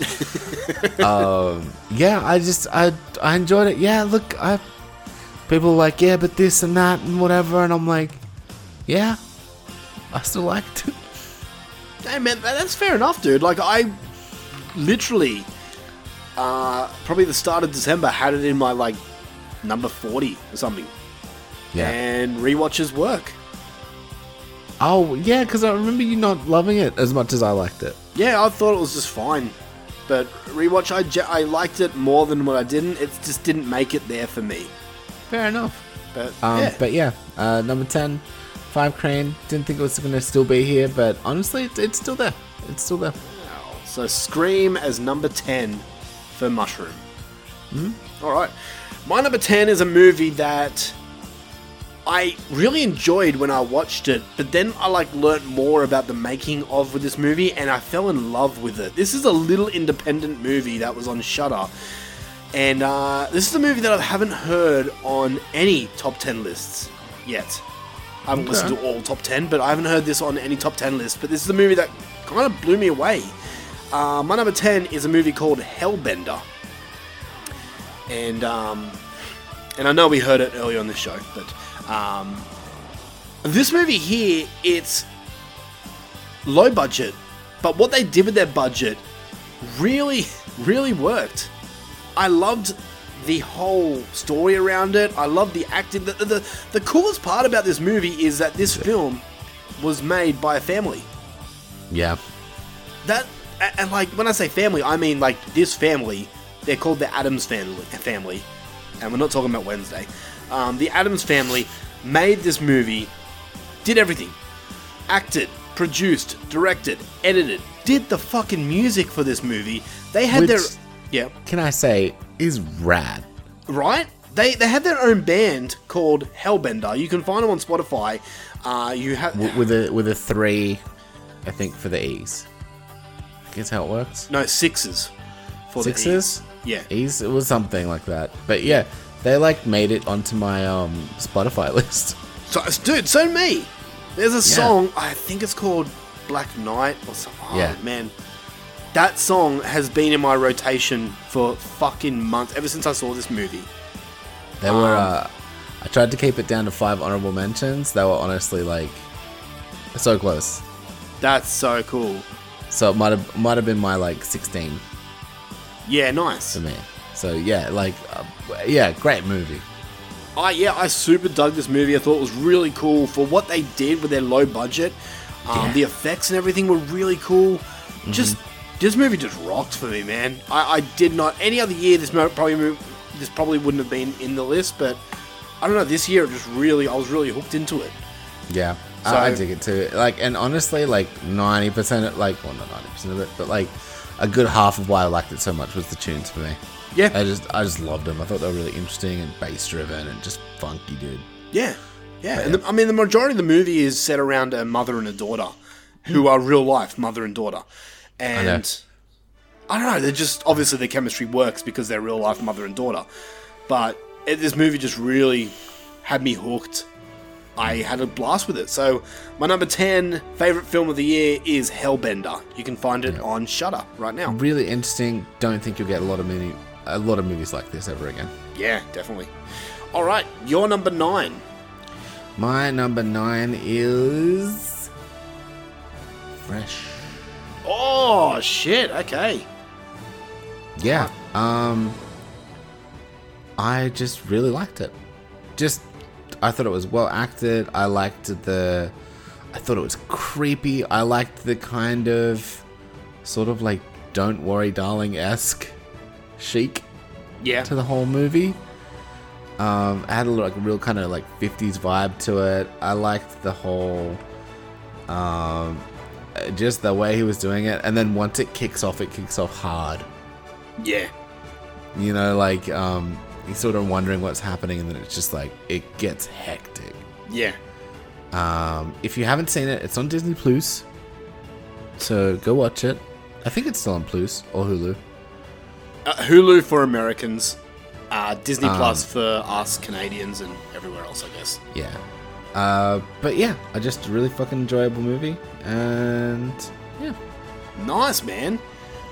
um, yeah, I just I I enjoyed it. Yeah, look, I people are like, yeah, but this and that and whatever, and I'm like, yeah, I still liked it. hey, man, that's fair enough, dude. Like, I literally, uh, probably the start of December, had it in my, like, number 40 or something. Yeah. And rewatches work. Oh yeah, because I remember you not loving it as much as I liked it. Yeah, I thought it was just fine. But rewatch, I, liked it more than what I didn't. It just didn't make it there for me. Fair enough. But Um, yeah. But yeah, uh, number 10, Five Cream. Didn't think it was going to still be here, but honestly, it's, it's still there. It's still there. So Scream as number 10 for Mushroom. Mhm. All right. My number 10 is a movie that I really enjoyed when I watched it, but then I like learnt more about the making of with this movie and I fell in love with it. This is a little independent movie that was on Shudder. And uh, this is a movie that I haven't heard on any top 10 lists yet. I haven't Okay. listened to all top 10, but I haven't heard this on any top 10 list. But this is a movie that kind of blew me away. Uh, my number 10 is a movie called Hellbender. And um, and I know we heard it earlier on the show, but um, this movie here, it's low budget, but what they did with their budget really, really worked. I loved the whole story around it. I loved the acting. The, the, the coolest part about this movie is that this film was made by a family. Yeah. That a- and like when I say family, I mean like this family. They're called the Adams family. Family, and we're not talking about Wednesday. Um, the Adams family made this movie, did everything, acted, produced, directed, edited, did the fucking music for this movie. They had their Which- yeah Can I say, is rad. right? They they had their own band called Hellbender. You can find them on Spotify. Uh, you have with a with a three, I think, for the E's. Guess how it works? no sixes for the Sixes? E's. Yeah. E's? It was something like that. But yeah, they like made it onto my um Spotify list. So, dude, so me. There's a Yeah. song, I think it's called Black Knight or something. Oh, Yeah. man. That song has been in my rotation for fucking months, ever since I saw this movie. They were. Um, uh I tried to keep it down to five honorable mentions. They were honestly like So close. That's so cool. So it might have might have been my like 16 Yeah, nice. for me. So yeah, like uh, yeah, great movie. I yeah, I super dug this movie. I thought it was really cool for what they did with their low budget. Um, The effects and everything were really cool. Just this movie just rocked for me, man. I, I did not any other year this mo- probably mo- this probably wouldn't have been in the list, but I don't know. This year, it just really I was really hooked into it. Yeah, So- I, I dig it too. Like, and honestly, like ninety percent, of like, well, not ninety percent of it, but like a good half of why I liked it so much was the tunes for me. Yeah. I just, I just loved them. I thought they were really interesting and bass driven and just funky, dude. Yeah, yeah. And the, I mean, the majority of the movie is set around a mother and a daughter, who are real life mother and daughter, and I, don't know. They're just obviously their chemistry works because they're real life mother and daughter, but it, this movie just really had me hooked. I had a blast with it. So my number ten favorite film of the year is Hellbender. You can find it on Shudder right now. Really interesting. Don't think you'll get a lot of many, a lot of movies like this ever again. Yeah, definitely. All right, your number nine. My number nine is Fresh. Oh shit! Okay. Yeah. Um I just really liked it. Just I thought it was well acted. I liked the I thought it was creepy. I liked the kind of sort of like don't worry darling esque chic Yeah. to the whole movie. Um, it had a like real kind of like 50s vibe to it. I liked the whole um just the way he was doing it and then once it kicks off it kicks off hard. Yeah. You know, like um, you're sort of wondering what's happening, and then it's just like it gets hectic. Yeah. Um, if you haven't seen it, it's on Disney Plus, so go watch it. I think it's still on Plus or Hulu. Uh, Hulu for Americans, uh, Disney Um, Plus for us Canadians and everywhere else, I guess. Yeah, uh, but yeah, I just a really fucking enjoyable movie, and yeah, Nice, man.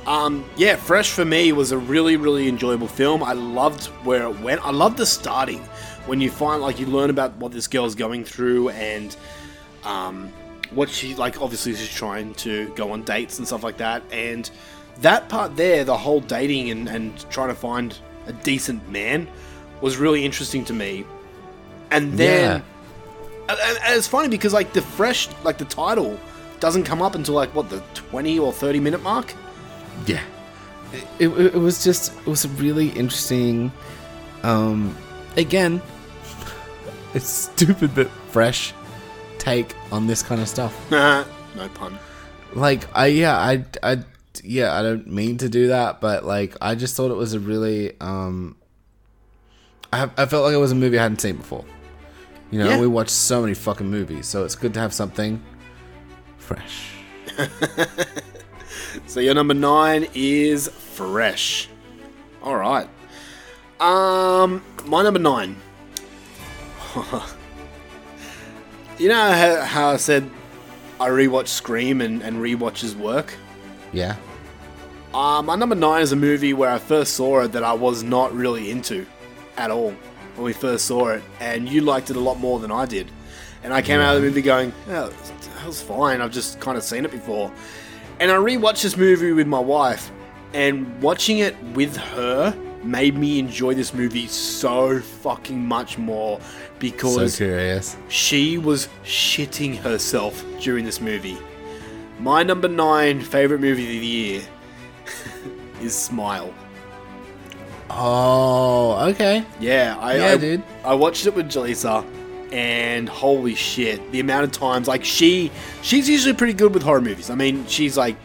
Um, yeah, Fresh for me was a really, really enjoyable film. I loved where it went. I loved the starting when you find like you learn about what this girl's going through and um, what she like. Obviously, she's trying to go on dates and stuff like that. And that part there, the whole dating and, and trying to find a decent man, was really interesting to me. And then and, and- and it's funny because like the fresh like the title doesn't come up until like what the 20 or 30 minute mark yeah. It, it, it was just it was a really interesting. Um, again, it's stupid but fresh take on this kind of stuff. No pun. like I yeah I I yeah I don't mean to do that but like I just thought it was a really um I I felt like it was a movie I hadn't seen before. You know, Yeah. we watch so many fucking movies, so it's good to have something fresh. so your number nine is fresh all right um my number nine you know how, how i said i rewatch scream and, and rewatch his work Yeah. Uh, my number nine is a movie where I first saw it that I was not really into at all when we first saw it, and you liked it a lot more than I did. And I came out of the movie going, "Oh, that was fine. I've just kind of seen it before." And I rewatched this movie with my wife, and watching it with her made me enjoy this movie so fucking much more So because curious. she was shitting herself during this movie. My number nine favorite movie of the year is Smile. Oh, okay. Yeah, I, Yeah, I dude. I watched it with Jaleesa, and holy shit, the amount of times like she she's usually pretty good with horror movies. I mean, she's like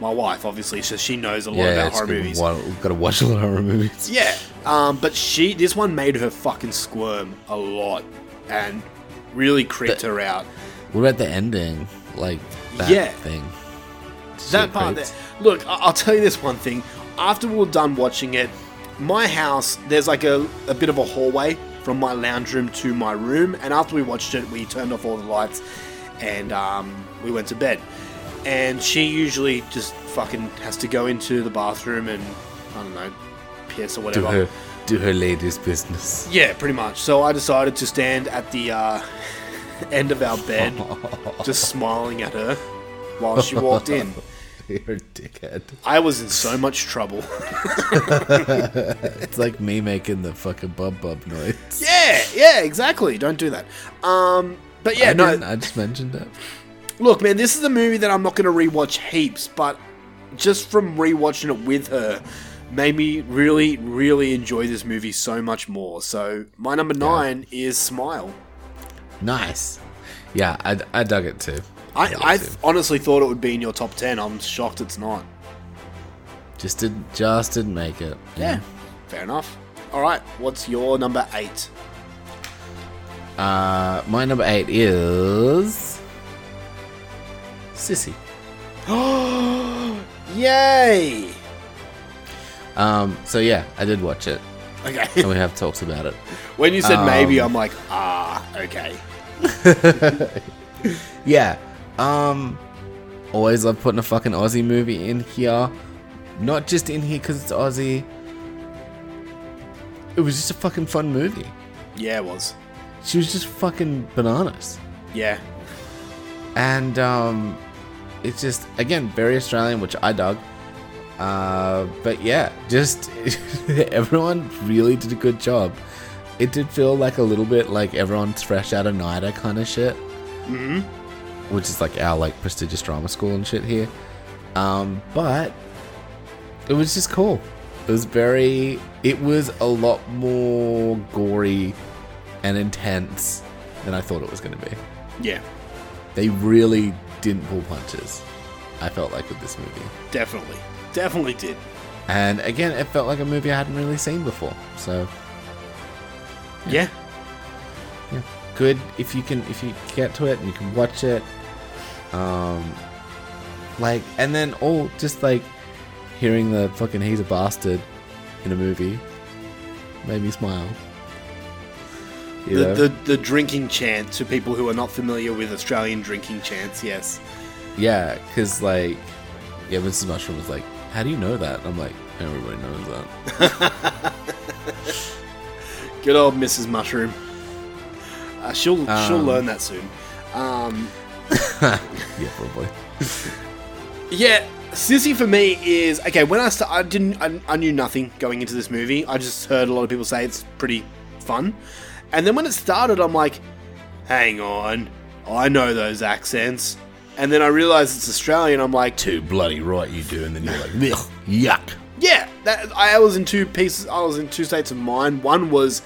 my wife, obviously, so she knows a lot yeah, about horror good. movies. Wa- We've got to watch a lot of horror movies. Yeah, um, but she this one made her fucking squirm a lot and really creeped her out. What about the ending? Like that Yeah. thing. that part there. Look, I- I'll tell you this one thing. After we were done watching it, my house, there's like a, a bit of a hallway from my lounge room to my room. And after we watched it, we turned off all the lights and um, we went to bed. And she usually just fucking has to go into the bathroom and, I don't know, piss or whatever. Do her, do her lady's business. Yeah, pretty much. So I decided to stand at the uh, end of our bed, just smiling at her while she walked in. You're a dickhead. I was in so much trouble. it's like me making the fucking bub bub noise. yeah, yeah, exactly. Don't do that. Um, but yeah, I no. I just mentioned it. Look, man, this is a movie that I'm not going to rewatch heaps, but just from rewatching it with her, made me really, really enjoy this movie so much more. So my number nine is Smile. Nice. Yeah, I, I dug it too. I, I honestly thought it would be in your top ten. I'm shocked it's not. Just didn't just didn't make it. Yeah, fair enough. All right, what's your number eight? Uh, my number eight is Sissy. Oh, yay! Um, so yeah, I did watch it. Okay. and we have talks about it. When you said maybe, Um, I'm like, ah, okay. yeah. Um, always love putting a fucking Aussie movie in here. Not just in here because it's Aussie. It was just a fucking fun movie. Yeah, it was. She was just fucking bananas. Yeah. And um, it's just again very Australian, which I dug. Uh, but yeah, just everyone really did a good job. It did feel like a little bit like everyone's fresh out of NIDA kind of shit, hmm which is like our like prestigious drama school and shit here. Um, but it was just cool. It was very. It was a lot more gory and intense than I thought it was going to be. Yeah, They really didn't pull punches. I felt like with this movie. definitely, definitely did. And again, it felt like a movie I hadn't really seen before. So Yeah. yeah, good if you can if you get to it and you can watch it. Um, like and then all just like hearing the fucking he's a bastard in a movie made me smile. You The, the the drinking chant to people who are not familiar with Australian drinking chants. Yes. Yeah, because like, yeah, Mrs. Mushroom was like, "How do you know that?" I'm like, "Everybody knows that." Good old Mrs. Mushroom. Uh, she'll she'll Um, learn that soon. Um, yeah, probably. yeah, Sissy for me is okay. When I st- I didn't I, I knew nothing going into this movie. I just heard a lot of people say it's pretty fun, and then when it started, I'm like, hang on, I know those accents. And then I realized it's Australian. I'm like, too bloody right you do. And then you're like, yuck. Yeah, that, I was in two pieces. I was in two states of mind. One was,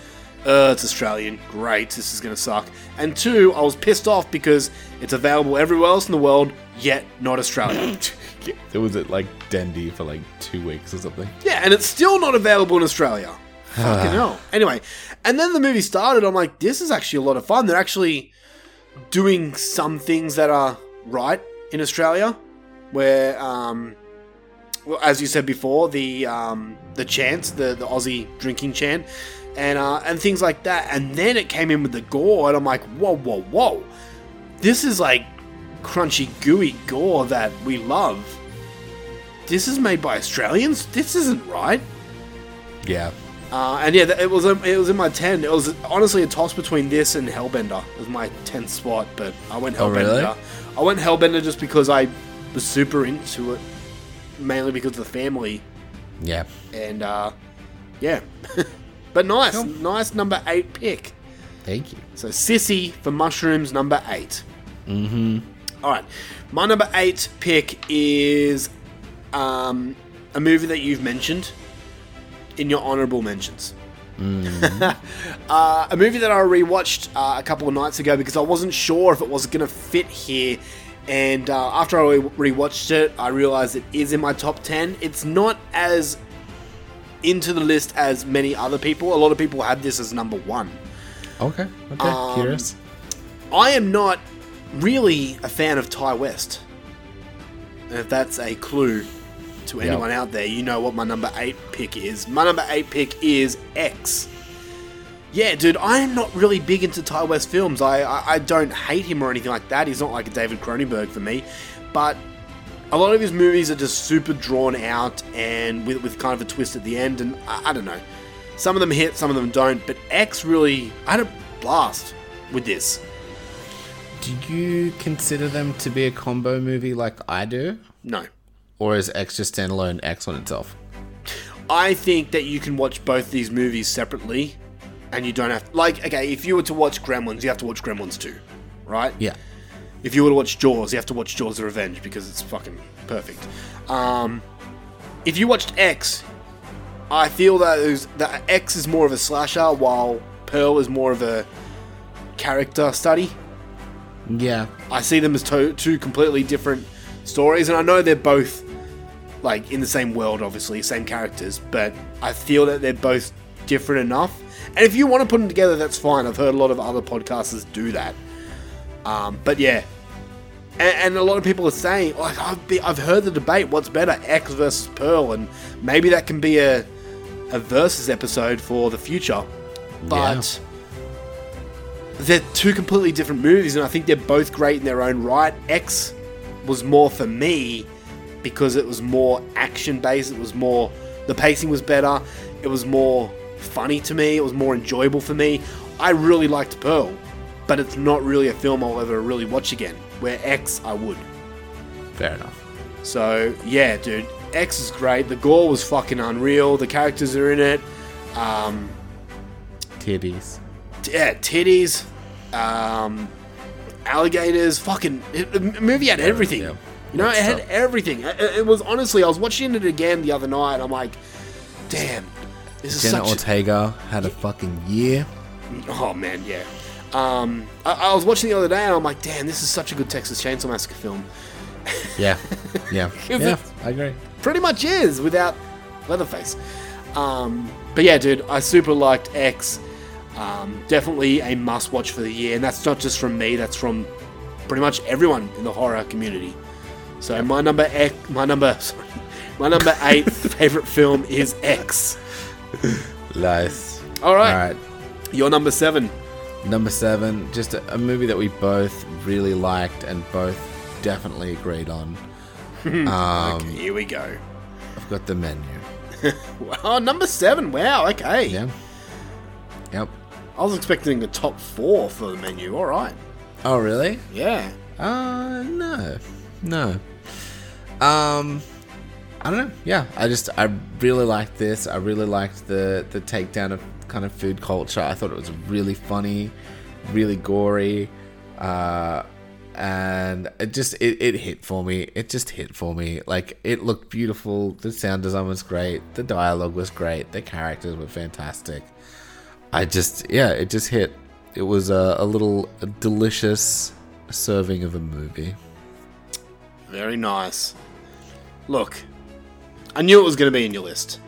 uh, it's Australian. Great, this is gonna suck. And two, I was pissed off because it's available everywhere else in the world, yet not Australia. It was at like Dendy for like two weeks or something. yeah, and it's still not available in Australia. Fucking hell. Anyway, and then the movie started. I'm like, this is actually a lot of fun. They're actually doing some things that are right in Australia, where, um, well, as you said before, the um, the chants, the the Aussie drinking chant, and uh, and things like that. And then it came in with the gore, and I'm like, whoa, whoa, whoa! This is like crunchy, gooey gore that we love. This is made by Australians. This isn't right. Yeah. Uh, and yeah, it was it was in my ten. It was honestly a toss between this and Hellbender. It was my tenth spot, but I went Hellbender. Oh, really? I went Hellbender just because I was super into it, mainly because of the family. Yeah. And uh, yeah, but nice, nice number eight pick. Thank you. So Sissy for mushrooms, number eight. Mm-hmm. All right, my number eight pick is um, a movie that you've mentioned in your honorable mentions. uh, a movie that I rewatched uh, a couple of nights ago because I wasn't sure if it was going to fit here. And uh, after I re- rewatched it, I realized it is in my top 10. It's not as into the list as many other people. A lot of people had this as number one. Okay. Okay. Um, Curious. I am not really a fan of Ti West. And if that's a clue to Yep. anyone out there, you know what my number eight pick is. My number eight pick is X. Yeah, dude, I am not really big into Ti West films. I, I, I don't hate him or anything like that. He's not like a David Cronenberg for me. But a lot of his movies are just super drawn out and with, with kind of a twist at the end. And I, I don't know. Some of them hit, some of them don't. But X really, I had a blast with this. Do you consider them to be a combo movie like I do? No. Or is X just standalone X on itself? I think that you can watch both these movies separately, and you don't have like okay. If you were to watch Gremlins, you have to watch Gremlins too, right? Yeah. If you want to watch Jaws, you have to watch Jaws: The Revenge because it's fucking perfect. Um, if you watched X, I feel that was, that X is more of a slasher, while Pearl is more of a character study. Yeah. I see them as to- two completely different stories, and I know they're both like in the same world, obviously, same characters, but I feel that they're both different enough. And if you want to put them together, that's fine. I've heard a lot of other podcasters do that. Um, but yeah, and, and a lot of people are saying, like, I've, be, I've heard the debate, what's better, X versus Pearl, and maybe that can be a a versus episode for the future. But they're two completely different movies, and I think they're both great in their own right. X was more for me because it was more action based. It was more the pacing was better. It was more funny to me. It was more enjoyable for me. I really liked Pearl, but it's not really a film I'll ever really watch again. Where X, I would. Fair enough. So yeah, dude, X is great. The gore was fucking unreal. The characters are in it. Um, Titties. t- yeah, titties, um, alligators. Fucking it, the movie had everything. You know, it had everything. It, it was honestly, I was watching it again the other night. I'm like, damn, this is Jenna such. Ortega had a fucking year. Oh man, yeah. Um, I, I was watching the other day and I'm like, damn, this is such a good Texas Chainsaw Massacre film. Yeah. Yeah. yeah. I agree. Pretty much is without Leatherface. Um, but yeah, dude, I super liked X. Um, definitely a must watch for the year, and that's not just from me. That's from pretty much everyone in the horror community. So my number X, my number, sorry, my number eight favorite film is X. Nice. All right. All right. Your number seven. Number seven, just a, a movie that we both really liked and both definitely agreed on. um, okay, here we go. I've got the menu. Oh, number seven. Wow. Okay. Yeah. Yep. I was expecting a top four for the menu. All right. Oh, really? Yeah. Uh, no, no. Um, I don't know. Yeah, I just I really liked this. I really liked the the takedown of kind of food culture. I thought it was really funny, really gory, uh, and it just it, it hit for me. It just hit for me. Like it looked beautiful. The sound design was great. The dialogue was great. The characters were fantastic. I just yeah, it just hit. It was a, a little a delicious serving of a movie. Very nice. Look, I knew it was going to be in your list.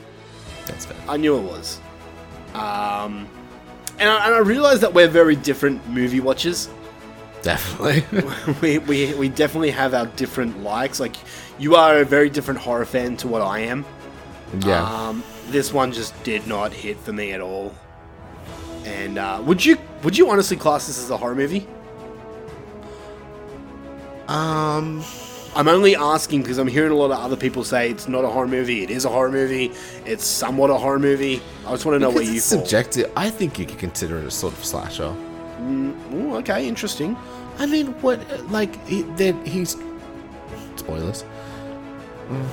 That's fair. I knew it was. Um, and I, and I realized that we're very different movie watchers. Definitely. we, we, we definitely have our different likes. Like, you are a very different horror fan to what I am. Yeah. Um, this one just did not hit for me at all. And uh, would you would you honestly class this as a horror movie? Um, I'm only asking because I'm hearing a lot of other people say it's not a horror movie. It is a horror movie. It's somewhat a horror movie. I just want to know because where you it's fall. subjective. I think you could consider it a sort of slasher. Mm, ooh, okay, interesting. I mean, what like he, that he's spoilers. Mm.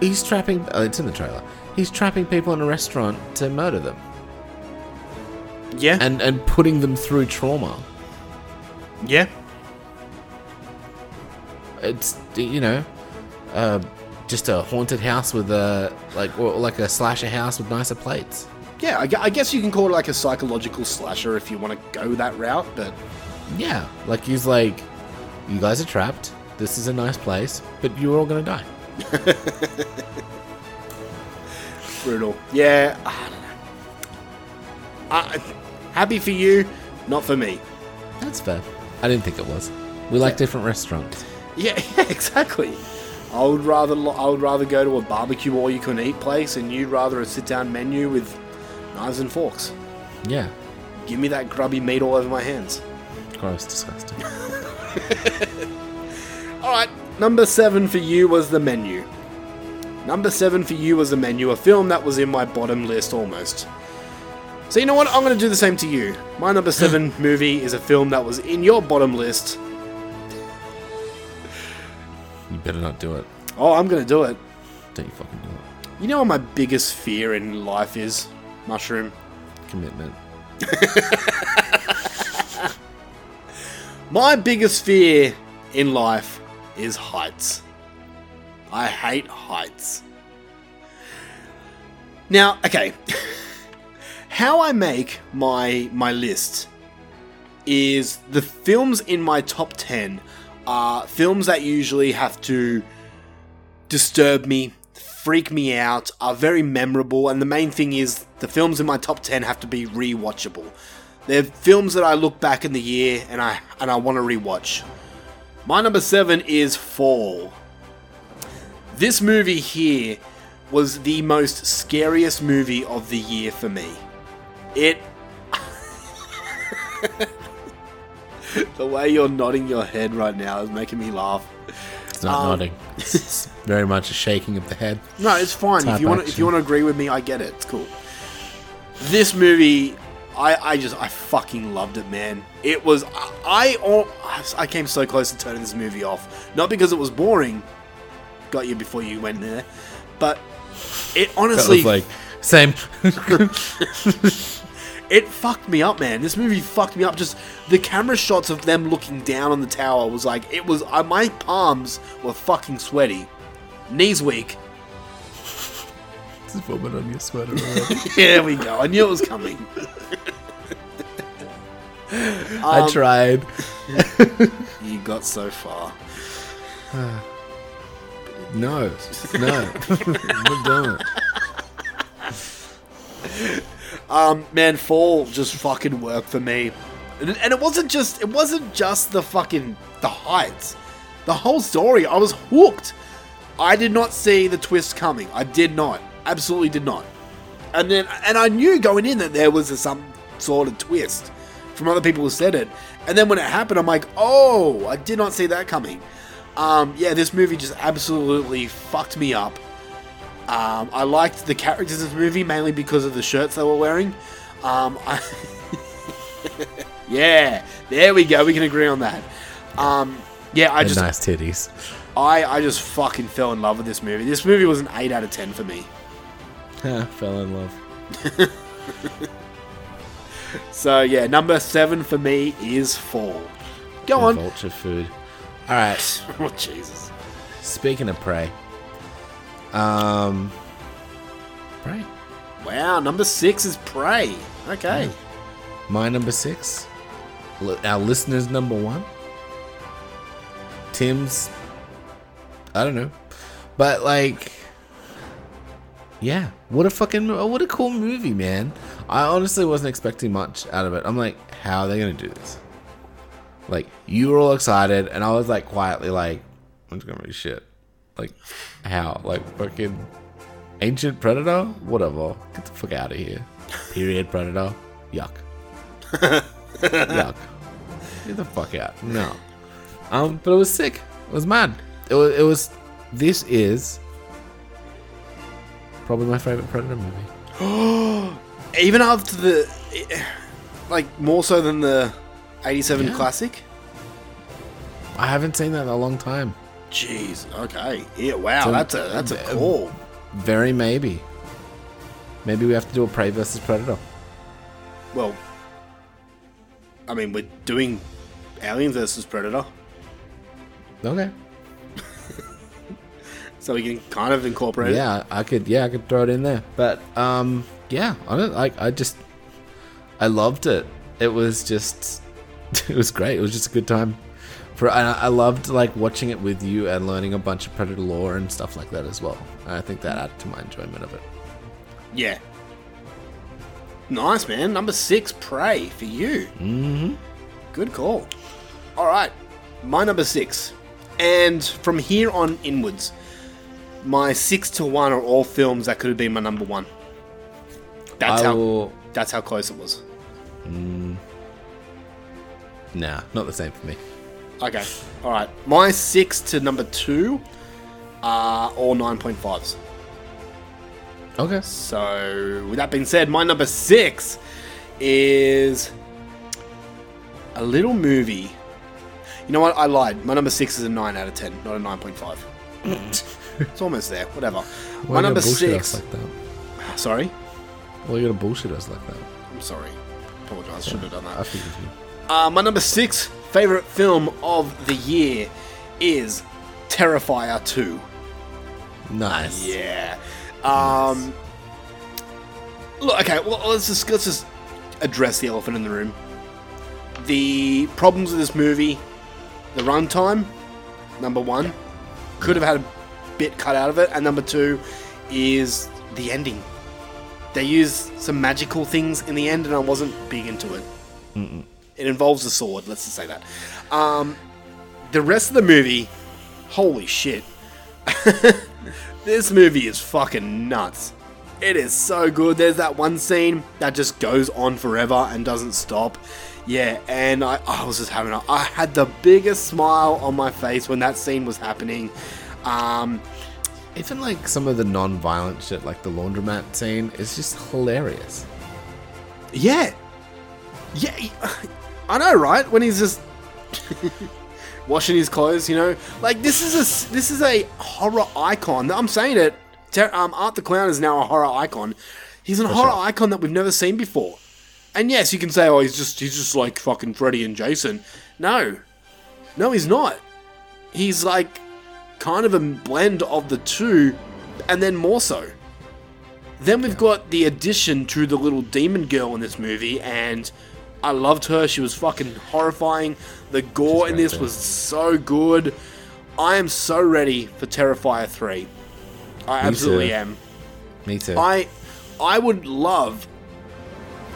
He's trapping. Oh, it's in the trailer. He's trapping people in a restaurant to murder them. Yeah, and and putting them through trauma. Yeah, it's you know, uh, just a haunted house with a like or like a slasher house with nicer plates. yeah. I, I guess you can call it like a psychological slasher if you want to go that route. But Yeah, like he's like, you guys are trapped. This is a nice place, but you're all gonna die. brutal. Yeah, I don't know. Uh, happy for you, not for me. That's fair. I didn't think it was. We like different restaurants. Yeah, yeah, exactly. I would rather I would rather go to a barbecue all you can eat place, and you'd rather a sit down menu with knives and forks. Yeah, Give me that grubby meat all over my hands. gross, disgusting. All right, number seven for you was the menu. Number seven for you was the menu, a film that was in my bottom list almost. So you know what? I'm going to do the same to you. My number seven movie is a film that was in your bottom list. You better not do it. Oh, I'm to do it. Don't you fucking do it. You know what my biggest fear in life is? Mushroom. Commitment. My biggest fear in life is heights. I hate heights. Now, okay. How I make my my list is the films in my top 10 are films that usually have to disturb me, freak me out, are very memorable, and the main thing is the films in my top 10 have to be rewatchable. They're films that I look back in the year and I and I want to rewatch. My number 7 is Fall. This movie here was the most scariest movie of the year for me. It The way you're nodding your head right now is making me laugh. It's not Um, nodding. It's very much a shaking of the head. No, it's fine. Type if you want, if you want to agree with me, I get it. It's cool. This movie, I, I just, I fucking loved it, man. It was, I, I, I came so close to turning this movie off. Not because it was boring. Got you before you went there, but it honestly, like same. it fucked me up, man. This movie fucked me up. Just the camera shots of them looking down on the tower was like, it was. Uh, my palms were fucking sweaty, knees weak. Just vomit on your sweater already. there we go. I knew it was coming. I Um, tried. you got so far. no, no, I'm not doing it. Um, man, Fall just fucking worked for me, and, and it wasn't just it wasn't just the fucking the heights, the whole story. I was hooked. I did not see the twist coming. I did not, absolutely did not. And then, and I knew going in that there was a, some sort of twist from other people who said it. And then when it happened, I'm like, oh, I did not see that coming. Um, yeah, this movie just absolutely fucked me up. Um, I liked the characters in this movie mainly because of the shirts they were wearing. Um, I yeah, there we go. We can agree on that. Um, yeah, I And just nice titties. I, I just fucking fell in love with this movie. This movie was an 8 out of 10 for me. Fell in love. So, yeah, number 7 for me is Fall. Go And on. Vulture food. All right. oh, Jesus. Speaking of prey, um, prey. Wow, number 6 is Prey. Okay. My number six. Li- Our listeners' number one. Tim's. I don't know, but like, yeah, what a fucking what a cool movie, man. I honestly wasn't expecting much out of it. I'm like, how are they gonna do this? Like, you were all excited, and I was like quietly like, I'm just gonna be shit. Like, how? Like, fucking ancient predator? Whatever. Get the fuck out of here. Period predator. Yuck. Yuck. Get the fuck out. No. Um, but it was sick. It was mad. It was. It was. This is probably my favorite Predator movie. Even after the. Like, more so than the 87 Yeah. classic? I haven't seen that in a long time. Jeez. Okay. Yeah, wow. So- that's a that's a call. Very maybe. Maybe we have to do a Prey versus Predator. Well, I mean, we're doing Alien versus Predator, Okay. so we can kind of incorporate it. Yeah, I could. Yeah, I could throw it in there. But um, yeah, I don't like. I just, I loved it. It was just, it was great. It was just a good time. For I, I loved like watching it with you and learning a bunch of Predator lore and stuff like that as well. And I think that added to my enjoyment of it. Yeah. Nice, man. Number six, Prey, for you. Mm-hmm. Good call. All right. My number six. And from here on inwards, my six to one are all films that could have been my number one. That's I how will- that's how close it was. Mm, nah, not the same for me. Okay. All right. My six to number two are all 9.5s. Okay. So, with that being said, my number six is a little movie. You know what? I lied. My number six is a nine out of ten, not a nine point five. it's almost there. Whatever. Why My you number six. us like that? Sorry. Well, you gotta bullshit us like that. I'm sorry. Apologize. I Should have done that. I figured you. Uh, my number six favorite film of the year is Terrifier 2. Nice. Yeah. Um, Look, okay, well, let's just, let's just address the elephant in the room. The problems with this movie, the runtime, number one, could have had a bit cut out of it, and number two is the ending. They used some magical things in the end, and I wasn't big into it. Mm-mm. It involves a sword, let's just say that. Um, the rest of the movie, holy shit. this movie is fucking nuts. It is so good. There's that one scene that just goes on forever and doesn't stop. Yeah, and I, I was just having a, I had the biggest smile on my face when that scene was happening. Um, Even like some of the non-violent shit, like the laundromat scene, is just hilarious. Yeah. Yeah, I know, right? When he's just washing his clothes, you know, like this is a this is a horror icon. I'm saying it. Ter- um, Art the Clown is now a horror icon. He's a For horror sure. icon that we've never seen before. And yes, you can say, oh, he's just he's just like fucking Freddy and Jason. No, no, he's not. He's like kind of a blend of the two, and then more so. Then we've got the addition to the little demon girl in this movie, and I loved her. She was fucking horrifying. The gore in this was so good. I am so ready for Terrifier 3. I Me absolutely too. am. Me too. I I would love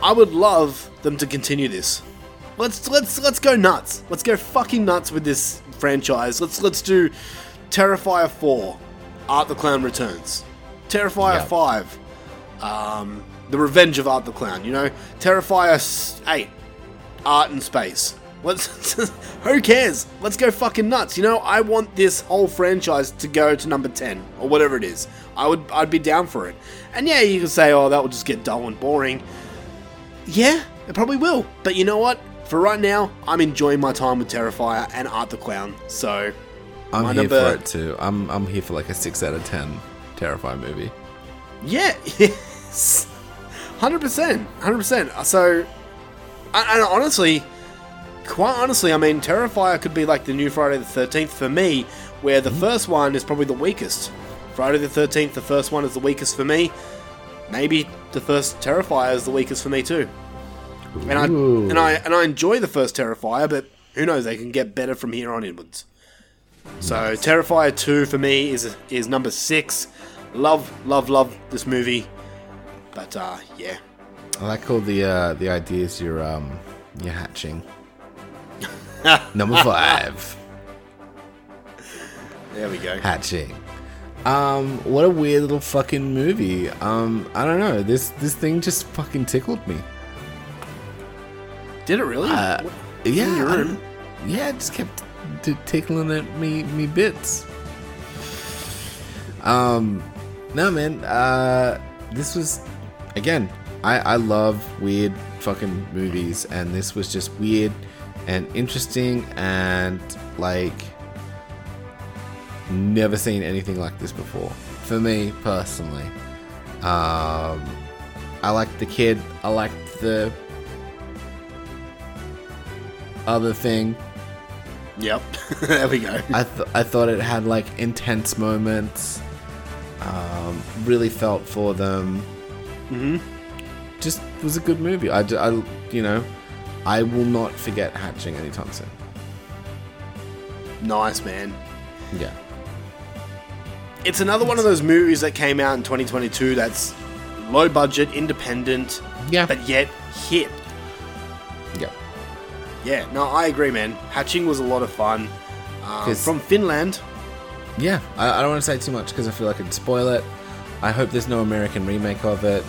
I would love them to continue this. Let's let's let's go nuts. Let's go fucking nuts with this franchise. Let's let's do Terrifier 4, Art the Clown Returns. Terrifier Yeah. 5, um, The Revenge of Art the Clown, you know? Terrifier s- 8, Art in Space. Let's who cares? Let's go fucking nuts. You know, I want this whole franchise to go to number 10 or whatever it is. I would I'd be down for it. And yeah, you can say, "Oh, that will just get dull and boring." Yeah, it probably will. But you know what? For right now, I'm enjoying my time with Terrifier and Art the Clown. So, I'm here number- for it too. I'm I'm here for like a six out of ten Terrifying movie. Yeah, yes, hundred percent, hundred percent. So, and and honestly, quite honestly, I mean, Terrifier could be like the new Friday the Thirteenth for me, where the mm-hmm. first one is probably the weakest. Friday the Thirteenth, the first one is the weakest for me. Maybe the first Terrifier is the weakest for me too. And I Ooh. and I and I enjoy the first Terrifier, but who knows? They can get better from here on inwards. So Terrifier two for me is is number six. Love, love, love this movie. But uh, yeah, I like all the uh, the ideas you're um you're hatching. Number five, there we go. hatching. Um, what a weird little fucking movie. Um, I don't know. This this thing just fucking tickled me. Did it really? Uh, What- yeah, your room? yeah, it just kept t- tickling at me me bits. Um, no man. Uh, this was again. I I love weird fucking movies, and this was just weird and interesting and like never seen anything like this before. For me personally, um, I liked the kid. I liked the other thing. Yep, there we go. I th- I thought it had like intense moments. Um, really felt for them. Mm-hmm. Just was a good movie. I, you know, I will not forget Hatching anytime soon. Nice man. Yeah. It's another one of those movies that came out in 2022 that's low budget, independent, yeah, but yet hit. Yeah. Yeah, no, I agree, man. Hatching was a lot of fun. Um, from Finland. Yeah, I, I don't want to say too much because I feel like I'd spoil it. I hope there's no American remake of it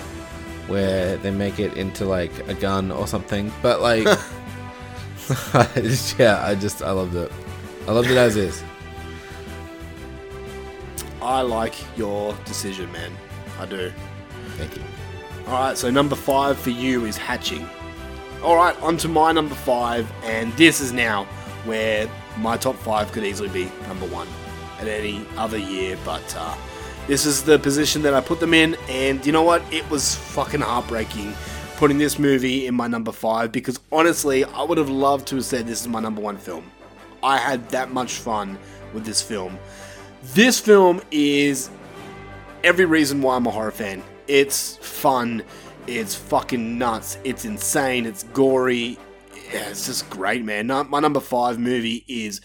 where they make it into like a gun or something. But like, yeah, I just I loved it. I loved it as is. I like your decision, man. I do. Thank you. All right, so number five for you is Hatching. All right, on to my number five, and this is now where my top five could easily be number one at any other year, but uh, this is the position that I put them in, and you know what? It was fucking heartbreaking putting this movie in my number five because honestly, I would have loved to have said this is my number one film. I had that much fun with this film. This film is every reason why I'm a horror fan. It's fun, it's fucking nuts, it's insane, it's gory. Yeah, it's just great, man. My number five movie is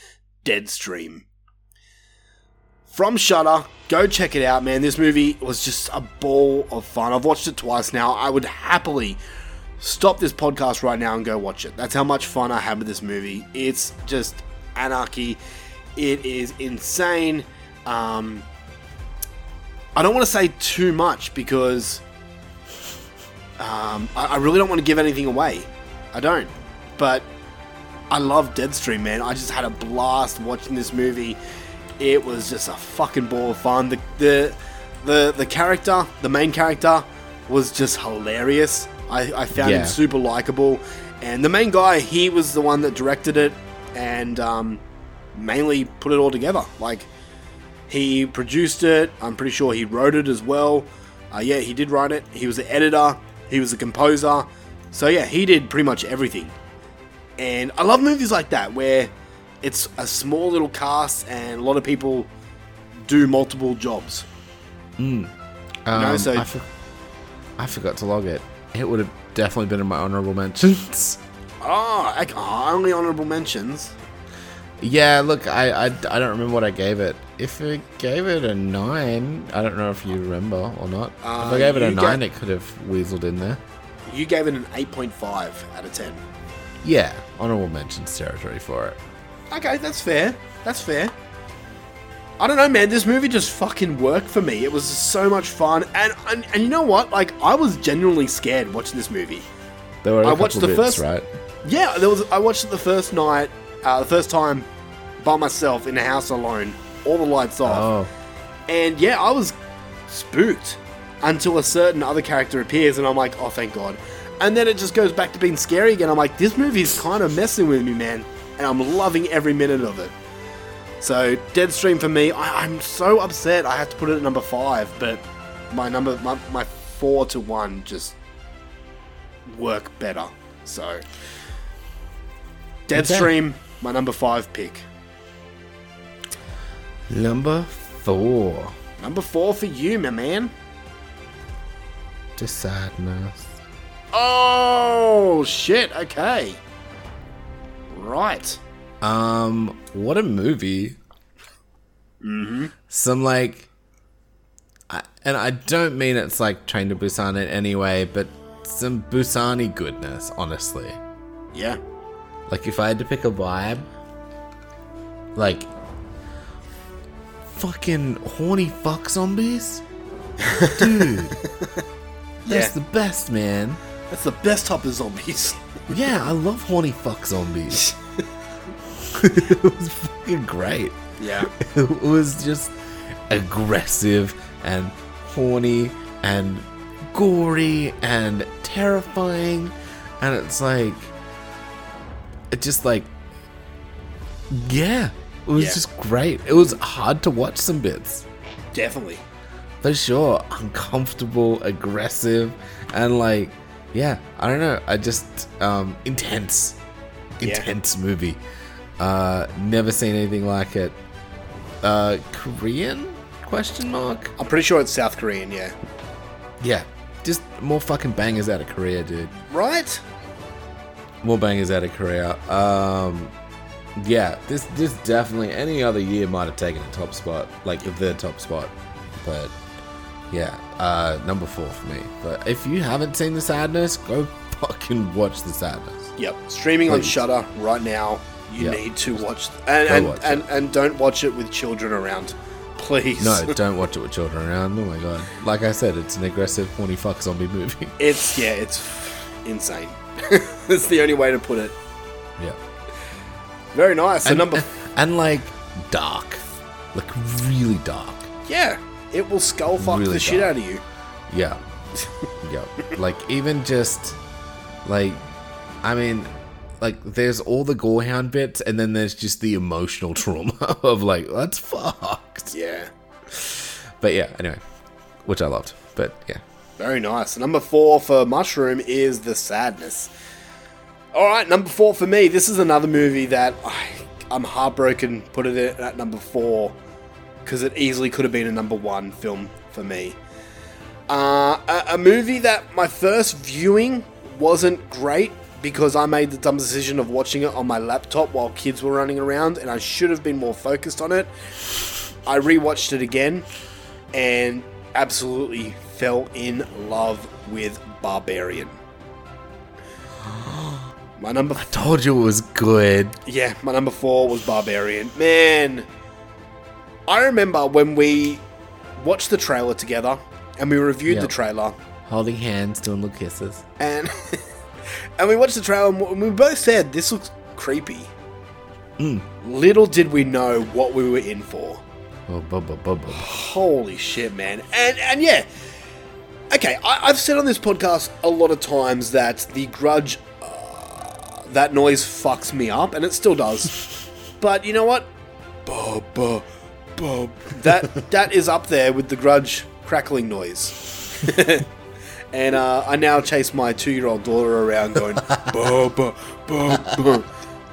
Deadstream. From Shudder, go check it out, man. This movie was just a ball of fun. I've watched it twice now. I would happily stop this podcast right now and go watch it. That's how much fun I had with this movie. It's just anarchy. It is insane. Um, I don't want to say too much because um, I, I really don't want to give anything away. I don't. But I love Deadstream, man. I just had a blast watching this movie. It was just a fucking ball of fun. The the the, the character, the main character, was just hilarious. I, I found Yeah. him super likable. And the main guy, he was the one that directed it and um, mainly put it all together. Like, he produced it. I'm pretty sure he wrote it as well. Uh, yeah, he did write it. He was the editor. He was the composer. So yeah, he did pretty much everything. And I love movies like that where it's a small little cast and a lot of people do multiple jobs. Mm. You know, Um, so- I, for- I forgot to log it. It would have definitely been in my honorable mentions. Oh, I, oh, only honorable mentions. Yeah, look, I, I, I don't remember what I gave it. If I gave it a 9, I don't know if you remember or not. if Uh, I gave it a you 9, ga- it could have weaseled in there. You gave it an 8.5 out of 10. Yeah, honorable mentions territory for it. Okay, that's fair. That's fair. I don't know, man. This movie just fucking worked for me. It was so much fun, and and, and you know what? Like, I was genuinely scared watching this movie. There were a I couple watched the bits, first- right? Yeah, there was. I watched it the first night, uh, the first time by myself in the house alone, all the lights off, Oh, and yeah, I was spooked until a certain other character appears, and I'm like, oh, thank God. And then it just goes back to being scary again. I'm like, this movie is kind of messing with me, man, and I'm loving every minute of it. So Deadstream for me, I, I'm so upset. I have to put it at number five, but my number, my, my four to one, just work better. So Deadstream, my number five pick. number 4. Number four for you, my man. To sadness. Oh shit! Okay. Right. Um, what a movie. Mm-hmm. Some like, I, and I don't mean it's like Train to Busan in any way, but some Busani goodness, honestly. Yeah. Like if I had to pick a vibe, like fucking horny fuck zombies, dude. That's Yeah. the best, man. That's the best type of zombies. Yeah, I love horny fuck zombies. it was fucking great. Yeah. It was just aggressive and horny and gory and terrifying. And it's like, it just like, yeah, it was Yeah. just great. It was hard to watch some bits. Definitely. For sure. Uncomfortable, aggressive, and like, yeah, I don't know. I just, um, intense. Yeah. Intense movie. Uh, never seen anything like it. Uh, Korean? Question mark? I'm pretty sure it's South Korean. Yeah. Yeah. Just more fucking bangers out of Korea, dude. Right. More bangers out of Korea. Um, yeah, this this definitely any other year might have taken a top spot, like the top spot, but yeah, uh, number four for me. But if you haven't seen the sadness, go fucking watch the sadness. Yep. Streaming on Shudder right now. You Yep. need to watch and and, watch and, and don't watch it with children around, please. No, don't watch it with children around. Oh my god! Like I said, it's an aggressive, horny fuck zombie movie. It's yeah, it's insane. That's the only way to put it. Yeah. Very nice. So and, number and, and, like dark, like really dark. yeah, it will skull fuck Really the shit out of you. Yeah. yeah. Like even just like I mean, like there's all the gorehound bits, and then there's just the emotional trauma of like that's fucked. Yeah. But yeah, anyway, which I loved. But yeah, Very nice. Number four for Mushroom is The Sadness. Alright, number four for me. This is another movie that I, I'm heartbroken put it at number four because it easily could have been a number one film for me. Uh, a, a movie that my first viewing wasn't great because I made the dumb decision of watching it on my laptop while kids were running around and I should have been more focused on it. I rewatched it again and absolutely fell in love with Barbarian. My number I told you it was good. yeah, my number four was Barbarian. Man, I remember when we watched the trailer together and we reviewed the trailer Holding hands, doing little kisses. and and we watched the trailer and we both said this looks creepy. Mm. Little did we know what we were in for. Oh, bubba, bubba. Holy shit, man! And and yeah, okay. I, I've said on this podcast a lot of times that the Grudge, uh, that noise fucks me up, and it still does. but you know what? Bub, bub. That that is up there with the Grudge crackling noise. and uh, I now chase my two-year-old daughter around going bub, bub, bub.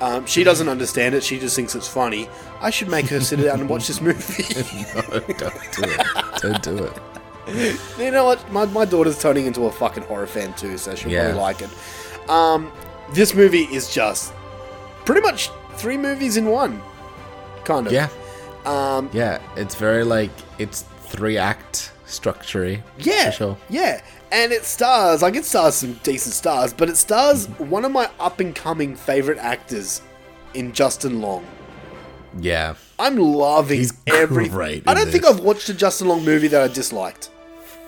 Um, she doesn't understand it. She just thinks it's funny. I should make her sit down and watch this movie. no, don't do it. Don't do it. you know what? My, my daughter's turning into a fucking horror fan too, so she'll Yeah. probably like it. Um, this movie is just pretty much three movies in one, kind of. Yeah. Um, Yeah, it's very like it's three act structure. Yeah, for sure. yeah, and it stars like it stars some decent stars, but it stars one of my up and coming favorite actors in Justin Long. Yeah, I'm loving He's every. great I don't think. I've watched a Justin Long movie that I disliked.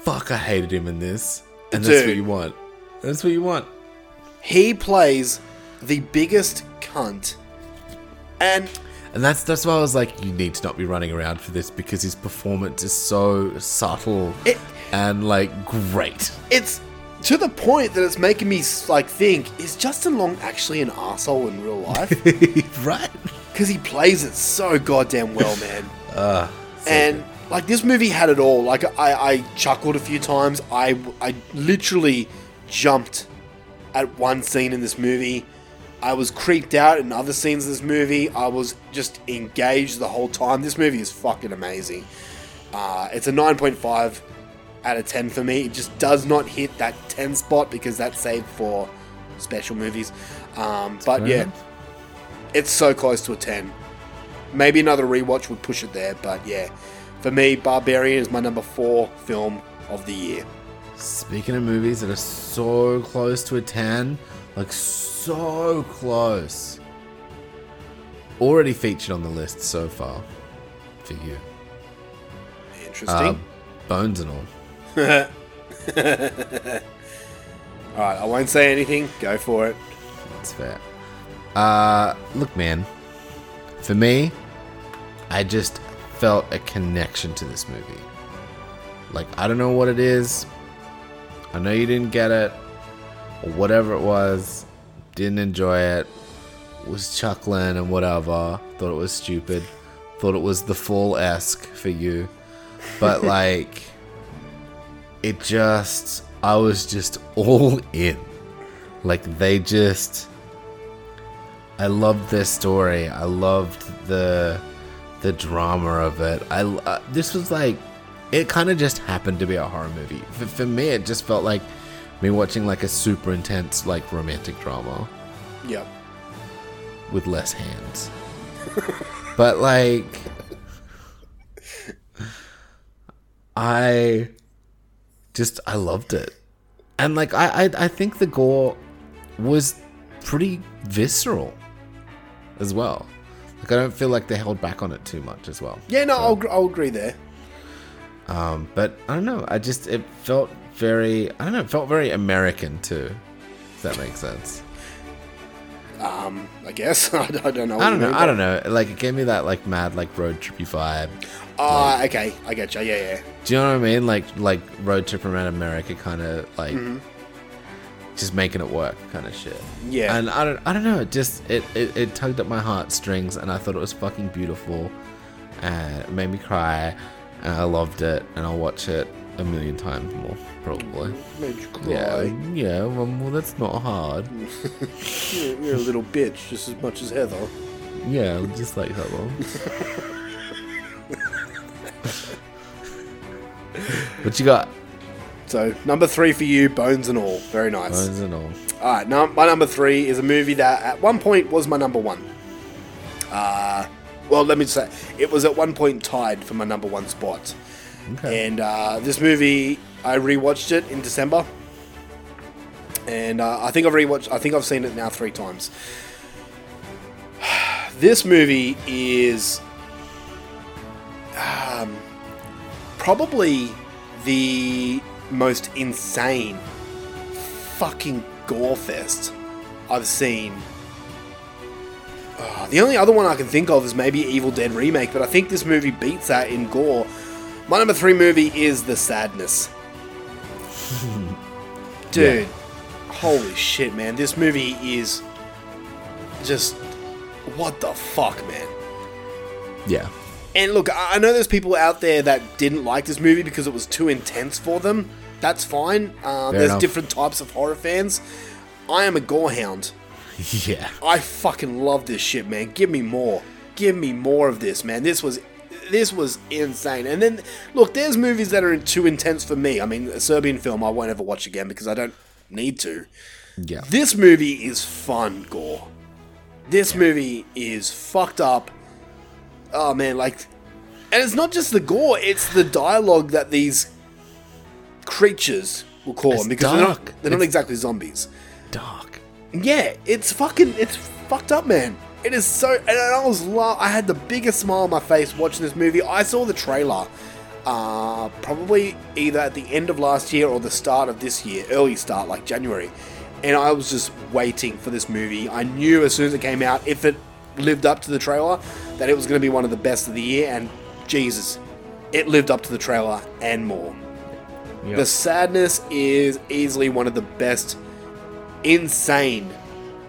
fuck, I hated him in this, and that's what you want. That's what you want. He plays the biggest cunt, and And that's that's why I was like, you need to not be running around for this because his performance is so subtle It- and like great. it's to the point that it's making me like think: Is Justin Long actually an asshole in real life? right? Because he plays it so goddamn well, man. Uh, and like this movie had it all. Like I, I chuckled a few times. I, I literally jumped at one scene in this movie. I was creeped out in other scenes of this movie. I was just engaged the whole time. This movie is fucking amazing. Uh, it's a 9.5 out of 10 for me. It just does not hit that 10 spot because that's saved for special movies. Um, but yeah, it's so close to a 10. Maybe another rewatch would push it there, but yeah. For me, Barbarian is my number four film of the year. Speaking of movies that are so close to a 10, like so close. Already featured on the list so far for you. Interesting. Uh, bones and all. Alright, I won't say anything. Go for it. That's fair. Uh, look, man. For me, I just felt a connection to this movie. Like, I don't know what it is. I know you didn't get it, or whatever it was. Didn't enjoy it. Was chuckling and whatever. Thought it was stupid. Thought it was the full esque for you. But, like, it just. I was just all in. Like, they just. I loved their story. I loved the the drama of it. I uh, this was like it kind of just happened to be a horror movie. For, for me, it just felt like me watching like a super intense like romantic drama Yep. with less hands. but like I just I loved it. And like I, I I think the gore was pretty visceral as well. Like I don't feel like they held back on it too much as well. Yeah, no, I'll, I'll agree there. Um, but I don't know. I just it felt very I don't know. It felt very American too. If that makes sense. Um, I guess. I don't I don't know. I don't know. mean, I don't know. Like it gave me that like mad like road trippy vibe. Ah, okay. I get you. Yeah, yeah. Do you know what I mean? Like like road trip around America kind of like Mhm. just making it work kind of shit. Yeah. And I don't I don't know, it just it, it, it tugged at my heartstrings and I thought it was fucking beautiful and it made me cry and I loved it and I'll watch it a million times more probably. Made you Yeah, cry. yeah. Well, well, that's not hard. You're, you're a little bitch, just as much as Heather. Yeah, just like Heather. what you got? So number three for you, Bones and All. Very nice. Bones and all. All right, now my number three is a movie that at one point was my number one. Uh, well, let me say it was at one point tied for my number one spot. Okay. And uh, this movie, I rewatched it in December, and uh, I think I've rewatched. I think I've seen it now three times. This movie is um, probably the most insane fucking gore fest I've seen. Uh, the only other one I can think of is maybe Evil Dead remake, but I think this movie beats that in gore. My number three movie is The Sadness. Dude, holy shit, man! This movie is just what the fuck, man. Yeah. And look, I know there's people out there that didn't like this movie because it was too intense for them. That's fine. Uh, there's enough. different types of horror fans. I am a gore hound. Yeah. I fucking love this shit, man. Give me more. Give me more of this, man. This was this was insane. And then look, there's movies that are too intense for me. I mean, a Serbian film I won't ever watch again because I don't need to. Yeah. This movie is fun gore. This movie is fucked up. Oh man, like and it's not just the gore, it's the dialogue that these creatures will call It's them because they're not they're not exactly zombies. Dark. Yeah, it's fucking, it's fucked up, man. It is so, and I was, la- I had the biggest smile on my face watching this movie. I saw the trailer, uh, probably either at the end of last year or the start of this year, early start, like January, and I was just waiting for this movie. I knew as soon as it came out, if it lived up to the trailer, that it was going to be one of the best of the year, and Jesus, it lived up to the trailer and more. Yep. The Sadness is easily one of the best insane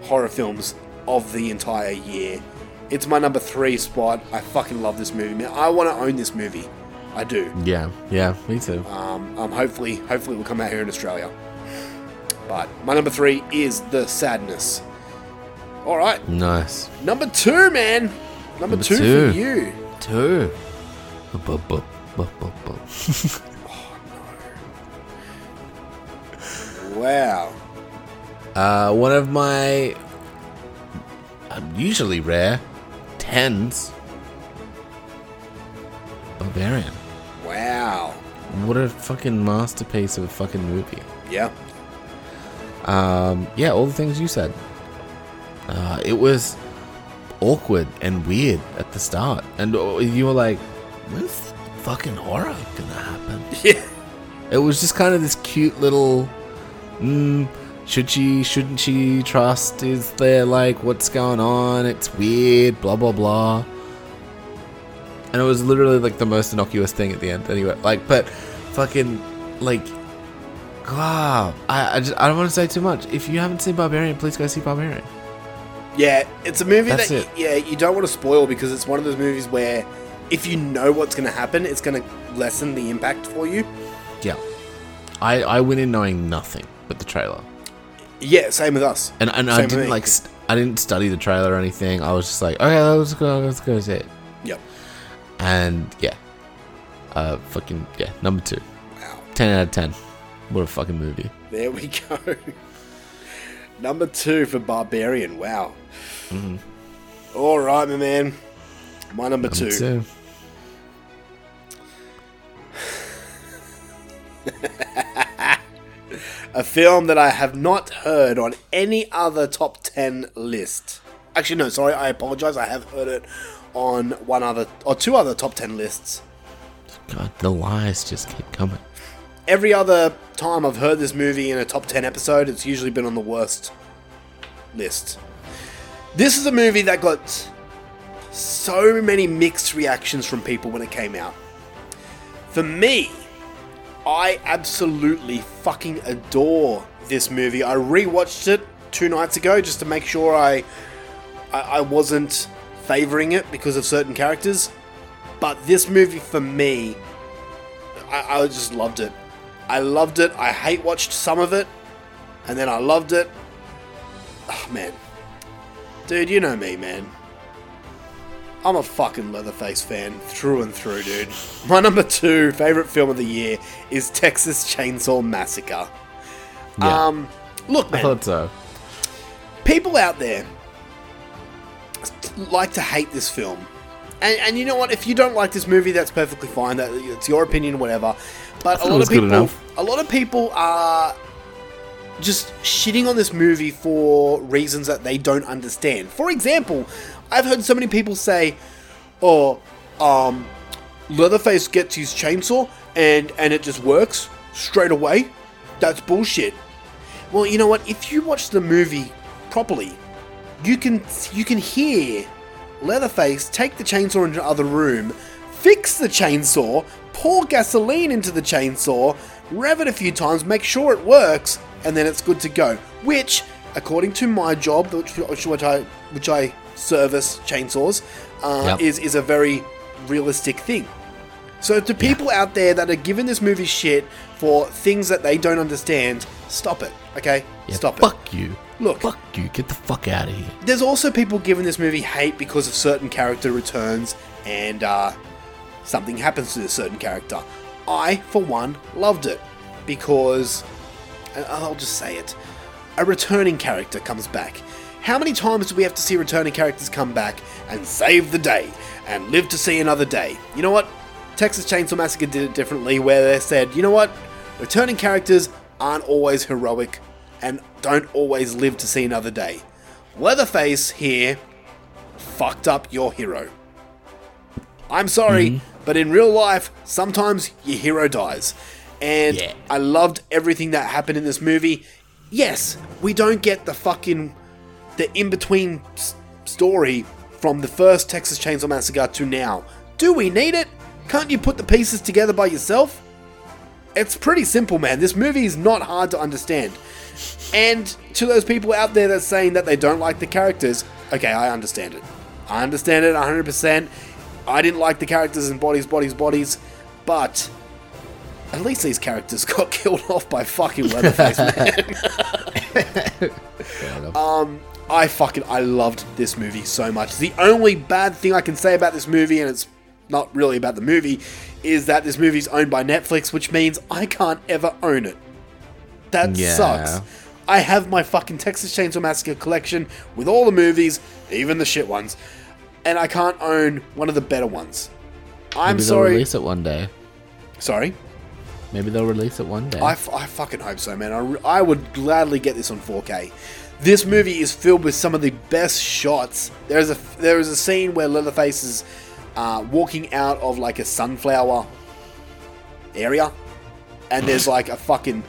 horror films of the entire year. It's my number three spot. I fucking love this movie, man. I want to own this movie. I do. Yeah. Yeah. Me too. Um, um, hopefully, hopefully, it will come out here in Australia. But my number three is The Sadness. All right, Nice. number two, man. Number, Number two, two. for you. Two. Bu- bu. Wow. Uh, one of my unusually rare tens. Barbarian. Wow. What a fucking masterpiece of a fucking movie. Yeah. Um, yeah, all the things you said. Uh, it was awkward and weird at the start, and uh, you were like, "When's fucking horror gonna happen?" Yeah. It was just kind of this cute little. Mm, should she? Shouldn't she trust? Is there like what's going on? It's weird. Blah blah blah. And it was literally like the most innocuous thing at the end. Anyway, like, but fucking like Wow, I I, just, I don't want to say too much. If you haven't seen Barbarian, please go see Barbarian. Yeah, it's a movie That's that it. yeah you don't want to spoil because it's one of those movies where if you know what's going to happen, it's going to lessen the impact for you. Yeah, I I went in knowing nothing but the trailer, Yeah, same with us. and and I Same didn't like st- I didn't study the trailer or anything. I was just like, okay, let's go, let's go see it. Yep. And yeah, uh, fucking yeah, number two. Wow. Ten out of ten. What a fucking movie. There we go. Number two for Barbarian. Wow. Mhm. All right, my man. My number, Number two. two. A film that I have not heard on any other top 10 list. Actually, no, sorry, I apologize. I have heard it on one other, or two other top 10 lists. God, the lies just keep coming. Every other time I've heard this movie in a top 10 episode, it's usually been on the worst list. This is a movie that got so many mixed reactions from people when it came out. For me, I absolutely fucking adore this movie. I rewatched it two nights ago just to make sure I I, I wasn't favoring it because of certain characters. But this movie for me, I, I just loved it. I loved it. I hate watched some of it, and then I loved it. Oh man, dude, you know me, man. I'm a fucking Leatherface fan through and through, dude. My number two favorite film of the year is Texas Chainsaw Massacre. Yeah. Um, look, I thought so. people out there like to hate this film. And, and you know what? If you don't like this movie, that's perfectly fine. That it's your opinion, whatever. But a lot of people, a lot of people are just shitting on this movie for reasons that they don't understand. For example, I've heard so many people say, "Oh, um, Leatherface gets his chainsaw and and it just works straight away." That's bullshit. Well, you know what? If you watch the movie properly, you can you can hear Leatherface take the chainsaw into another room, fix the chainsaw, pour gasoline into the chainsaw, rev it a few times, make sure it works, and then it's good to go. Which, according to my job, which, which, I which I service chainsaws, uh, Yep. is is a very realistic thing. So to people out there that are giving this movie shit for things that they don't understand, stop it. Okay, Yeah, stop it. fuck you. Look, Fuck you. Get the fuck out of here. there's also people giving this movie hate because of certain character returns and uh, something happens to a certain character. I, for one, loved it because, I'll just say it, a returning character comes back. How many times do we have to see returning characters come back and save the day and live to see another day? You know what? Texas Chainsaw Massacre did it differently, where they said, you know what? Returning characters aren't always heroic and don't always live to see another day. Leatherface here fucked up your hero. I'm sorry, mm-hmm. but in real life, sometimes your hero dies. And Yeah. I loved everything that happened in this movie. Yes, we don't get the fucking the in between s- story from the first Texas Chainsaw Massacre to now. Do we need it? Can't you put the pieces together by yourself? It's pretty simple, man. This movie is not hard to understand. And to those people out there that's saying that they don't like the characters, okay, I understand it. I understand it 100%. I didn't like the characters in Bodies, Bodies, Bodies, but at least these characters got killed off by fucking Leatherface, man. um, I fucking I loved this movie so much. The only bad thing I can say about this movie, and it's not really about the movie, is that this movie's owned by Netflix, which means I can't ever own it. That Yeah. sucks. I have my fucking Texas Chainsaw Massacre collection with all the movies, even the shit ones, and I can't own one of the better ones. I'm sorry. Maybe they'll sorry. release it one day. Sorry. Maybe they'll release it one day. I, f- I fucking hope so, man. I, re- I would gladly get this on 4K. This movie is filled with some of the best shots. There's a there is a scene where Leatherface is uh, walking out of like a sunflower area, and there's like a fucking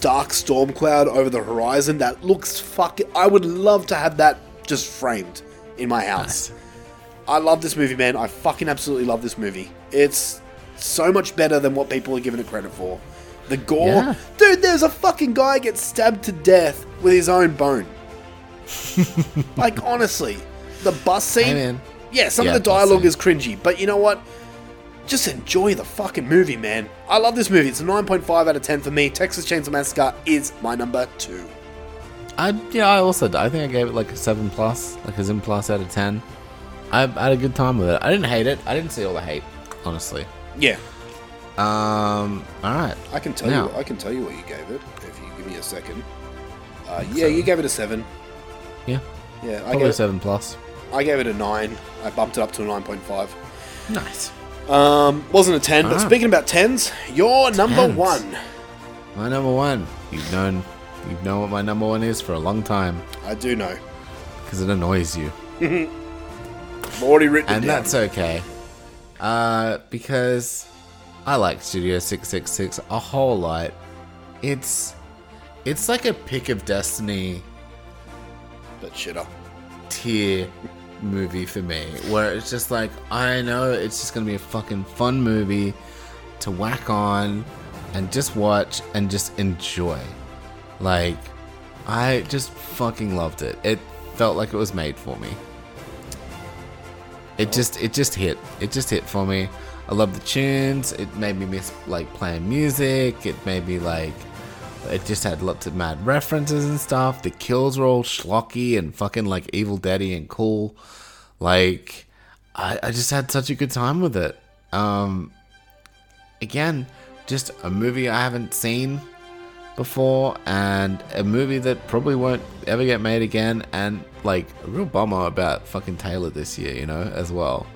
dark storm cloud over the horizon that looks fucking. I would love to have that just framed in my house. I love this movie, man. I fucking absolutely love this movie. It's so much better than what people are giving it credit for. The gore, Yeah. dude. There's a fucking guy gets stabbed to death with his own bone. like honestly, the bus scene. Hey. Yeah, some Yeah, of the dialogue is cringy, but you know what? Just enjoy the fucking movie, man. I love this movie. It's a 9.5 out of 10 for me. Texas Chainsaw Massacre is my number two. I yeah, I also I think I gave it like a seven plus, like a Zim plus out of ten. I, I had a good time with it. I didn't hate it. I didn't see all the hate, honestly. Yeah, Um. All right. I can tell Now- you. I can tell you what you gave it if you give me a second. Uh, yeah, you gave it a seven. Yeah. Yeah, I Probably gave a seven plus. I gave it a nine. I bumped it up to a nine point five. Nice. Um, wasn't a ten, but speaking about tens, your number one. My number one. You've known, you've known what my number one is for a long time I do know. because it annoys you, I've already written it and that's okay. Uh, because I like Studio Six Six Six a whole lot. It's, it's like a pick of destiny but shitter. tier movie for me where it's just like I know it's just gonna be a fucking fun movie to whack on and just watch and just enjoy. Like, I just fucking loved it. It felt like it was made for me. It just it just hit. It just hit for me. I love the tunes. It made me miss like playing music. It made me like it just had lots of mad references and stuff. The kills were all schlocky and fucking like evil daddy and cool. Like I, I just had such a good time with it. Um again, just a movie I haven't seen before and a movie that probably won't ever get made again and like a real bummer about fucking Taylor this year, you know, as well.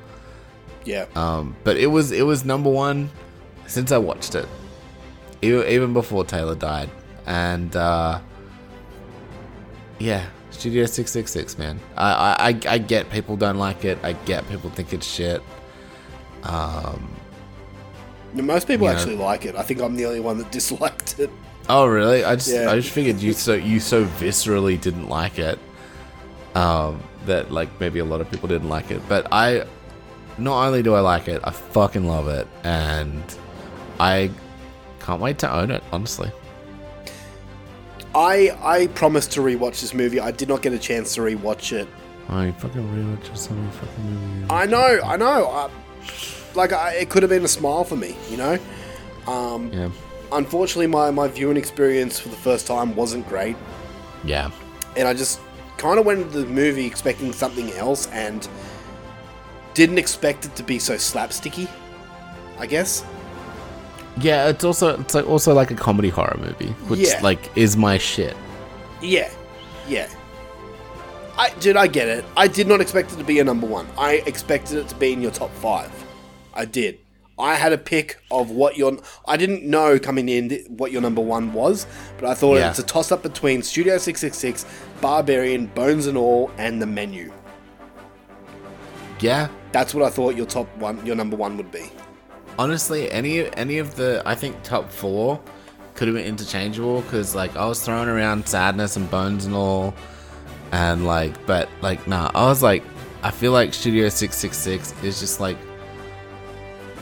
Yeah. Um, but it was it was number one since I watched it, even, even before Taylor died, and uh, yeah, Studio Six Six Six, man. I, I I I get people don't like it. I get people think it's shit. Um, Most people you know. actually like it. I think I'm the only one that disliked it. Oh really? I just Yeah. I just figured you so you so viscerally didn't like it. Um, that like maybe a lot of people didn't like it, but I not only do I like it, I fucking love it, and I can't wait to own it. Honestly, I I promised to rewatch this movie. I did not get a chance to rewatch it. I fucking rewatch some fucking movie. I know, I know. I, like I, it could have been a smile for me, you know. Um, Yeah, Unfortunately, my my viewing experience for the first time wasn't great, yeah, and I just kind of went into the movie expecting something else, and didn't expect it to be so slapsticky. I guess. yeah. It's also it's like also like a comedy horror movie, which Yeah. like is my shit. Yeah, yeah. I dude, I get it. I did not expect it to be a number one. I expected it to be in your top five. I did. I had a pick of what your. I didn't know coming in what your number one was, but I thought Yeah. it's a toss up between Studio Six Six Six, Barbarian, Bones and All, and The Menu. Yeah, That's what I thought your top one, your number one would be. honestly, any any of the I think top four could have been interchangeable because like I was throwing around sadness and bones and all, and like, but like nah, I was like, I feel like Studio Six Six Six is just like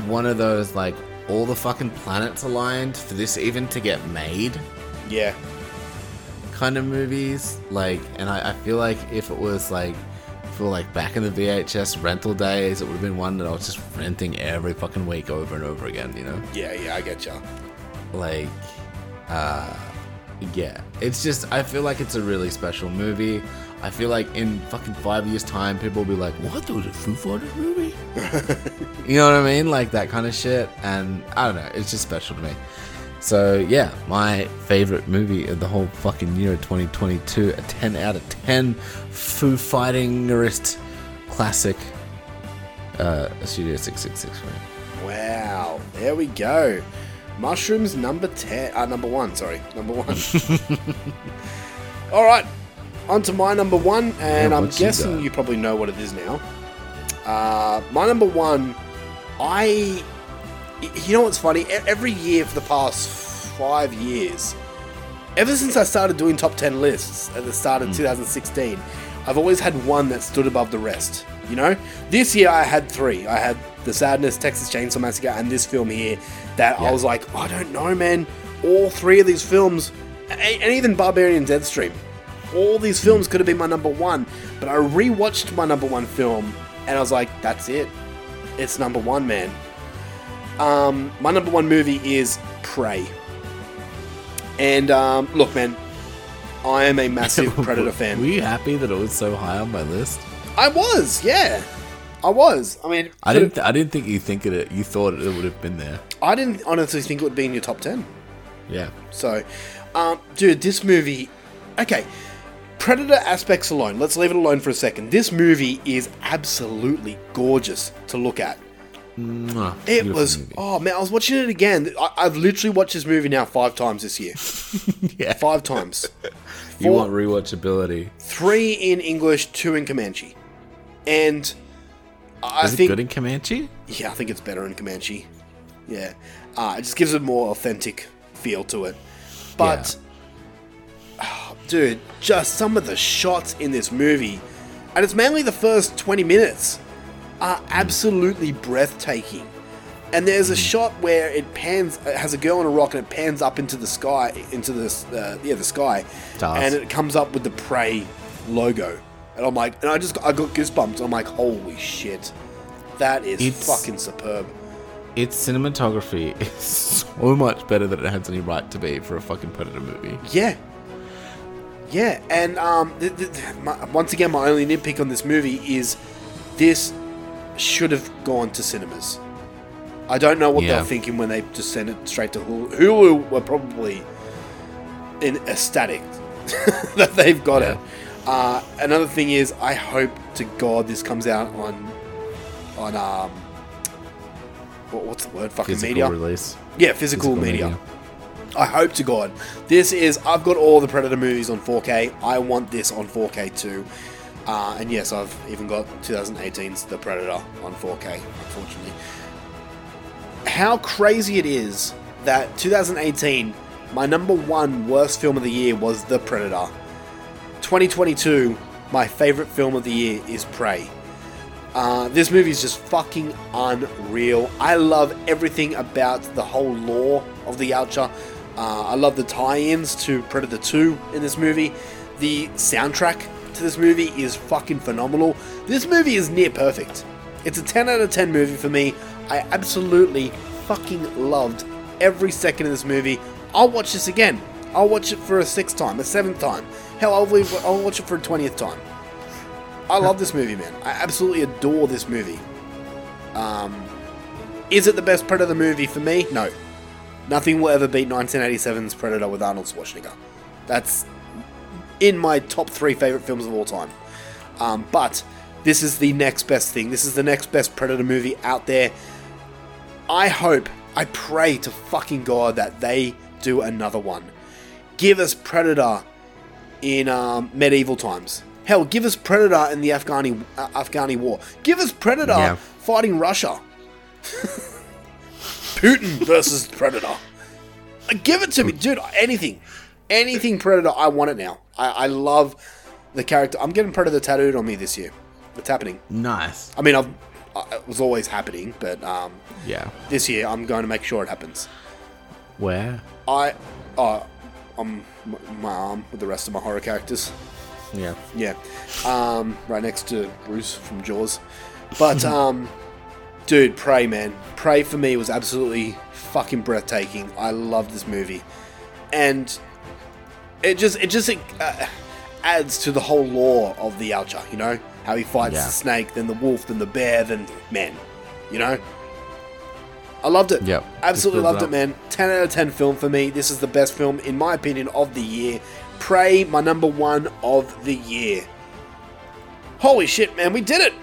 one of those like all the fucking planets aligned for this even to get made Yeah, kind of movies. Like, and I, I feel like if it was like for like back in the VHS rental days, it would have been one that I was just renting every fucking week over and over again. You know, yeah, yeah. I get ya. like, uh, yeah. It's just I feel like it's a really special movie. I feel like in fucking five years' time, people will be like, "What? There was a Foo Fighters movie?" you know what I mean? Like that kind of shit. And I don't know. It's just special to me. So yeah, my favorite movie of the whole fucking year of 2022, a 10 out of 10 Foo Fighting Fightingerist classic. Uh, Studio 666 for me. Wow, there we go. Mushrooms number ten, uh, number one. Sorry, number one. All right, on to my number one, and Yeah, I'm what's you guessing you probably know what it is now. Uh, my number one, I. You know what's funny? Every year for the past five years, ever since I started doing top 10 lists at the start of 2016, I've always had one that stood above the rest. You know? This year I had three. I had The Sadness, Texas Chainsaw Massacre, and this film here that I was like, I don't know, man. All three of these films, and even Barbarian Deadstream, all these Hmm. films could have been my number one, but I rewatched my number one film and I was like, that's it. It's number one, man. Um, my number one movie is Prey. And um, look, man, I am a massive Predator fan. Were you happy that it was so high on my list? I was, yeah, I was. I mean, I didn't. Th- I didn't think you think it. You thought it would have been there. I didn't honestly think it would be in your top ten. Yeah. So, um, dude, this movie. Okay, Predator aspects alone. Let's leave it alone for a second. This movie is absolutely gorgeous to look at. Mwah. It was. movie. Oh man, I was watching it again. I, I've literally watched this movie now five times this year. yeah, five times. You Four- want rewatchability? three in English, two in Comanche, and I Is it think good in Comanche? yeah, I think it's better in Comanche. Yeah, uh, it just gives a more authentic feel to it. But, oh, dude, just some of the shots in this movie, and it's mainly the first twenty minutes, are absolutely breathtaking. And there's a shot where it pans, it has a girl on a rock, and it pans up into the sky, into the uh, yeah, the sky, Does. and it comes up with the Prey logo, and I'm like, and I just, I got goosebumps. I'm like, holy shit, that is It's- fucking superb. Its cinematography is so much better than it has any right to be for a fucking Predator movie. Yeah. Yeah, and um, th- th- my, once again, my only nitpick on this movie is this should have gone to cinemas. I don't know what Yeah. they're thinking when they just sent it straight to Hulu. Hulu were probably in ecstatic that they've got it. Uh, another thing is, I hope to God this comes out on on um, what, what's the word? Fucking Physical media release. Yeah, physical, Physical media. media. I hope to God. This is. I've got all the Predator movies on 4K. I want this on 4K too. Uh, and yes, I've even got 2018's The Predator on 4K, unfortunately. How crazy it is that 2018, my number one worst film of the year was The Predator. 2022, my favorite film of the year is Prey. Uh, this movie is just fucking unreal. I love everything about the whole lore of the Yautja. Uh, I love the tie-ins to Predator 2 in this movie. The soundtrack to this movie is fucking phenomenal. This movie is near perfect. It's a 10 out of 10 movie for me. I absolutely fucking loved every second of this movie. I'll watch this again. I'll watch it for a sixth time, a seventh time. Hell, I'll, leave, I'll watch it for a 20th time. I love this movie, man. I absolutely adore this movie. Um, is it the best Predator movie for me? No. Nothing will ever beat 1987's Predator with Arnold Schwarzenegger. That's in my top three favorite films of all time. Um, but this is the next best thing. This is the next best Predator movie out there. I hope, I pray to fucking God that they do another one. Give us Predator in um, medieval times. Hell, give us Predator in the Afghani uh, Afghani war. Give us Predator Yeah. fighting Russia. Putin versus Predator. Give it to me, dude. Anything, anything Predator. I want it now. I, I love the character. I'm getting Predator tattooed on me this year. It's happening. Nice. I mean, I've, I- it was always happening, but um, Yeah. this year I'm going to make sure it happens. Where? I, uh, on my arm with the rest of my horror characters. Yeah. Yeah. Um, right next to Bruce from Jaws. But, um, dude, Prey, man. Prey for me was absolutely fucking breathtaking. I love this movie. And it just, it just uh, adds to the whole lore of the Yautja, you know? How he fights Yeah. the snake, then the wolf, then the bear, then man. You know? I loved it. Yeah, Absolutely loved it, man. 10 out of 10 film for me. This is the best film, in my opinion, of the year. Prey, my number one of the year. Holy shit, man, we did it!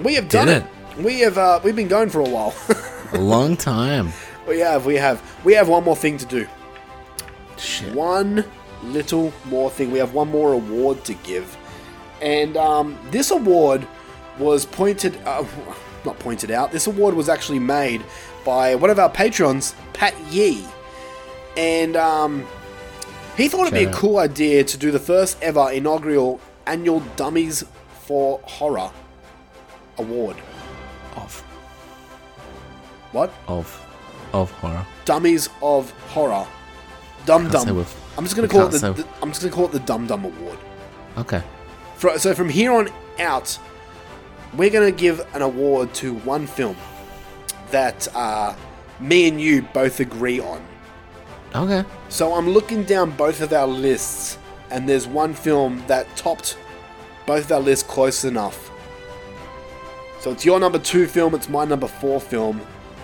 We have done Did it. We have uh, we've been going for a while. A long time. we have, we have. We have one more thing to do. One little more thing. We have one more award to give. And um, this award was pointed uh, not pointed out. This award was actually made by one of our patrons, Pat Yee. And um, he thought it'd be a cool idea to do the first ever inaugural annual Dummies for Horror award. Of. What? Of. Of horror. Dummies of Horror. Dum Dum. I'm just gonna call it the, can't the- I'm just gonna call it the Dum Dum Award. Okay. Fro- So from here on out, we're gonna give an award to one film that uh, me and you both agree on. Okay. So I'm looking down both of our lists, and there's one film that topped both of our lists close enough. So it's your number two film, it's my number four film.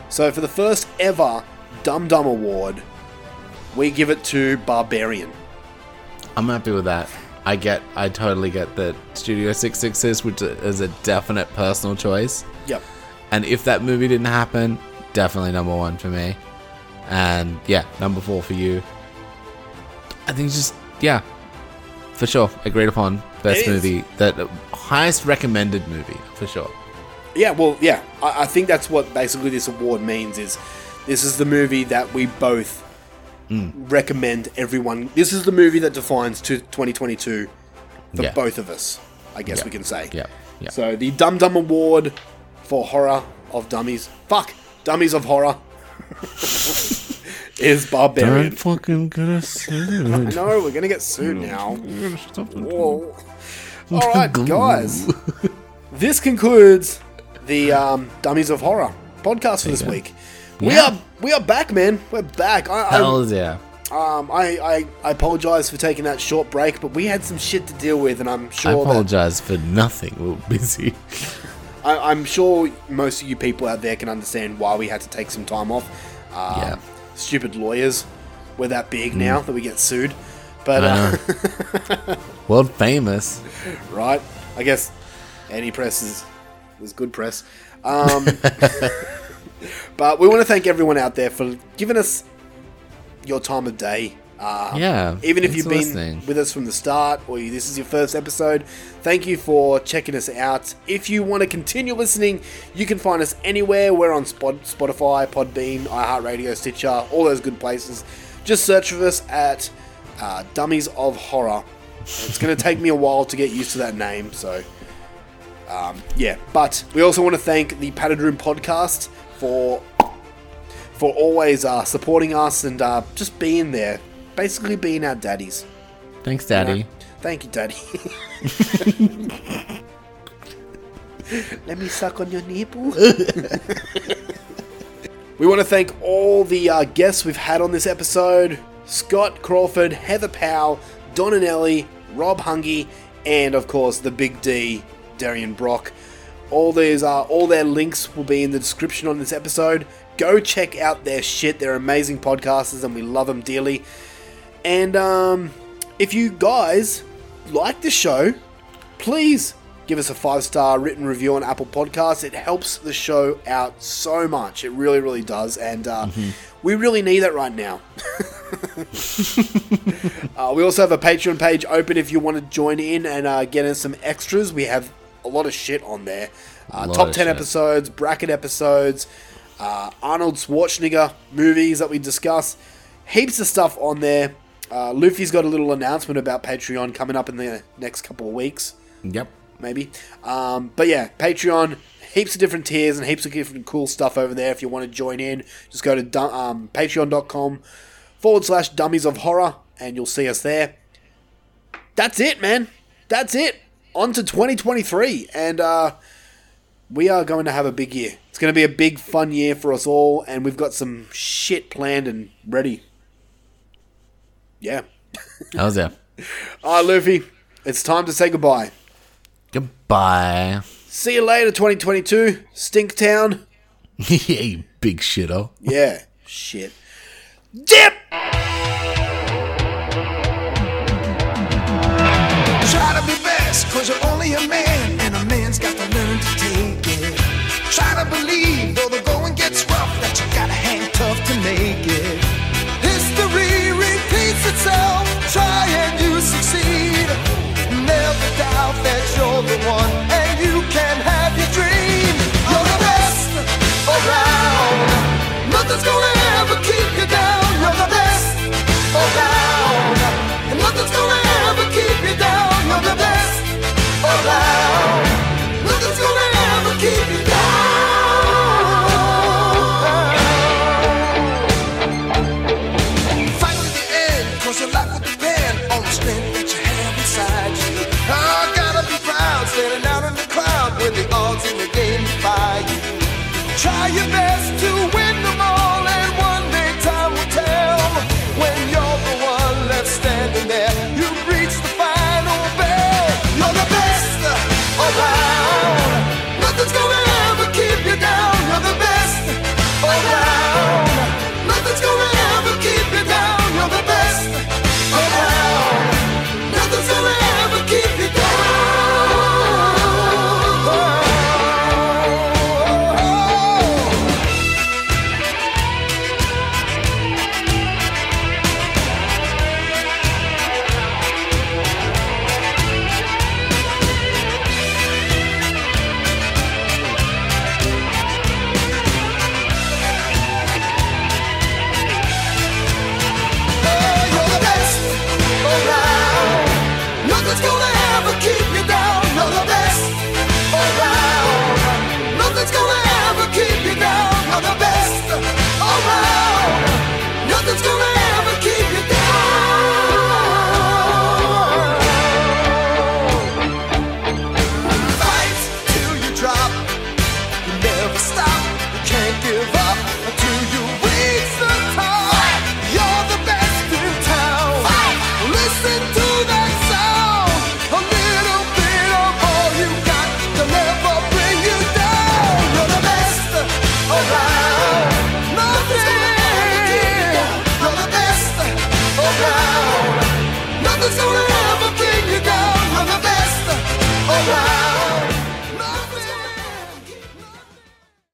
So for the first ever Dum Dum Award, we give it to Barbarian. I'm happy with that. I get, I totally get that Studio 666, which is a definite personal choice. Yep. And if that movie didn't happen, definitely number one for me. And yeah, number four for you. I think just, yeah, for sure. Agreed upon. Best movie. That highest recommended movie, for sure. Yeah, well, yeah, I, I think that's what basically this award means is this is the movie that we both recommend everyone. This is the movie that defines to 2022 for Yeah. both of us, I guess Yeah. we can say. Yeah. Yeah. So the Dum Dum Award for horror of dummies. Fuck, Dummies of Horror is Barbarian. Don't fucking get us I sued. know, we're gonna get sued now. Whoa. Alright, guys. This concludes the um, Dummies of Horror podcast for this week. We are we are back, man. We're back. I, I, Hell yeah. um, I, I, I apologize for taking that short break, but we had some shit to deal with, and I'm I sure that apologize for nothing. We're busy. I, I'm sure most of you people out there can understand why we had to take some time off. Um, Yeah. Stupid lawyers. We're that big Mm. now that we get sued. But, I uh, World famous. right? I guess any press is, is good press. Um, but we want to thank everyone out there for giving us your time of day. Uh, Yeah, Even if you've been listening. with us from the start or you, this is your first episode, thank you for checking us out. If you want to continue listening, you can find us anywhere. We're on Spot, Spotify, Podbean, iHeartRadio, Stitcher, all those good places. Just search for us at uh, Dummies of Horror. It's going to take me a while to get used to that name, so um, yeah. But we also want to thank the Padded Room podcast for for always uh, supporting us and uh, just being there, basically being our daddies. Thanks, You know? Daddy. Thank you, Daddy. Let me suck on your nipple. we want to thank all the uh, guests we've had on this episode Scott Crawford, Heather Powell, Don and Ellie, Rob Hungy, and of course the Big D, Darian Brock. All these uh, all their links will be in the description on this episode. Go check out their shit. They're amazing podcasters and we love them dearly. And um, if you guys like the show, please give us a five star written review on Apple Podcasts. It helps the show out so much. It really, really does. And uh, we really need that right now. uh, we also have a Patreon page open if you want to join in and uh, get in some extras. We have a lot of shit on there. Uh, top 10 shit. episodes, bracket episodes, uh, Arnold Schwarzenegger movies that we discuss. Heaps of stuff on there. Uh, Luffy's got a little announcement about Patreon coming up in the next couple of weeks Yep. maybe. Um, but yeah, Patreon, heaps of different tiers and heaps of different cool stuff over there. If you want to join in, just go to um, patreon.com forward slash dummies of horror and you'll see us there. That's it, man. That's it. On to 2023. And uh, we are going to have a big year. It's going to be a big, fun year for us all. And we've got some shit planned and ready. Yeah. How's that? All right, Luffy. It's time to say goodbye. Goodbye. See you later, 2022. Stinktown. yeah, you big shitter. Yeah, shit. Dip! Try to be cause you're only a man, and a man's got to learn to take it. Try to believe,